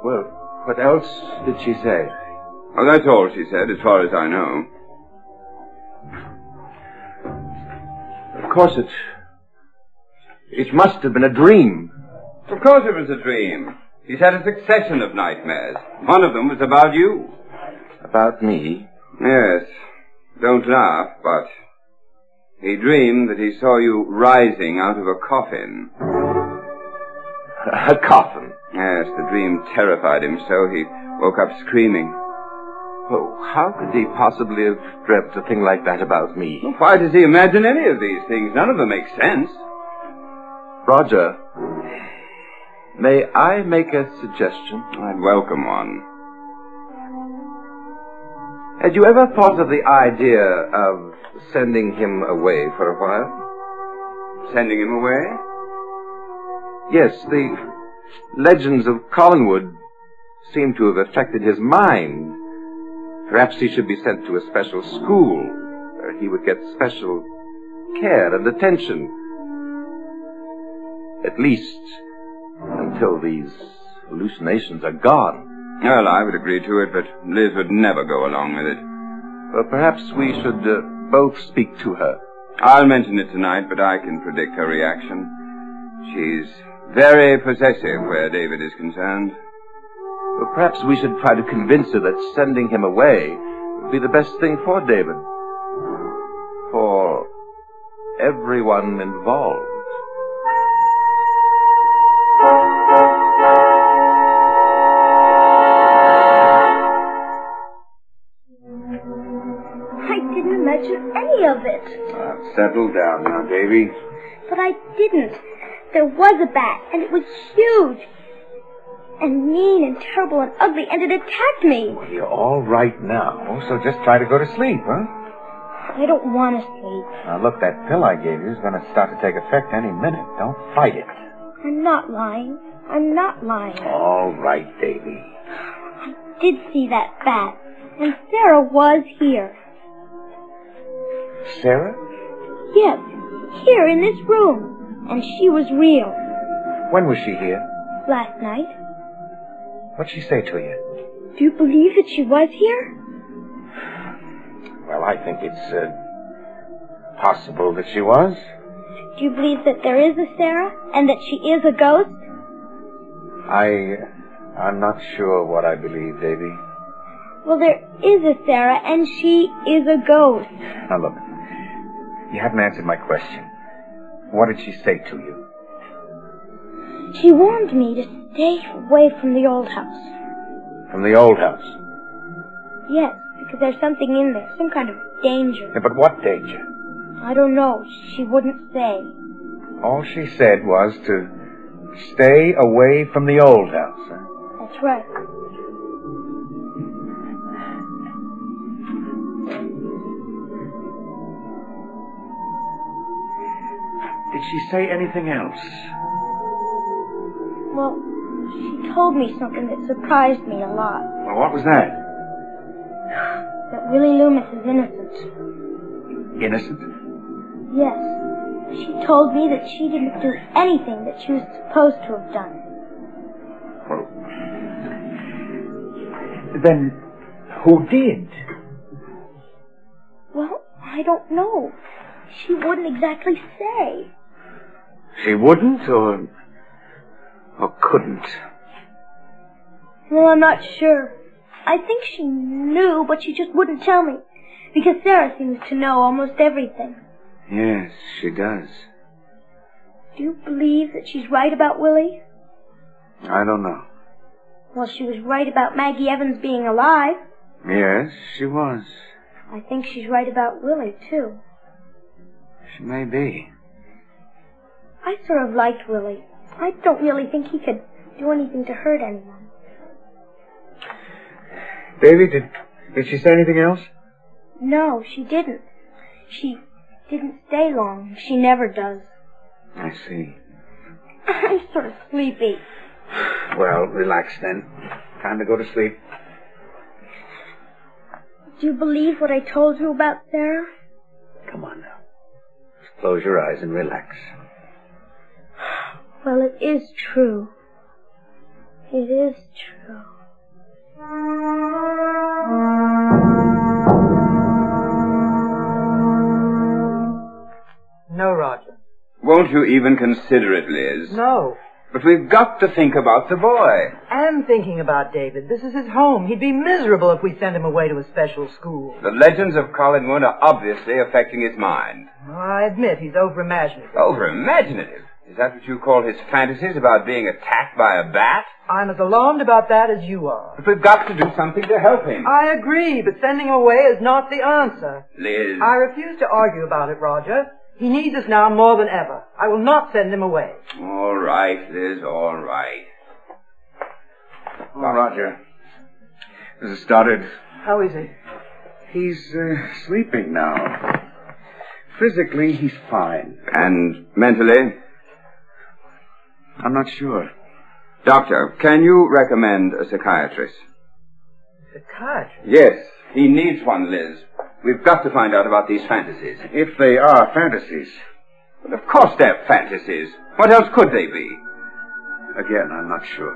[SPEAKER 35] Well, what else did she say?
[SPEAKER 36] Oh, that's all she said, as far as I know.
[SPEAKER 35] Of course it. It must have been a dream.
[SPEAKER 36] Of course it was a dream. He's had a succession of nightmares. One of them was about you.
[SPEAKER 35] About me?
[SPEAKER 36] Yes. Don't laugh, but he dreamed that he saw you rising out of a coffin.
[SPEAKER 35] A coffin?
[SPEAKER 36] Yes, the dream terrified him so he woke up screaming.
[SPEAKER 35] Oh, how could he possibly have dreamt a thing like that about me?
[SPEAKER 36] Well, why does he imagine any of these things? None of them make sense.
[SPEAKER 35] Roger, may I make a suggestion?
[SPEAKER 36] I'd welcome one.
[SPEAKER 35] Had you ever thought of the idea of sending him away for a while?
[SPEAKER 36] Sending him away?
[SPEAKER 35] Yes, the legends of Collinwood seem to have affected his mind. Perhaps he should be sent to a special school where he would get special care and attention. At least until these hallucinations are gone.
[SPEAKER 36] Well, I would agree to it, but Liz would never go along with it.
[SPEAKER 35] Well, perhaps we should uh, both speak to her.
[SPEAKER 36] I'll mention it tonight, but I can predict her reaction. She's very possessive where David is concerned.
[SPEAKER 35] Well, perhaps we should try to convince her that sending him away would be the best thing for David. For everyone involved.
[SPEAKER 11] Any of it.
[SPEAKER 36] Uh, settle down now, Davy.
[SPEAKER 11] But I didn't. There was a bat, and it was huge. And mean and terrible and ugly, and it attacked me.
[SPEAKER 34] Well, you're all right now, so just try to go to sleep, huh?
[SPEAKER 11] I don't want to sleep.
[SPEAKER 34] Now, look, that pill I gave you is going to start to take effect any minute. Don't fight it.
[SPEAKER 11] I'm not lying. I'm not lying.
[SPEAKER 34] All right, Davy.
[SPEAKER 11] I did see that bat, and Sarah was here.
[SPEAKER 34] Sarah?
[SPEAKER 11] Yes, here in this room. And she was real.
[SPEAKER 34] When was she here?
[SPEAKER 11] Last night.
[SPEAKER 34] What'd she say to you?
[SPEAKER 11] Do you believe that she was here?
[SPEAKER 34] Well, I think it's uh, possible that she was.
[SPEAKER 11] Do you believe that there is a Sarah and that she is a ghost?
[SPEAKER 34] I, I'm not sure what I believe, Davy.
[SPEAKER 11] Well, there is a Sarah and she is a ghost.
[SPEAKER 34] Now look, you haven't answered my question. What did she say to you?
[SPEAKER 11] She warned me to stay away from the old house.
[SPEAKER 34] From the old house.
[SPEAKER 11] Yes, because there's something in there, some kind of danger.
[SPEAKER 34] Yeah, but what danger?
[SPEAKER 11] I don't know. She wouldn't say.
[SPEAKER 34] All she said was to stay away from the old house. Huh?
[SPEAKER 11] That's right.
[SPEAKER 34] Did she say anything else?
[SPEAKER 11] Well, she told me something that surprised me a lot.
[SPEAKER 34] Well, what was that?
[SPEAKER 11] That Willie Loomis is innocent.
[SPEAKER 34] Innocent?
[SPEAKER 11] Yes. She told me that she didn't do anything that she was supposed to have done.
[SPEAKER 34] Well, then who did?
[SPEAKER 11] Well, I don't know. She wouldn't exactly say.
[SPEAKER 34] She wouldn't or or couldn't?
[SPEAKER 11] Well, I'm not sure. I think she knew, but she just wouldn't tell me. Because Sarah seems to know almost everything.
[SPEAKER 34] Yes, she does.
[SPEAKER 11] Do you believe that she's right about Willie?
[SPEAKER 34] I don't know.
[SPEAKER 11] Well, she was right about Maggie Evans being alive.
[SPEAKER 34] Yes, she was.
[SPEAKER 11] I think she's right about Willie, too.
[SPEAKER 34] She may be.
[SPEAKER 11] I sort of liked Willie. I don't really think he could do anything to hurt anyone.
[SPEAKER 34] Davy, did did she say anything else?
[SPEAKER 11] No, she didn't. She didn't stay long. She never does.
[SPEAKER 34] I see.
[SPEAKER 11] I'm sort of sleepy.
[SPEAKER 34] Well, relax then. Time to go to sleep.
[SPEAKER 11] Do you believe what I told you about Sarah?
[SPEAKER 34] Come on now.
[SPEAKER 37] Close your eyes and relax.
[SPEAKER 11] Well, it is true. It is true.
[SPEAKER 33] No, Roger.
[SPEAKER 36] Won't you even consider it, Liz?
[SPEAKER 33] No.
[SPEAKER 36] But we've got to think about the boy.
[SPEAKER 33] I'm thinking about David. This is his home. He'd be miserable if we sent him away to a special school.
[SPEAKER 36] The legends of Collinwood are obviously affecting his mind.
[SPEAKER 33] Oh, I admit he's over-imaginative.
[SPEAKER 36] Over-imaginative? Is that what you call his fantasies about being attacked by a bat?
[SPEAKER 33] I'm as alarmed about that as you are.
[SPEAKER 36] But we've got to do something to help him.
[SPEAKER 33] I agree, but sending him away is not the answer.
[SPEAKER 36] Liz.
[SPEAKER 33] I refuse to argue about it, Roger. He needs us now more than ever. I will not send him away.
[SPEAKER 36] All right, Liz, all right.
[SPEAKER 37] Oh, Roger. This is Stoddard.
[SPEAKER 33] How is he?
[SPEAKER 37] He's uh, sleeping now. Physically, he's fine.
[SPEAKER 36] And mentally?
[SPEAKER 37] I'm not sure.
[SPEAKER 36] Doctor, can you recommend a psychiatrist?
[SPEAKER 33] Psychiatrist?
[SPEAKER 36] Yes, he needs one, Liz. We've got to find out about these fantasies.
[SPEAKER 37] If they are fantasies.
[SPEAKER 36] But of course they're fantasies. What else could they be?
[SPEAKER 37] Again, I'm not sure.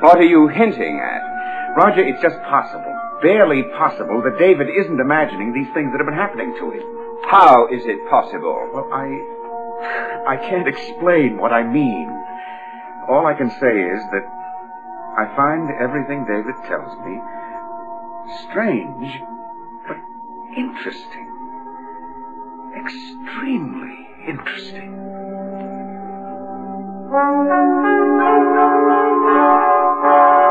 [SPEAKER 36] What are you hinting at?
[SPEAKER 37] Roger, it's just possible, barely possible, that David isn't imagining these things that have been happening to him.
[SPEAKER 36] How is it possible?
[SPEAKER 37] Well, I. I can't explain what I mean. All I can say is that I find everything David tells me strange, but interesting. Extremely interesting.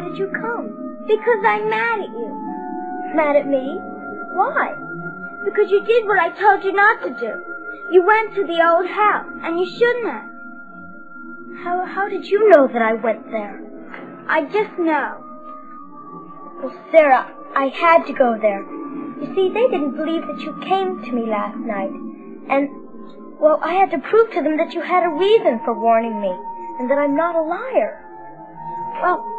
[SPEAKER 11] Why did you come? Because I'm mad at you. Mad at me? Why? Because you did what I told you not to do. You went to the old house, and you shouldn't have. How, how did you know that I went there? I just know. Well, Sarah, I had to go there. You see, they didn't believe that you came to me last night. And, well, I had to prove to them that you had a reason for warning me, and that I'm not a liar. Well,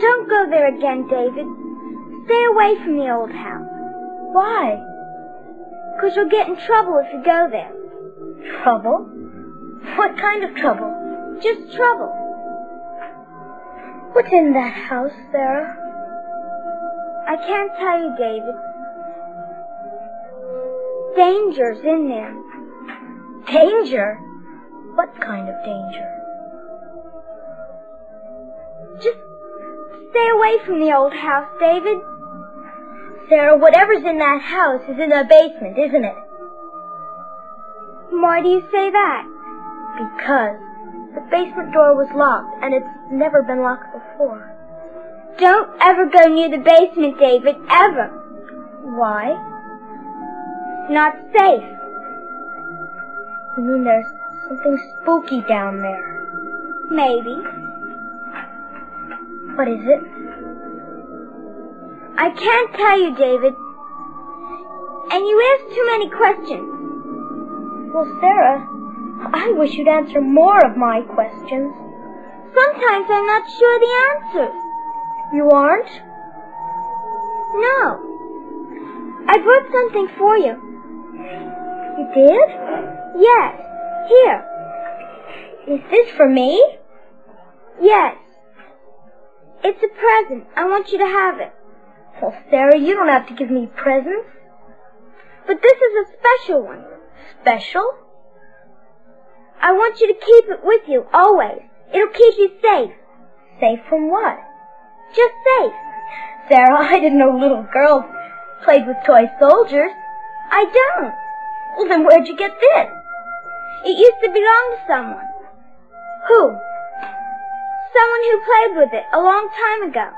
[SPEAKER 11] don't go there again, David. Stay away from the old house. Why? Because you'll get in trouble if you go there. Trouble? What kind of trouble? Just trouble. What's in that house, Sarah? I can't tell you, David. Danger's in there. Danger? What kind of danger? Just stay away from the old house, David. Sarah, whatever's in that house is in the basement, isn't it? Why do you say that? Because the basement door was locked, and it's never been locked before. Don't ever go near the basement, David, ever. Why? Not safe. You mean there's something spooky down there? Maybe. What is it? I can't tell you, David. And you ask too many questions. Well, Sarah, I wish you'd answer more of my questions. Sometimes I'm not sure the answers. You aren't? No. I brought something for you. You did? Yes. Here. Is this for me? Yes. It's a present. I want you to have it. Well, Sarah, you don't have to give me presents. But this is a special one. Special? I want you to keep it with you, always. It'll keep you safe. Safe from what? Just safe. Sarah, I didn't know little girls played with toy soldiers. I don't. Well, then where'd you get this? It used to belong to someone. Who? Someone who played with it a long time ago.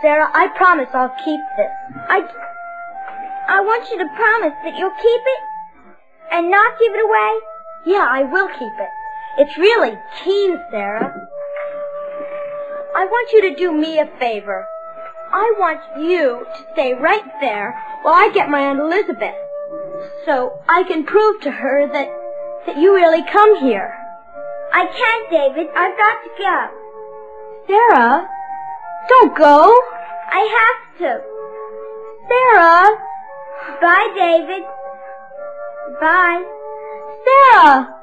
[SPEAKER 11] Sarah, I promise I'll keep this. I, I want you to promise that you'll keep it and not give it away. Yeah, I will keep it. It's really keen, Sarah. I want you to do me a favor. I want you to stay right there while I get my Aunt Elizabeth. So I can prove to her that, that you really come here.
[SPEAKER 38] I can't, David. I've got to go.
[SPEAKER 11] Sarah, don't go.
[SPEAKER 38] I have to.
[SPEAKER 11] Sarah.
[SPEAKER 38] Bye, David. Bye.
[SPEAKER 11] Sarah.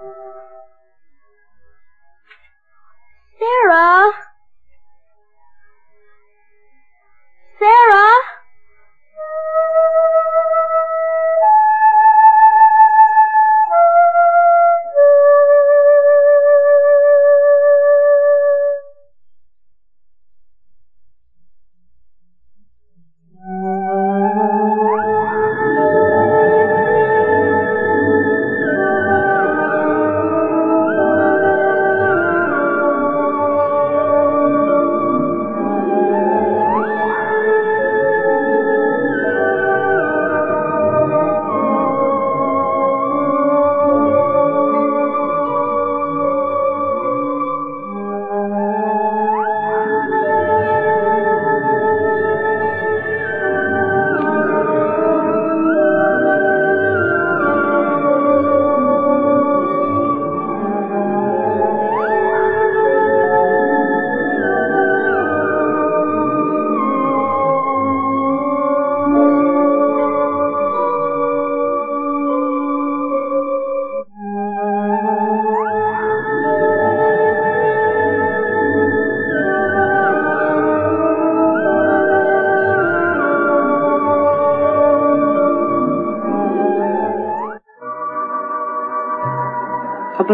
[SPEAKER 11] Sarah. Sarah.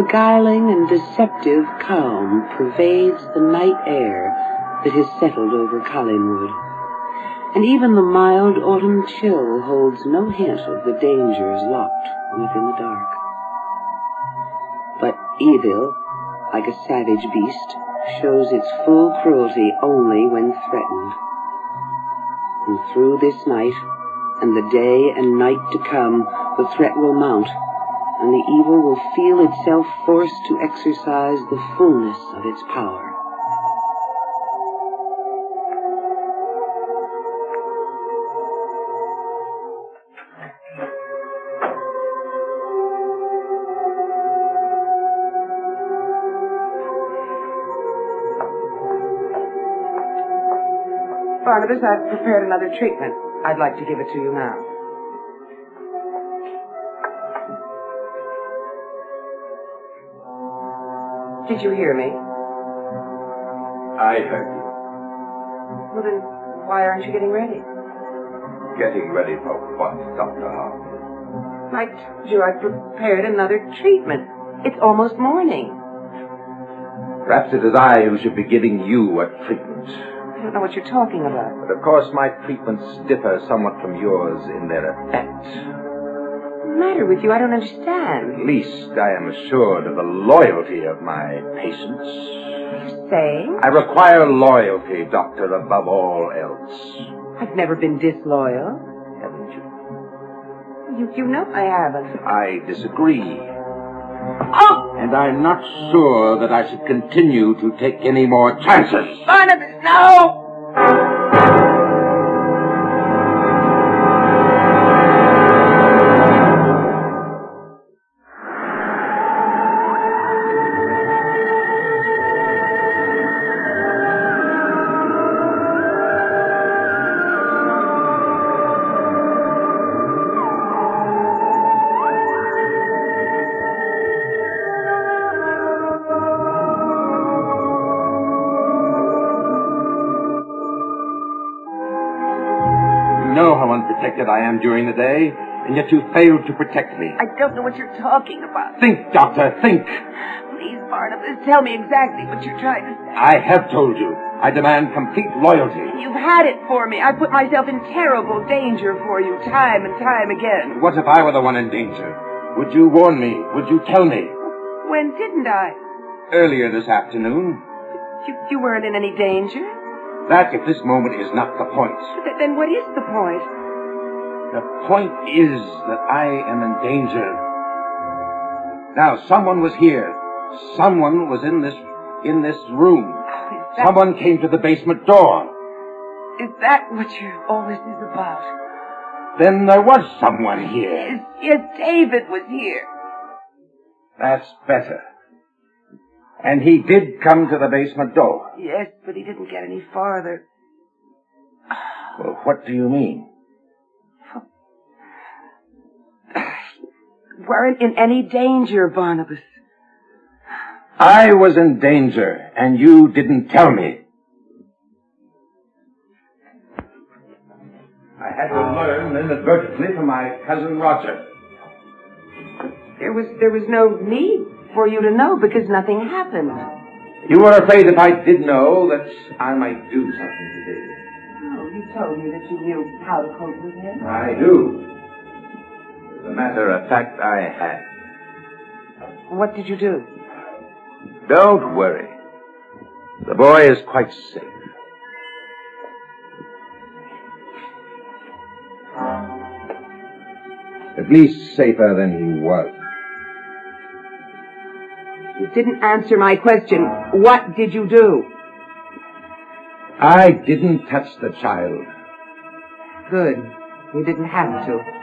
[SPEAKER 20] Beguiling and deceptive calm pervades the night air that has settled over Collinwood, and even the mild autumn chill holds no hint of the dangers locked within the dark. But evil, like a savage beast, shows its full cruelty only when threatened. And through this night, and the day and night to come, the threat will mount, and the evil will feel itself forced to exercise the fullness of its power. Barnabas, I've prepared another treatment. I'd like to give it to you now. Did you hear me?
[SPEAKER 35] I heard you.
[SPEAKER 20] Well, then, why aren't you getting ready?
[SPEAKER 35] Getting ready for what, Dr. Howe?
[SPEAKER 20] I told you I prepared another treatment. It's almost morning.
[SPEAKER 35] Perhaps it is I who should be giving you a treatment.
[SPEAKER 20] I don't know what you're talking about.
[SPEAKER 35] But of course, my treatments differ somewhat from yours in their effect.
[SPEAKER 20] Matter with you? I don't understand.
[SPEAKER 35] At least I am assured of the loyalty of my patients.
[SPEAKER 20] Saying?
[SPEAKER 35] I require loyalty, Doctor, above all else.
[SPEAKER 20] I've never been disloyal.
[SPEAKER 35] Haven't you?
[SPEAKER 20] You, you know I haven't.
[SPEAKER 35] I disagree. Oh! And I'm not sure that I should continue to take any more chances.
[SPEAKER 20] Barnabas, no!
[SPEAKER 35] Protected I am during the day, and yet you failed to protect me.
[SPEAKER 20] I don't know what you're talking about.
[SPEAKER 35] Think, Doctor, think.
[SPEAKER 20] Please, Barnabas, tell me exactly what you're trying to say.
[SPEAKER 35] I have told you. I demand complete loyalty.
[SPEAKER 20] You've had it for me. I put myself in terrible danger for you time and time again.
[SPEAKER 35] What if I were the one in danger? Would you warn me? Would you tell me?
[SPEAKER 20] When didn't I?
[SPEAKER 35] Earlier this afternoon.
[SPEAKER 20] You, you weren't in any danger.
[SPEAKER 35] That, at this moment, is not the point.
[SPEAKER 20] Th- then what is the point?
[SPEAKER 35] The point is that I am in danger. Now, someone was here. Someone was in this in this room.
[SPEAKER 20] that-
[SPEAKER 35] Someone came to the basement door.
[SPEAKER 20] Is that what you, all this is about?
[SPEAKER 35] Then there was someone here.
[SPEAKER 20] Yes, yes, David was here.
[SPEAKER 35] That's better. And he did come to the basement door.
[SPEAKER 20] Yes, but he didn't get any farther.
[SPEAKER 35] Well, what do you mean?
[SPEAKER 20] Weren't in any danger, Barnabas.
[SPEAKER 35] I was in danger, and you didn't tell me. I had to learn inadvertently from my cousin Roger.
[SPEAKER 20] There was there was no need for you to know because nothing happened.
[SPEAKER 35] You were afraid if I did know that I might do something to David.
[SPEAKER 20] Oh, you told me that you knew how to cope with him.
[SPEAKER 35] I do. As a matter of fact, I had.
[SPEAKER 20] What did you do?
[SPEAKER 35] Don't worry. The boy is quite safe. At least safer than he was.
[SPEAKER 20] You didn't answer my question. What did you do?
[SPEAKER 35] I didn't touch the child.
[SPEAKER 20] Good. You didn't have to.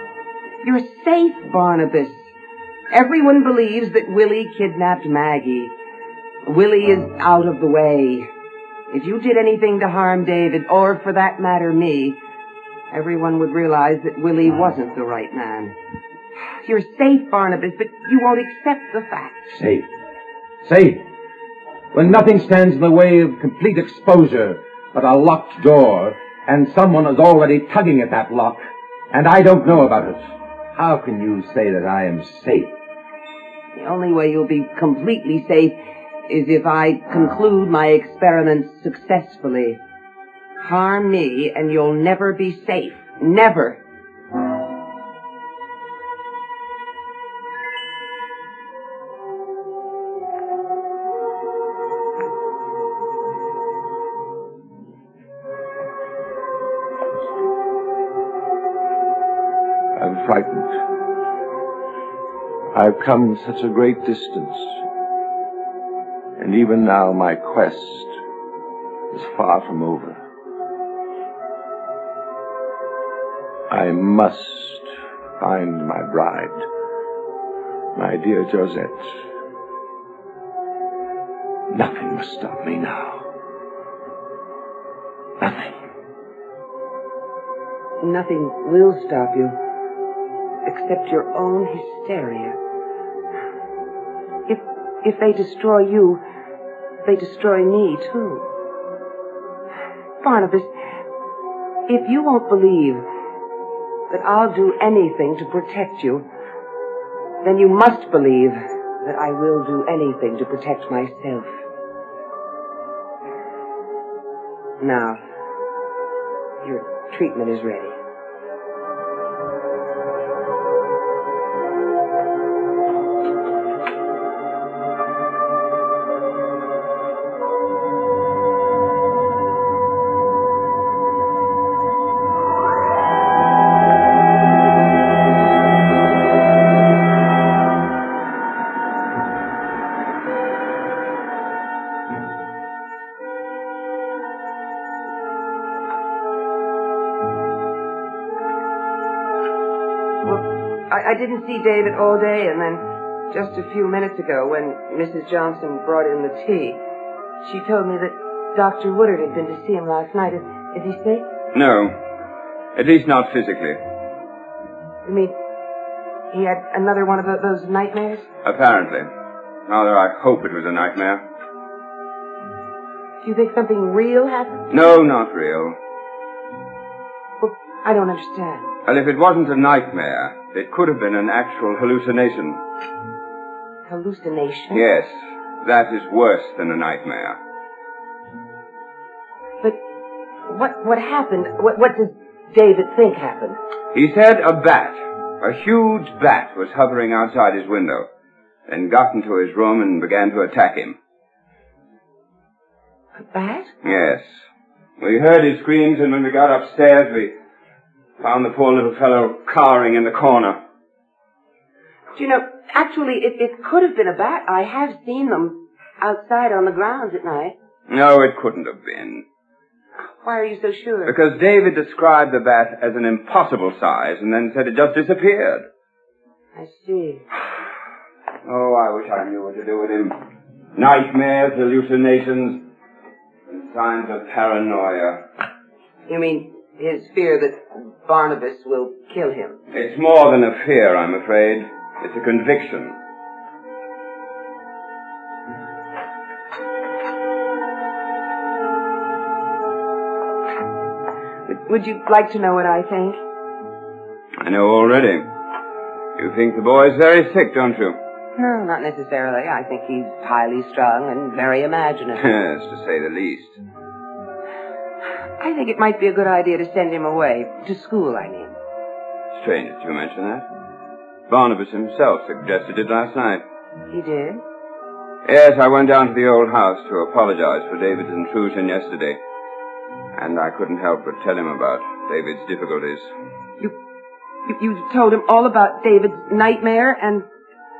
[SPEAKER 20] You're safe, Barnabas. Everyone believes that Willie kidnapped Maggie. Willie is out of the way. If you did anything to harm David, or for that matter me, everyone would realize that Willie wasn't the right man. You're safe, Barnabas, but you won't accept the fact.
[SPEAKER 35] Safe. Safe. When nothing stands in the way of complete exposure but a locked door, and someone is already tugging at that lock, and I don't know about it. How can you say that I am safe?
[SPEAKER 20] The only way you'll be completely safe is if I conclude my experiments successfully. Harm me and you'll never be safe. Never.
[SPEAKER 35] I've come such a great distance. And even now my quest is far from over. I must find my bride, my dear Josette. Nothing must stop me now. Nothing.
[SPEAKER 20] Nothing will stop you except your own hysteria. If they destroy you, they destroy me too. Barnabas, if you won't believe that I'll do anything to protect you, then you must believe that I will do anything to protect myself. Now, your treatment is ready. See David all day, and then just a few minutes ago, when Mrs. Johnson brought in the tea, she told me that Dr. Woodard had been to see him last night. Is, is he sick?
[SPEAKER 36] No. At least not physically.
[SPEAKER 20] You mean he had another one of tho- those nightmares?
[SPEAKER 36] Apparently. Rather, I hope it was a nightmare.
[SPEAKER 20] Do you think something real happened?
[SPEAKER 36] No, not real.
[SPEAKER 20] Well, I don't understand.
[SPEAKER 36] Well, if it wasn't a nightmare, it could have been an actual hallucination.
[SPEAKER 20] Hallucination?
[SPEAKER 36] Yes, that is worse than a nightmare.
[SPEAKER 20] But what what happened? What what does David think happened?
[SPEAKER 36] He said a bat, a huge bat, was hovering outside his window, then got into his room and began to attack him.
[SPEAKER 20] A bat?
[SPEAKER 36] Yes. We heard his screams, and when we got upstairs, we found the poor little fellow cowering in the corner.
[SPEAKER 20] Do you know, actually, it, it could have been a bat. I have seen them outside on the grounds at night.
[SPEAKER 36] No, it couldn't have been.
[SPEAKER 20] Why are you so sure?
[SPEAKER 36] Because David described the bat as an impossible size and then said it just disappeared.
[SPEAKER 20] I see.
[SPEAKER 36] Oh, I wish I knew what to do with him. Nightmares, hallucinations, and signs of paranoia.
[SPEAKER 20] You mean his fear that Barnabas will kill him?
[SPEAKER 36] It's more than a fear, I'm afraid. It's a conviction.
[SPEAKER 20] Would you like to know what I think?
[SPEAKER 36] I know already. You think the boy's very sick, don't you?
[SPEAKER 20] No, not necessarily. I think he's highly strung and very imaginative.
[SPEAKER 36] Yes, to say the least.
[SPEAKER 20] I think it might be a good idea to send him away. To school, I mean.
[SPEAKER 36] Strange that you mention that. Barnabas himself suggested it last night.
[SPEAKER 20] He did?
[SPEAKER 36] Yes, I went down to the old house to apologize for David's intrusion yesterday. And I couldn't help but tell him about David's difficulties.
[SPEAKER 20] You, you, you told him all about David's nightmare and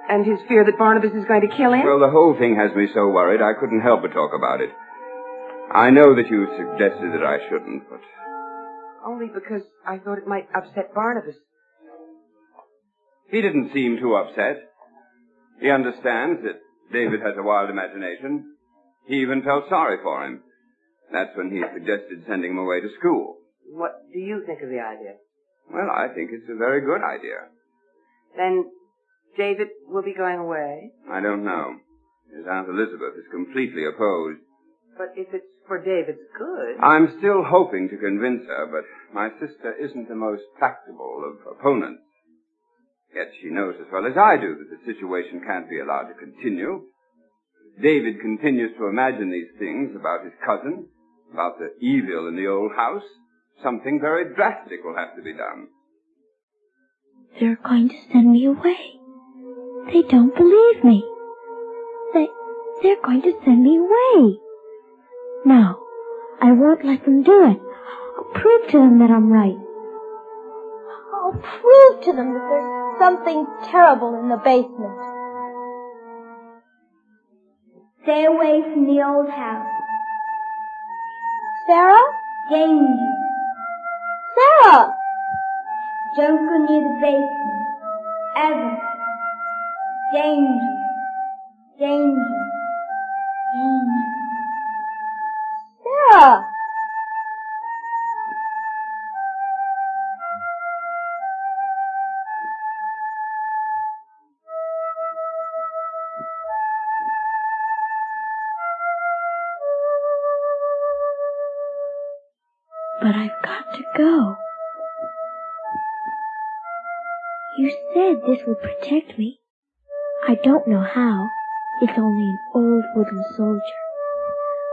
[SPEAKER 20] and his fear that Barnabas is going to kill him?
[SPEAKER 36] Well, the whole thing has me so worried I couldn't help but talk about it. I know that you suggested that I shouldn't, but
[SPEAKER 20] Only because I thought it might upset Barnabas.
[SPEAKER 36] he didn't seem too upset. He understands that David has a wild imagination. He even felt sorry for him. That's when he suggested sending him away to school.
[SPEAKER 20] What do you think of the idea?
[SPEAKER 36] Well, I think it's a very good idea.
[SPEAKER 20] Then David will be going away.
[SPEAKER 36] I don't know. His Aunt Elizabeth is completely opposed.
[SPEAKER 20] But if it's for David's good.
[SPEAKER 36] I'm still hoping to convince her, but my sister isn't the most tractable of opponents. Yet she knows as well as I do that the situation can't be allowed to continue. If David continues to imagine these things about his cousin, about the evil in the old house. Something very drastic will have to be done.
[SPEAKER 11] They're going to send me away. They don't believe me. They, they're going to send me away. No, I won't let them do it. I'll prove to them that I'm right.
[SPEAKER 39] I'll prove to them that there's something terrible in the basement.
[SPEAKER 11] Stay away from the old house.
[SPEAKER 39] Sarah?
[SPEAKER 11] Danger.
[SPEAKER 39] Sarah!
[SPEAKER 11] Don't go near the basement. Ever. Danger. Danger. Danger. But I've got to go. You said this would protect me. I don't know how. It's only an old wooden soldier.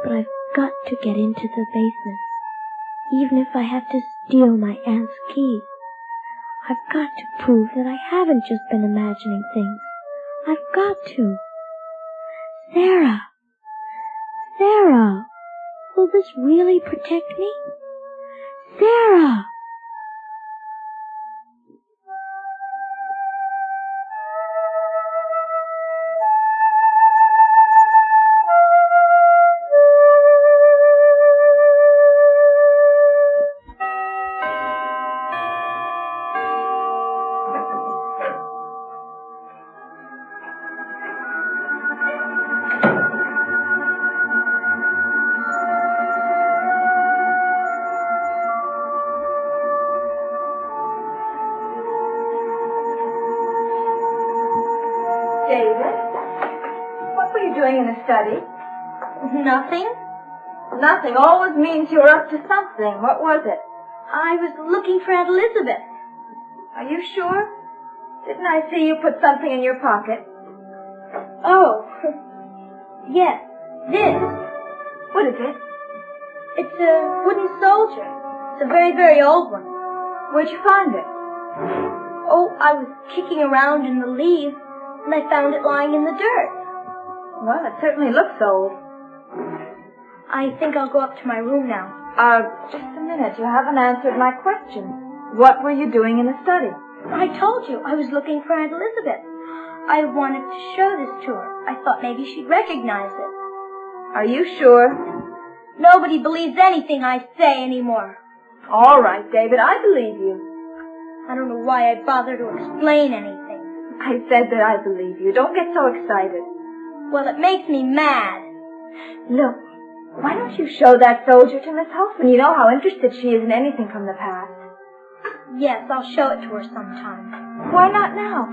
[SPEAKER 11] But I've got to get into the basement. Even if I have to steal my aunt's key. I've got to prove that I haven't just been imagining things. I've got to. Sarah! Sarah! Will this really protect me? Sarah! Nothing?
[SPEAKER 39] Always means you're up to something. What was it?
[SPEAKER 11] I was looking for Aunt Elizabeth.
[SPEAKER 40] Are you sure? Didn't I see you put something in your pocket?
[SPEAKER 11] Oh. yes. This.
[SPEAKER 40] What is it?
[SPEAKER 11] It's a wooden soldier. It's a very, very old one.
[SPEAKER 40] Where'd you find it?
[SPEAKER 11] Oh, I was kicking around in the leaves, and I found it lying in the dirt.
[SPEAKER 40] Well, it certainly looks old.
[SPEAKER 11] I think I'll go up to my room now.
[SPEAKER 40] Uh, just a minute. You haven't answered my question. What were you doing in the study?
[SPEAKER 11] I told you I was looking for Aunt Elizabeth. I wanted to show this to her. I thought maybe she'd recognize it.
[SPEAKER 40] Are you sure?
[SPEAKER 11] Nobody believes anything I say anymore.
[SPEAKER 40] All right, David, I believe you.
[SPEAKER 11] I don't know why I bother to explain anything.
[SPEAKER 40] I said that I believe you. Don't get so excited.
[SPEAKER 11] Well, it makes me mad.
[SPEAKER 40] Look, why don't you show that soldier to Miss Hoffman? You know how interested she is in anything from the past.
[SPEAKER 11] Uh, yes, I'll show it to her sometime.
[SPEAKER 40] Why not now?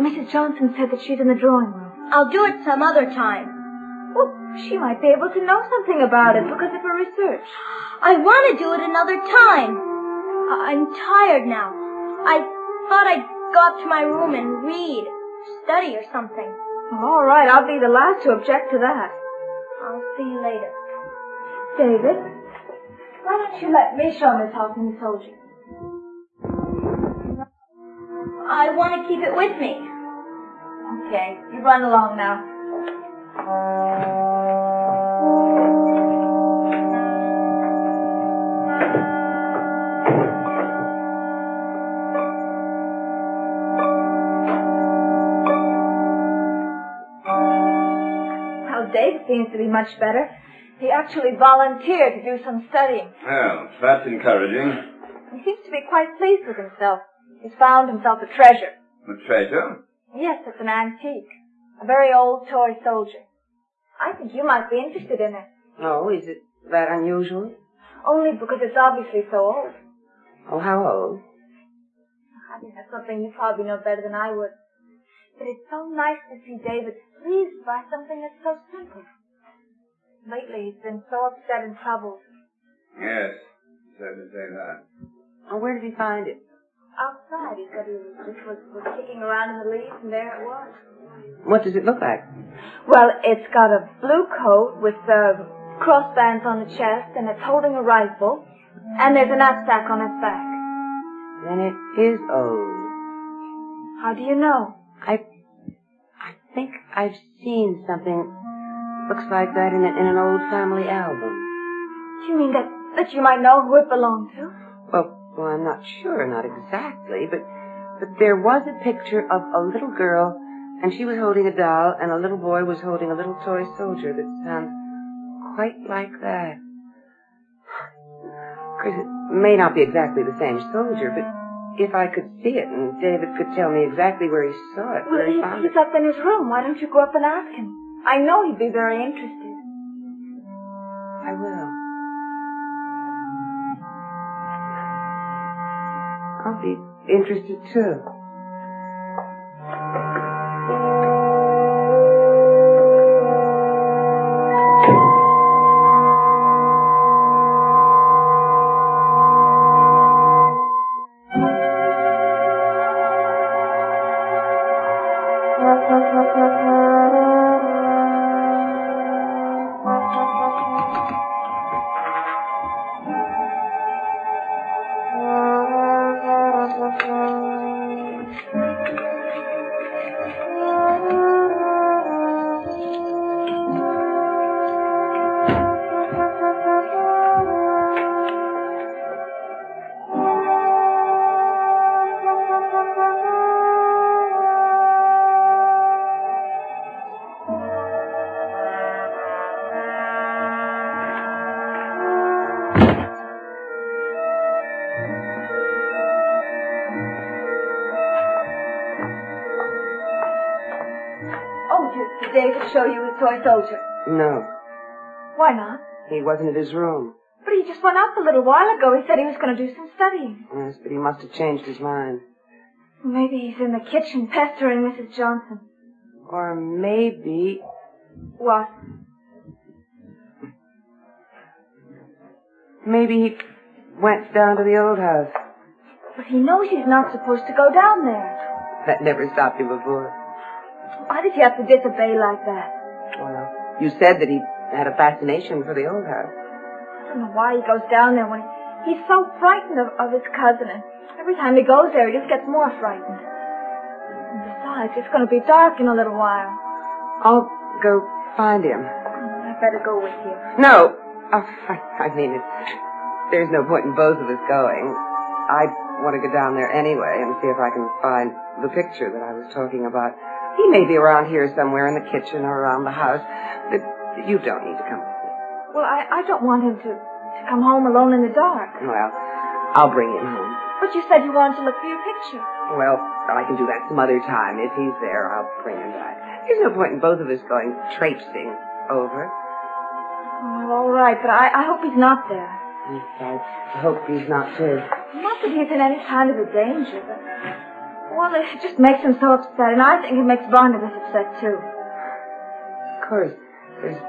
[SPEAKER 40] Mrs. Johnson said that she's in the drawing room.
[SPEAKER 11] I'll do it some other time.
[SPEAKER 40] Well, she might be able to know something about it because of her research.
[SPEAKER 11] I want to do it another time. I'm tired now. I thought I'd go up to my room and read, study or something.
[SPEAKER 40] All right, I'll be the last to object to that.
[SPEAKER 11] I'll see you later.
[SPEAKER 40] David, why don't you let me show Miss Hoffman the soldier?
[SPEAKER 11] I want to keep it with me.
[SPEAKER 40] Okay, you run along now. Well, Dave seems to be much better. He actually volunteered to do some studying.
[SPEAKER 36] Well, that's encouraging.
[SPEAKER 40] He seems to be quite pleased with himself. He's found himself a treasure.
[SPEAKER 36] A treasure?
[SPEAKER 40] Yes, it's an antique. A very old toy soldier. I think you might be interested in it.
[SPEAKER 20] Oh, is it that unusual?
[SPEAKER 40] Only because it's obviously so old.
[SPEAKER 20] Oh, how old?
[SPEAKER 40] I think that's something you probably know better than I would. But it's so nice to see David pleased by something that's so simple. Lately, he's been so upset and troubled.
[SPEAKER 36] Yes, he said to say that.
[SPEAKER 20] Oh, where did he find it?
[SPEAKER 40] Outside, he said he was, just was, was kicking around in the leaves, and there it was.
[SPEAKER 20] What does it look like?
[SPEAKER 40] Well, it's got a blue coat with uh, crossbands on the chest, and it's holding a rifle, and there's a knapsack on its back.
[SPEAKER 20] Then it is old.
[SPEAKER 40] How do you know?
[SPEAKER 20] I, I think I've seen something looks like that in, a, in an old family album.
[SPEAKER 40] Do you mean that that you might know who it belonged to?
[SPEAKER 20] Well, well, I'm not sure, not exactly, but but there was a picture of a little girl, and she was holding a doll, and a little boy was holding a little toy soldier that sounds quite like that. Of course, it may not be exactly the same soldier, but if I could see it, and David could tell me exactly where he saw it,
[SPEAKER 40] Well,
[SPEAKER 20] where he
[SPEAKER 40] he,
[SPEAKER 20] found
[SPEAKER 40] he's
[SPEAKER 20] it.
[SPEAKER 40] up in his room. Why don't you go up and ask him? I know he'd be very interested.
[SPEAKER 20] I will. I'll be interested too.
[SPEAKER 40] Soldier?
[SPEAKER 20] No,
[SPEAKER 40] Why not?
[SPEAKER 20] he wasn't at his room.
[SPEAKER 40] But he just went up a little while ago. He said he was going to do some studying.
[SPEAKER 20] Yes, but he must have changed his mind.
[SPEAKER 40] Maybe he's in the kitchen pestering Mrs. Johnson.
[SPEAKER 20] Or maybe
[SPEAKER 40] What?
[SPEAKER 20] Maybe he went down to the old house.
[SPEAKER 40] But he knows he's not supposed to go down there.
[SPEAKER 20] That never stopped him before.
[SPEAKER 40] Why did he have to disobey like that?
[SPEAKER 20] You said that he had a fascination for the old house.
[SPEAKER 40] I don't know why he goes down there when he's so frightened of, of his cousin, and every time he goes there, he just gets more frightened. And besides, it's going to be dark in a little while.
[SPEAKER 20] I'll go find him.
[SPEAKER 40] I'd better go with you.
[SPEAKER 20] No. Oh, I, I mean, it's, there's no point in both of us going. I want to go down there anyway and see if I can find the picture that I was talking about. He may be around here somewhere in the kitchen or around the house. But you don't need to come with me.
[SPEAKER 40] Well, I, I don't want him to, to come home alone in the dark.
[SPEAKER 20] Well, I'll bring him home.
[SPEAKER 40] But you said you wanted to look for your picture.
[SPEAKER 20] Well, I can do that some other time. If he's there, I'll bring him back. There's no point in both of us going traipsing over.
[SPEAKER 40] Well, all right, but I, I hope he's not there.
[SPEAKER 20] I hope he's not too.
[SPEAKER 40] Not that he's in any kind of a danger, but... Well, it just makes him so upset, and I think it makes Barnabas upset, too.
[SPEAKER 20] Of course, there's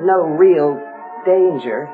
[SPEAKER 20] no real danger.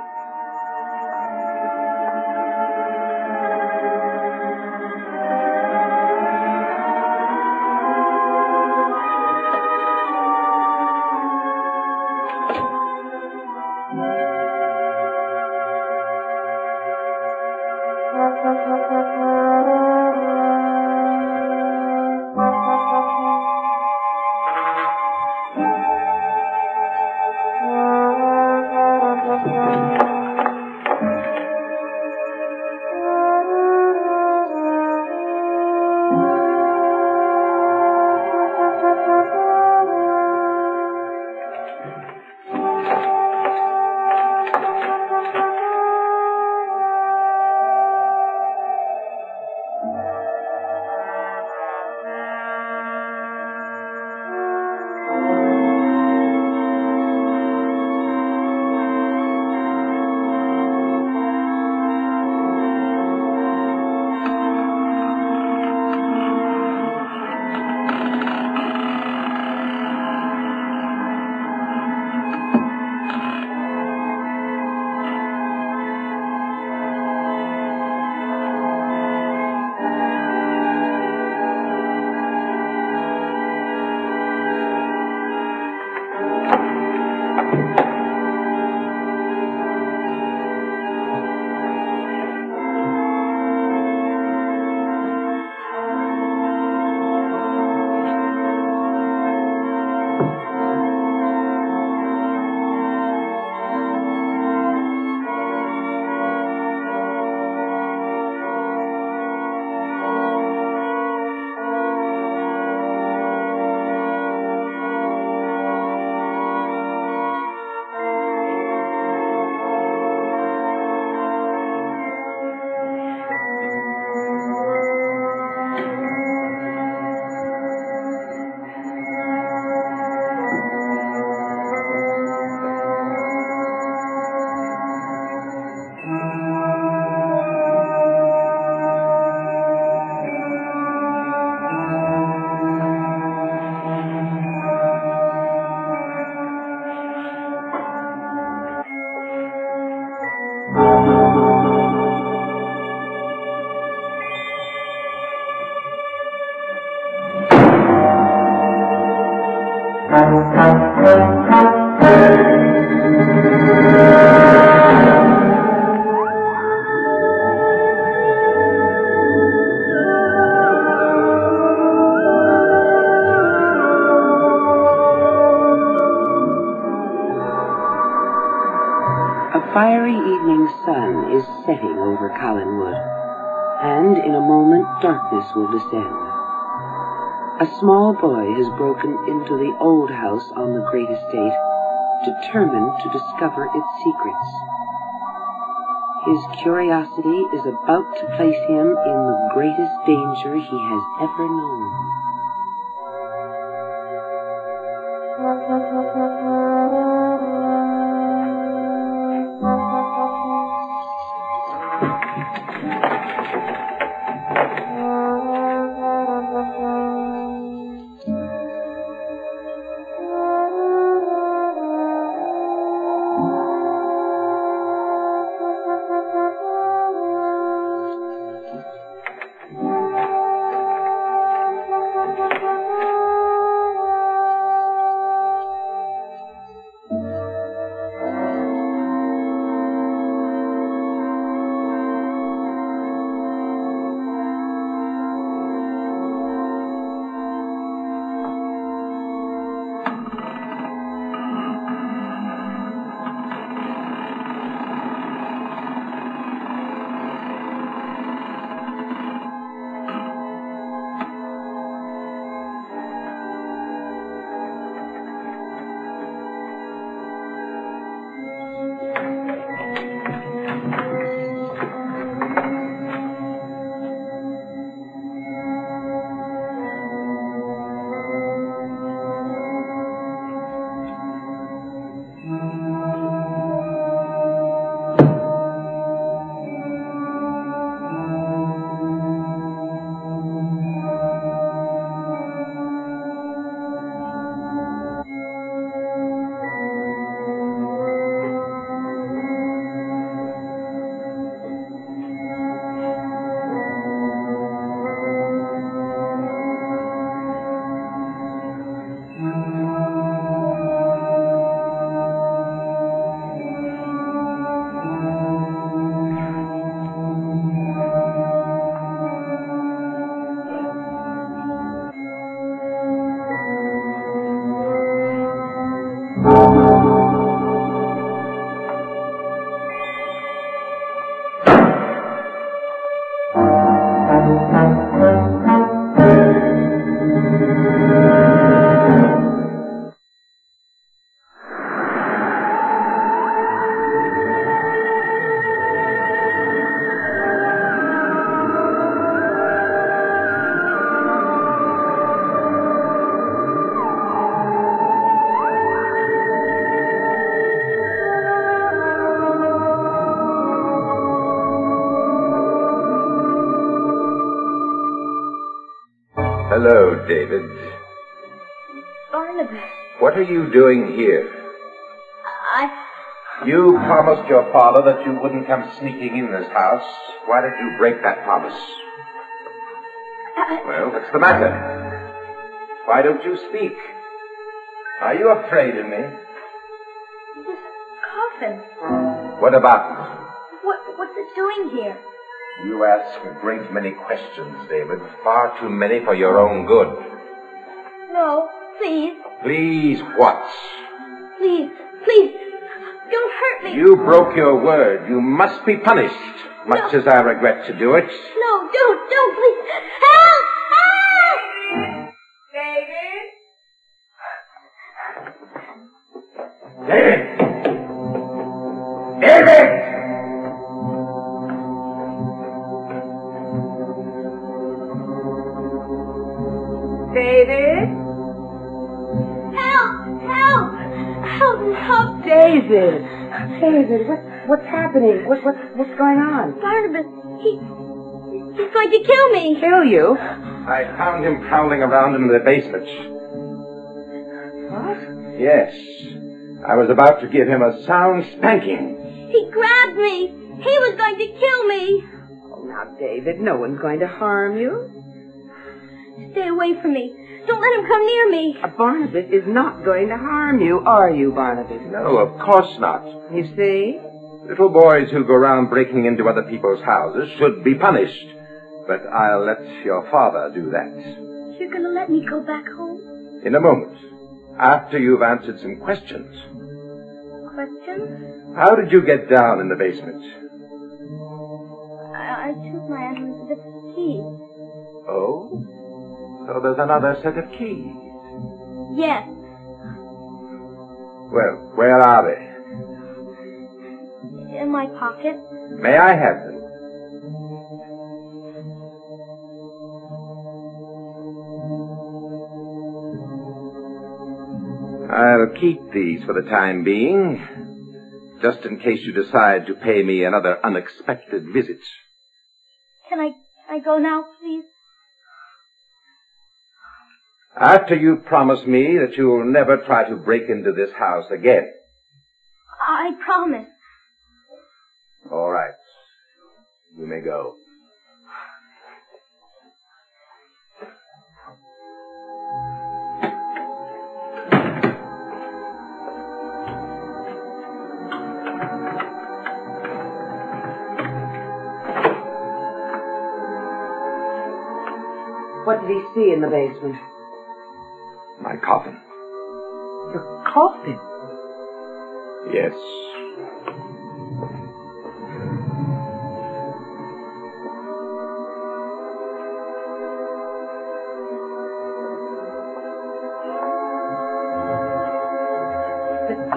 [SPEAKER 20] Darkness will descend. A small boy has broken into the old house on the great estate, determined to discover its secrets. His curiosity is about to place him in the greatest danger he has ever known.
[SPEAKER 35] You doing here?
[SPEAKER 11] I...
[SPEAKER 35] You promised your father that you wouldn't come sneaking in this house. Why did you break that promise? Well, what's the matter? Why don't you speak? Are you afraid of me?
[SPEAKER 11] This coffin.
[SPEAKER 35] What about it?
[SPEAKER 11] What, what's it doing here?
[SPEAKER 35] You ask a great many questions, David. Far too many for your own good.
[SPEAKER 11] No, please,
[SPEAKER 35] Please, what?
[SPEAKER 11] please, please, don't hurt me.
[SPEAKER 35] You broke your word. You must be punished, much as I regret to do it.
[SPEAKER 11] No, don't, don't, please. Help! Help!
[SPEAKER 35] David! David!
[SPEAKER 20] David? David! David, what, what's happening? What, what, what's going on?
[SPEAKER 11] Barnabas, he, he's going to kill me.
[SPEAKER 20] Kill you?
[SPEAKER 35] I found him prowling around in the basement.
[SPEAKER 20] What?
[SPEAKER 35] Yes. I was about to give him a sound spanking.
[SPEAKER 11] He grabbed me. He was going to kill me.
[SPEAKER 20] Oh, now, David, no one's going to harm you.
[SPEAKER 11] Stay away from me. Don't let him come near me.
[SPEAKER 20] Uh, Barnabas is not going to harm you, are you, Barnabas?
[SPEAKER 35] No, of course not.
[SPEAKER 20] You see?
[SPEAKER 35] Little boys who go around breaking into other people's houses should be punished. But I'll let your father do that.
[SPEAKER 11] You're going to let me go back home?
[SPEAKER 35] In a moment. After you've answered some questions.
[SPEAKER 11] Questions?
[SPEAKER 35] How did you get down in the basement?
[SPEAKER 11] I, I took my Aunt Elizabeth's key.
[SPEAKER 35] Oh? So there's another set of keys.
[SPEAKER 11] Yes.
[SPEAKER 35] Well, where are they?
[SPEAKER 11] In my pocket.
[SPEAKER 35] May I have them? I'll keep these for the time being, just in case you decide to pay me another unexpected visit.
[SPEAKER 11] Can I, I go now, please?
[SPEAKER 35] After you promise me that you'll never try to break into this house again.
[SPEAKER 11] I promise.
[SPEAKER 35] All right. You may go.
[SPEAKER 20] What did he see in the basement?
[SPEAKER 35] My coffin.
[SPEAKER 20] Your coffin.
[SPEAKER 35] Yes.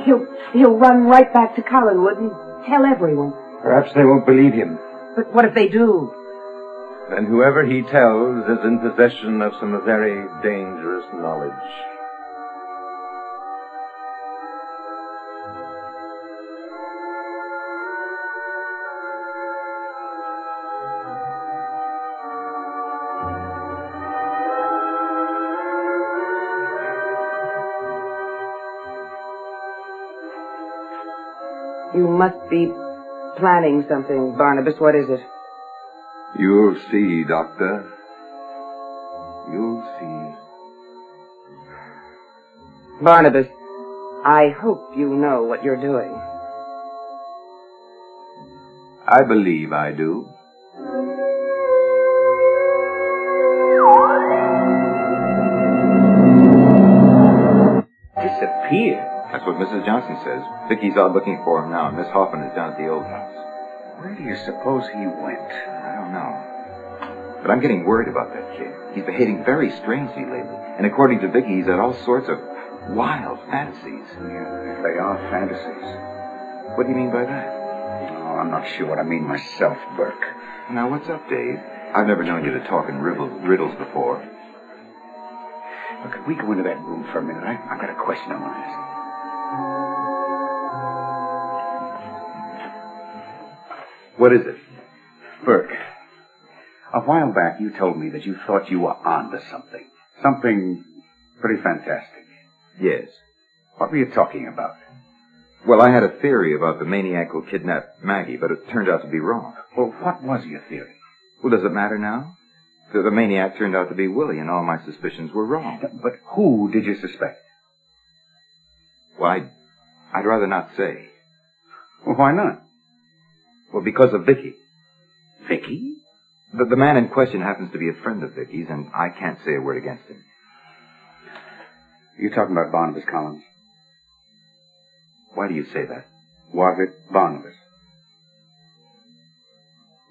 [SPEAKER 20] He'll, he'll run right back to Collinwood and tell everyone.
[SPEAKER 35] Perhaps they won't believe him.
[SPEAKER 20] But what if they do?
[SPEAKER 35] Then whoever he tells is in possession of some very dangerous knowledge.
[SPEAKER 20] You must be planning something, Barnabas. What is it?
[SPEAKER 35] You'll see, Doctor. You'll see.
[SPEAKER 20] Barnabas, I hope you know what you're doing.
[SPEAKER 35] I believe I do.
[SPEAKER 41] Disappeared? That's what Mrs. Johnson says. Vicky's out looking for him now, and Miss Hoffman is down at the old house.
[SPEAKER 25] Where do you suppose he went?
[SPEAKER 41] Don't know. But I'm getting worried about that kid. He's behaving very strangely lately. And according to Vicky, he's had all sorts of wild fantasies.
[SPEAKER 25] Yeah, they are fantasies.
[SPEAKER 41] What do you mean by that?
[SPEAKER 25] Oh, I'm not sure what I mean myself, Burke.
[SPEAKER 41] Now, what's up, Dave? I've never known you to talk in riddles, riddles before.
[SPEAKER 25] Look, could we go into that room for a minute? I, I've got a question I want to ask.
[SPEAKER 41] What is it?
[SPEAKER 25] While back, you told me that you thought you were onto something. Something pretty fantastic.
[SPEAKER 35] Yes.
[SPEAKER 25] What were you talking about?
[SPEAKER 35] Well, I had a theory about the maniac who kidnapped Maggie, but it turned out to be wrong.
[SPEAKER 25] Well, what was your theory?
[SPEAKER 35] Well, does it matter now? The, the maniac turned out to be Willie, and all my suspicions were wrong.
[SPEAKER 25] But who did you suspect?
[SPEAKER 35] Well, I'd, I'd rather not say.
[SPEAKER 25] Well, why not?
[SPEAKER 35] Well, because of Vicky.
[SPEAKER 25] Vicky?
[SPEAKER 35] The, the man in question happens to be a friend of Vicky's, and I can't say a word against him.
[SPEAKER 25] You're talking about Barnabas Collins?
[SPEAKER 35] Why do you say that?
[SPEAKER 25] Was it Barnabas?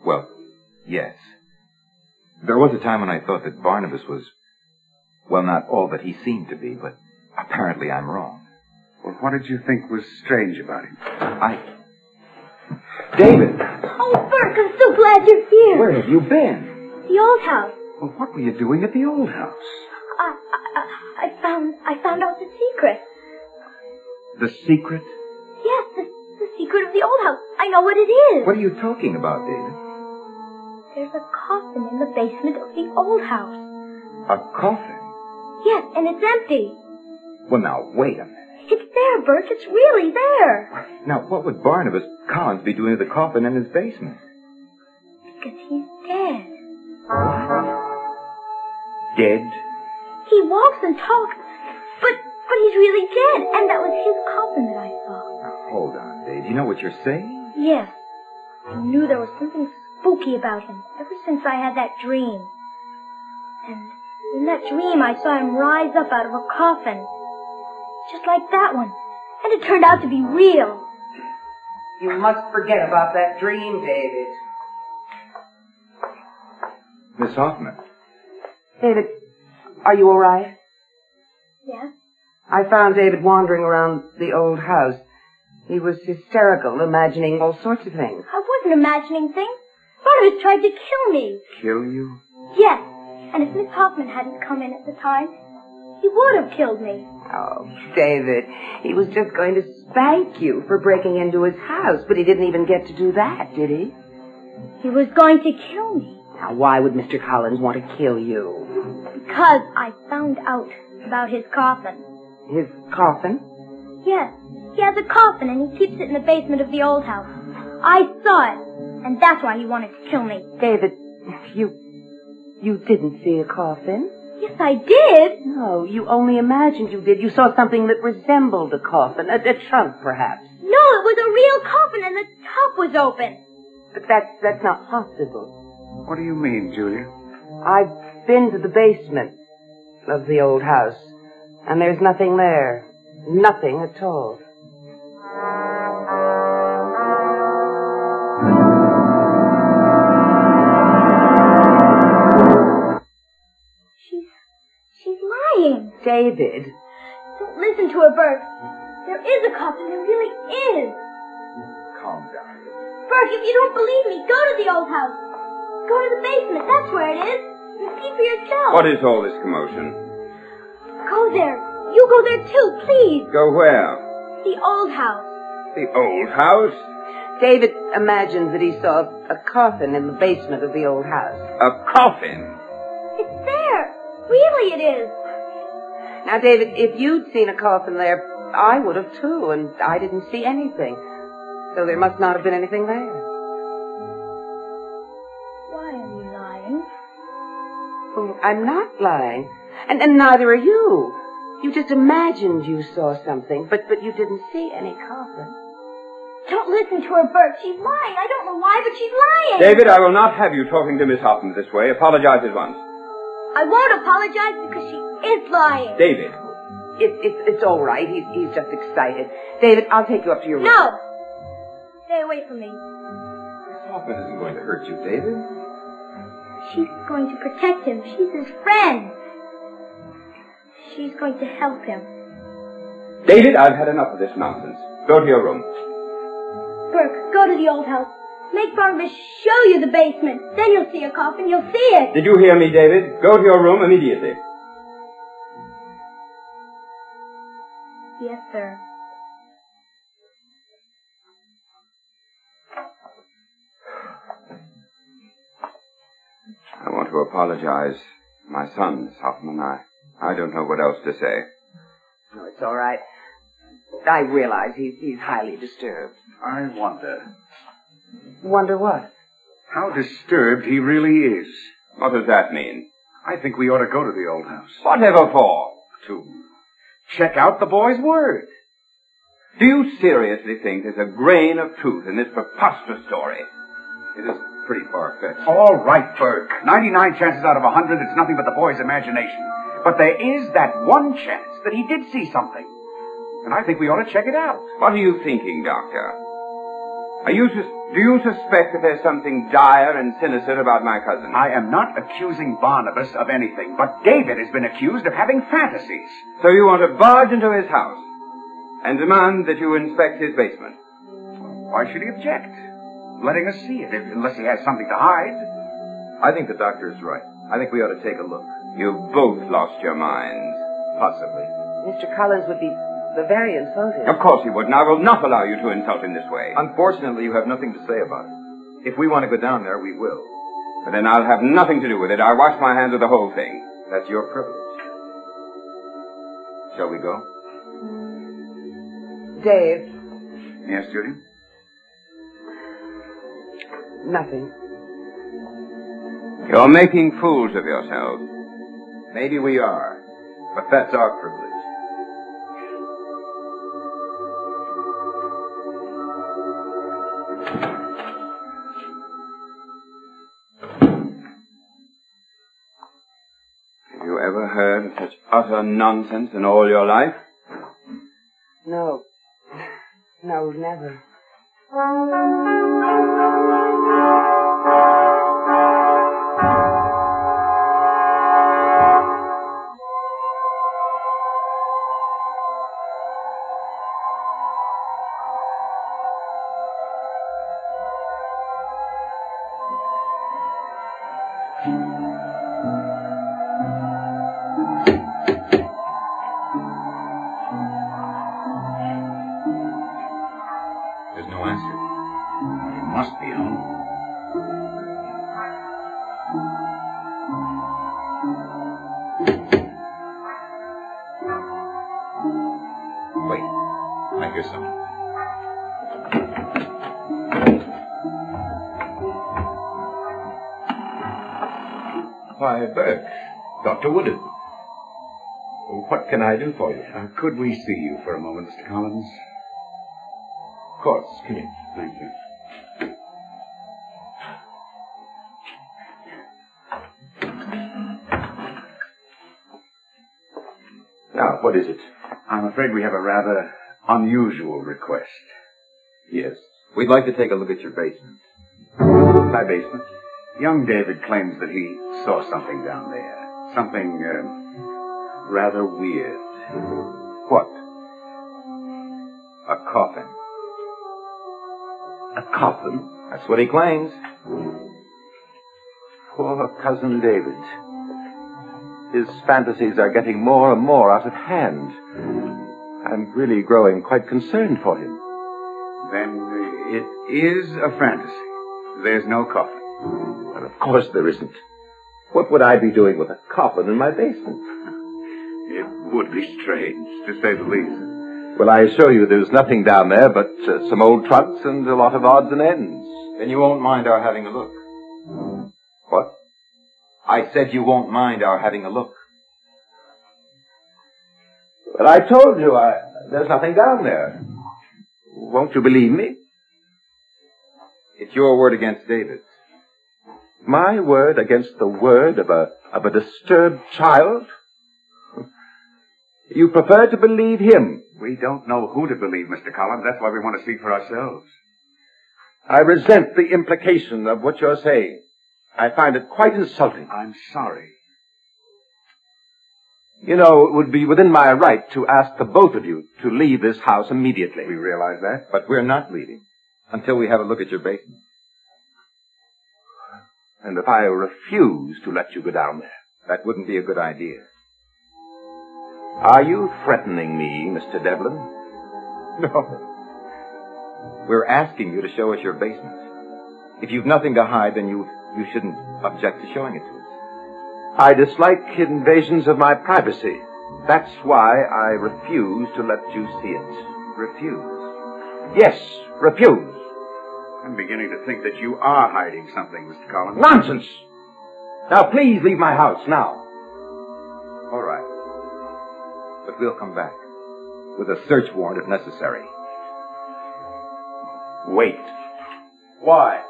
[SPEAKER 35] Well, yes. There was a time when I thought that Barnabas was, well, not all that he seemed to be, but apparently I'm wrong.
[SPEAKER 25] Well, what did you think was strange about him?
[SPEAKER 35] I. David!
[SPEAKER 11] Oh, Burke, I'm so glad you're here.
[SPEAKER 35] Where have you been?
[SPEAKER 11] The old house.
[SPEAKER 25] Well, what were you doing at the old house?
[SPEAKER 11] I, I, I found, I found out the secret.
[SPEAKER 35] The secret?
[SPEAKER 11] Yes, the, the secret of the old house. I know what it is.
[SPEAKER 35] What are you talking about, David?
[SPEAKER 11] There's a coffin in the basement of the old house.
[SPEAKER 35] A coffin?
[SPEAKER 11] Yes, and it's empty.
[SPEAKER 35] Well, now, wait a minute.
[SPEAKER 11] It's there, Burke. It's really there.
[SPEAKER 35] Now, what would Barnabas Collins be doing to the coffin in his basement?
[SPEAKER 11] Because he's dead. What?
[SPEAKER 35] Dead?
[SPEAKER 11] He walks and talks, but but he's really dead, and that was his coffin that I saw.
[SPEAKER 35] Now, hold on, Dave. You know what you're saying?
[SPEAKER 11] Yes. I knew there was something spooky about him ever since I had that dream. And in that dream, I saw him rise up out of a coffin, just like that one, and it turned out to be real.
[SPEAKER 20] You must forget about that dream, David.
[SPEAKER 35] Miss Hoffman.
[SPEAKER 20] David, are you all right?
[SPEAKER 11] Yes?
[SPEAKER 20] I found David wandering around the old house. He was hysterical, imagining all sorts of things.
[SPEAKER 11] I wasn't imagining things. Barnabas tried to kill me.
[SPEAKER 35] Kill you?
[SPEAKER 11] Yes. And if Miss Hoffman hadn't come in at the time, he would have killed me.
[SPEAKER 20] Oh, David, he was just going to spank you for breaking into his house, but he didn't even get to do that, did he?
[SPEAKER 11] He was going to kill me.
[SPEAKER 20] Now, why would Mr. Collins want to kill you?
[SPEAKER 11] Because I found out about his coffin.
[SPEAKER 20] His coffin?
[SPEAKER 11] Yes. He has a coffin and he keeps it in the basement of the old house. I saw it, and that's why he wanted to kill me.
[SPEAKER 20] David, you. you didn't see a coffin?
[SPEAKER 11] Yes, I did.
[SPEAKER 20] No, you only imagined you did. You saw something that resembled a coffin, a, a trunk, perhaps.
[SPEAKER 11] No, it was a real coffin and the top was open.
[SPEAKER 20] But that's that's not possible.
[SPEAKER 25] What do you mean, Julia?
[SPEAKER 20] I've been to the basement of the old house, and there's nothing there. Nothing at all. David.
[SPEAKER 11] Don't listen to her, Burke. There is a coffin. There really is.
[SPEAKER 35] Calm down.
[SPEAKER 11] Burke, if you don't believe me, go to the old house. Go to the basement. That's where it is. And see for yourself.
[SPEAKER 36] What is all this commotion?
[SPEAKER 11] Go there. You go there too, please.
[SPEAKER 36] Go where?
[SPEAKER 11] The old house.
[SPEAKER 36] The old house?
[SPEAKER 20] David imagines that he saw a coffin in the basement of the old house.
[SPEAKER 36] A coffin?
[SPEAKER 11] It's there. Really it is.
[SPEAKER 20] Now, David, if you'd seen a coffin there, I would have too, and I didn't see anything. So there must not have been anything there.
[SPEAKER 11] Why are you lying?
[SPEAKER 20] Oh, I'm not lying. And, and neither are you. You just imagined you saw something, but, but you didn't see any coffin.
[SPEAKER 11] Don't listen to her, Burke. She's lying. I don't know why, but she's lying.
[SPEAKER 36] David, I will not have you talking to Miss Hoffman this way. Apologize at once.
[SPEAKER 11] I won't apologize because she is lying.
[SPEAKER 36] David.
[SPEAKER 20] It, it, it's all right. He's, he's just excited. David, I'll take you up to your room.
[SPEAKER 11] No. Stay away from me.
[SPEAKER 35] Miss Hoffman isn't going to hurt you, David.
[SPEAKER 11] She's going to protect him. She's his friend. She's going to help him.
[SPEAKER 36] David, I've had enough of this nonsense. Go to your room.
[SPEAKER 11] Burke, go to the old house. Make Barnabas show you the basement. Then you'll see a coffin. You'll see it.
[SPEAKER 36] Did you hear me, David? Go to your room immediately.
[SPEAKER 11] Yes, sir.
[SPEAKER 36] I want to apologize. My son, Hoffman, I, I don't know what else to say.
[SPEAKER 20] No, it's all right. I realize he's, he's highly disturbed.
[SPEAKER 25] I wonder.
[SPEAKER 20] Wonder what?
[SPEAKER 25] How disturbed he really is.
[SPEAKER 36] What does that mean?
[SPEAKER 25] I think we ought to go to the old house.
[SPEAKER 36] Whatever for?
[SPEAKER 25] To check out the boy's word.
[SPEAKER 36] Do you seriously think there's a grain of truth in this preposterous story? It is pretty far-fetched.
[SPEAKER 25] All right, Burke. 99 chances out of a 100 it's nothing but the boy's imagination. But there is that one chance that he did see something. And I think we ought to check it out.
[SPEAKER 36] What are you thinking, Doctor? Are you sus- do you suspect that there's something dire and sinister about my cousin?
[SPEAKER 25] I am not accusing Barnabas of anything, but David has been accused of having fantasies.
[SPEAKER 36] So you want to barge into his house and demand that you inspect his basement?
[SPEAKER 25] Why should he object? Letting us see it, if- unless he has something to hide.
[SPEAKER 35] I think the doctor is right. I think we ought to take a look.
[SPEAKER 36] You've both lost your minds.
[SPEAKER 35] Possibly.
[SPEAKER 20] Mr. Collins would be very insulted.
[SPEAKER 36] Of course he would, and I will not allow you to insult him this way.
[SPEAKER 35] Unfortunately, you have nothing to say about it. If we want to go down there, we will.
[SPEAKER 36] But then I'll have nothing to do with it. I wash my hands of the whole thing.
[SPEAKER 35] That's your privilege. Shall we go?
[SPEAKER 20] Dave,
[SPEAKER 25] Yes, Judy?
[SPEAKER 20] nothing.
[SPEAKER 36] You're making fools of yourselves.
[SPEAKER 35] Maybe we are, but that's our privilege.
[SPEAKER 36] Utter nonsense in all your life?
[SPEAKER 20] No. No, never.
[SPEAKER 35] I do for you?
[SPEAKER 25] Uh, could we see you for a moment, Mr. Collins?
[SPEAKER 35] Of course. Come in.
[SPEAKER 25] Thank you.
[SPEAKER 35] Now, what is it?
[SPEAKER 25] I'm afraid we have a rather unusual request.
[SPEAKER 35] Yes. We'd like to take a look at your basement.
[SPEAKER 25] My basement. Young David claims that he saw something down there. Something, uh, rather weird.
[SPEAKER 35] What? A coffin.
[SPEAKER 25] A coffin?
[SPEAKER 35] That's what he claims. Poor cousin David. His fantasies are getting more and more out of hand. I'm really growing quite concerned for him.
[SPEAKER 25] Then it is a fantasy. There's no coffin.
[SPEAKER 35] Well, of course there isn't. What would I be doing with a coffin in my basement?
[SPEAKER 25] It would be strange, to say the least.
[SPEAKER 35] Well, I assure you there's nothing down there but uh, some old trunks and a lot of odds and ends. Then you won't mind our having a look. What? I said you won't mind our having a look. Well, I told you I, there's nothing down there. Won't you believe me? It's your word against David's. My word against the word of a, of a disturbed child? You prefer to believe him.
[SPEAKER 25] We don't know who to believe, Mr. Collins. That's why we want to see for ourselves.
[SPEAKER 35] I resent the implication of what you're saying. I find it quite insulting.
[SPEAKER 25] I'm sorry.
[SPEAKER 35] You know, it would be within my right to ask the both of you to leave this house immediately.
[SPEAKER 25] We realize that.
[SPEAKER 35] But we're not leaving until we have a look at your basement. And if I refuse to let you go down there, that wouldn't be a good idea. Are you threatening me, Mr. Devlin? No. We're asking you to show us your basement. If you've nothing to hide, then you, you shouldn't object to showing it to us. I dislike invasions of my privacy. That's why I refuse to let you see it. Refuse. Yes, refuse.
[SPEAKER 25] I'm beginning to think that you are hiding something, Mr. Collins.
[SPEAKER 35] Nonsense! Now please leave my house now. But we'll come back. With a search warrant if necessary. Wait.
[SPEAKER 25] Why?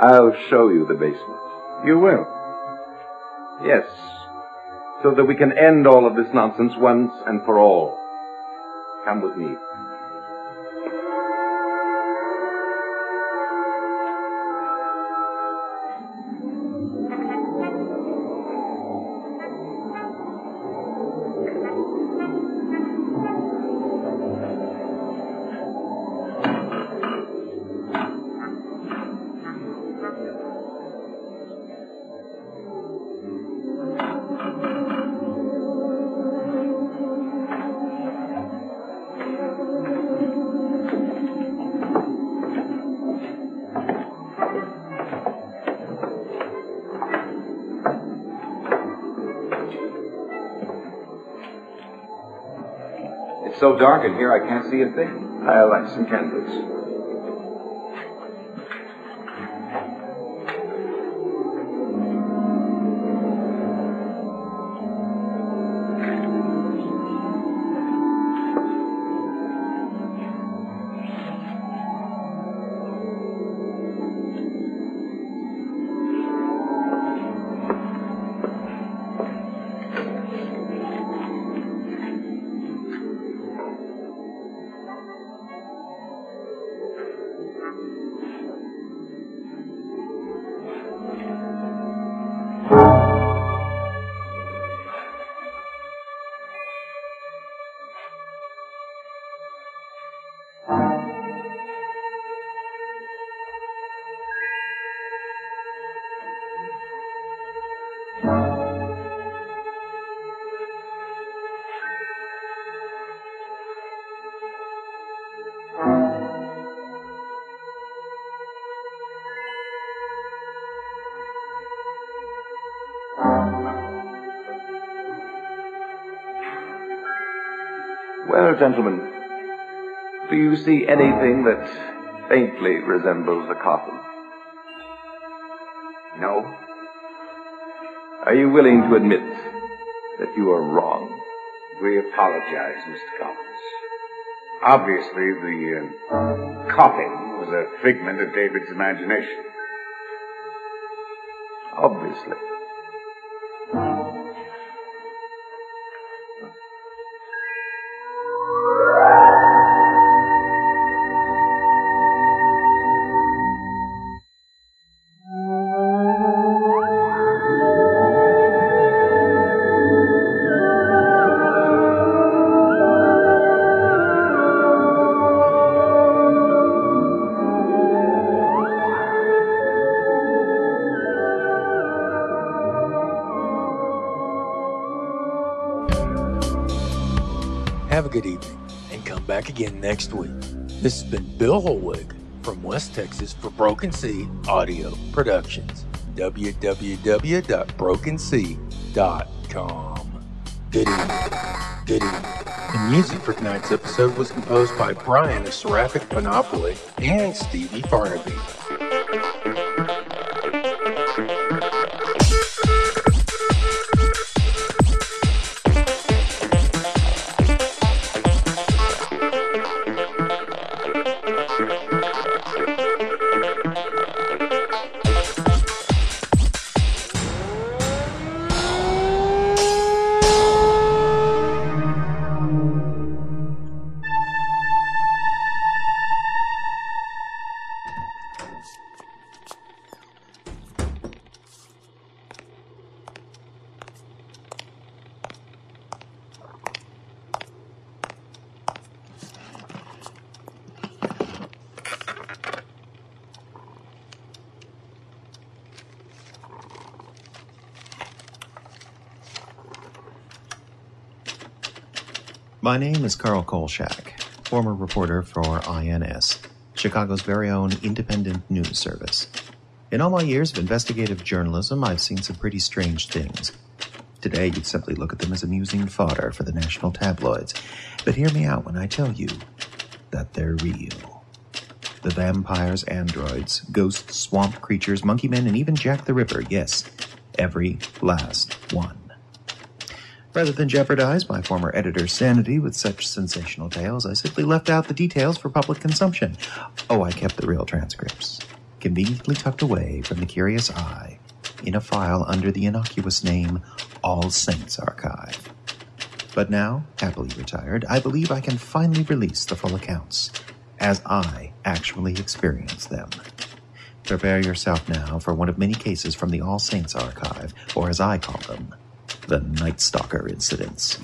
[SPEAKER 35] I'll show you the basement.
[SPEAKER 25] You will?
[SPEAKER 35] Yes. So that we can end all of this nonsense once and for all. Come with me.
[SPEAKER 25] So dark in here I can't see a thing.
[SPEAKER 35] I'll light some candles. Gentlemen, do you see anything that faintly resembles a coffin?
[SPEAKER 25] No.
[SPEAKER 35] Are you willing to admit that you are wrong?
[SPEAKER 25] We apologize, Mr. Collins. Obviously, the uh, coffin was a figment of David's imagination.
[SPEAKER 35] Obviously.
[SPEAKER 42] Again next week. This has been Bill Holwig from West Texas for Broken Sea Audio Productions. www.brokensea.com. Good evening. Good evening. The music for tonight's episode was composed by Brian of Seraphic Panoply and Stevie Farnaby.
[SPEAKER 43] My name is Carl Kolchak, former reporter for INS, Chicago's very own independent news service. In all my years of investigative journalism, I've seen some pretty strange things. Today, you'd simply look at them as amusing fodder for the national tabloids. But hear me out when I tell you that they're real. The vampires, androids, ghosts, swamp creatures, monkey men, and even Jack the Ripper. Yes, every last. Rather than jeopardize my former editor's sanity with such sensational tales, I simply left out the details for public consumption. Oh, I kept the real transcripts, conveniently tucked away from the curious eye in a file under the innocuous name All Saints Archive. But now, happily retired, I believe I can finally release the full accounts, as I actually experienced them. Prepare yourself now for one of many cases from the All Saints Archive, or as I call them, the Night Stalker incidents.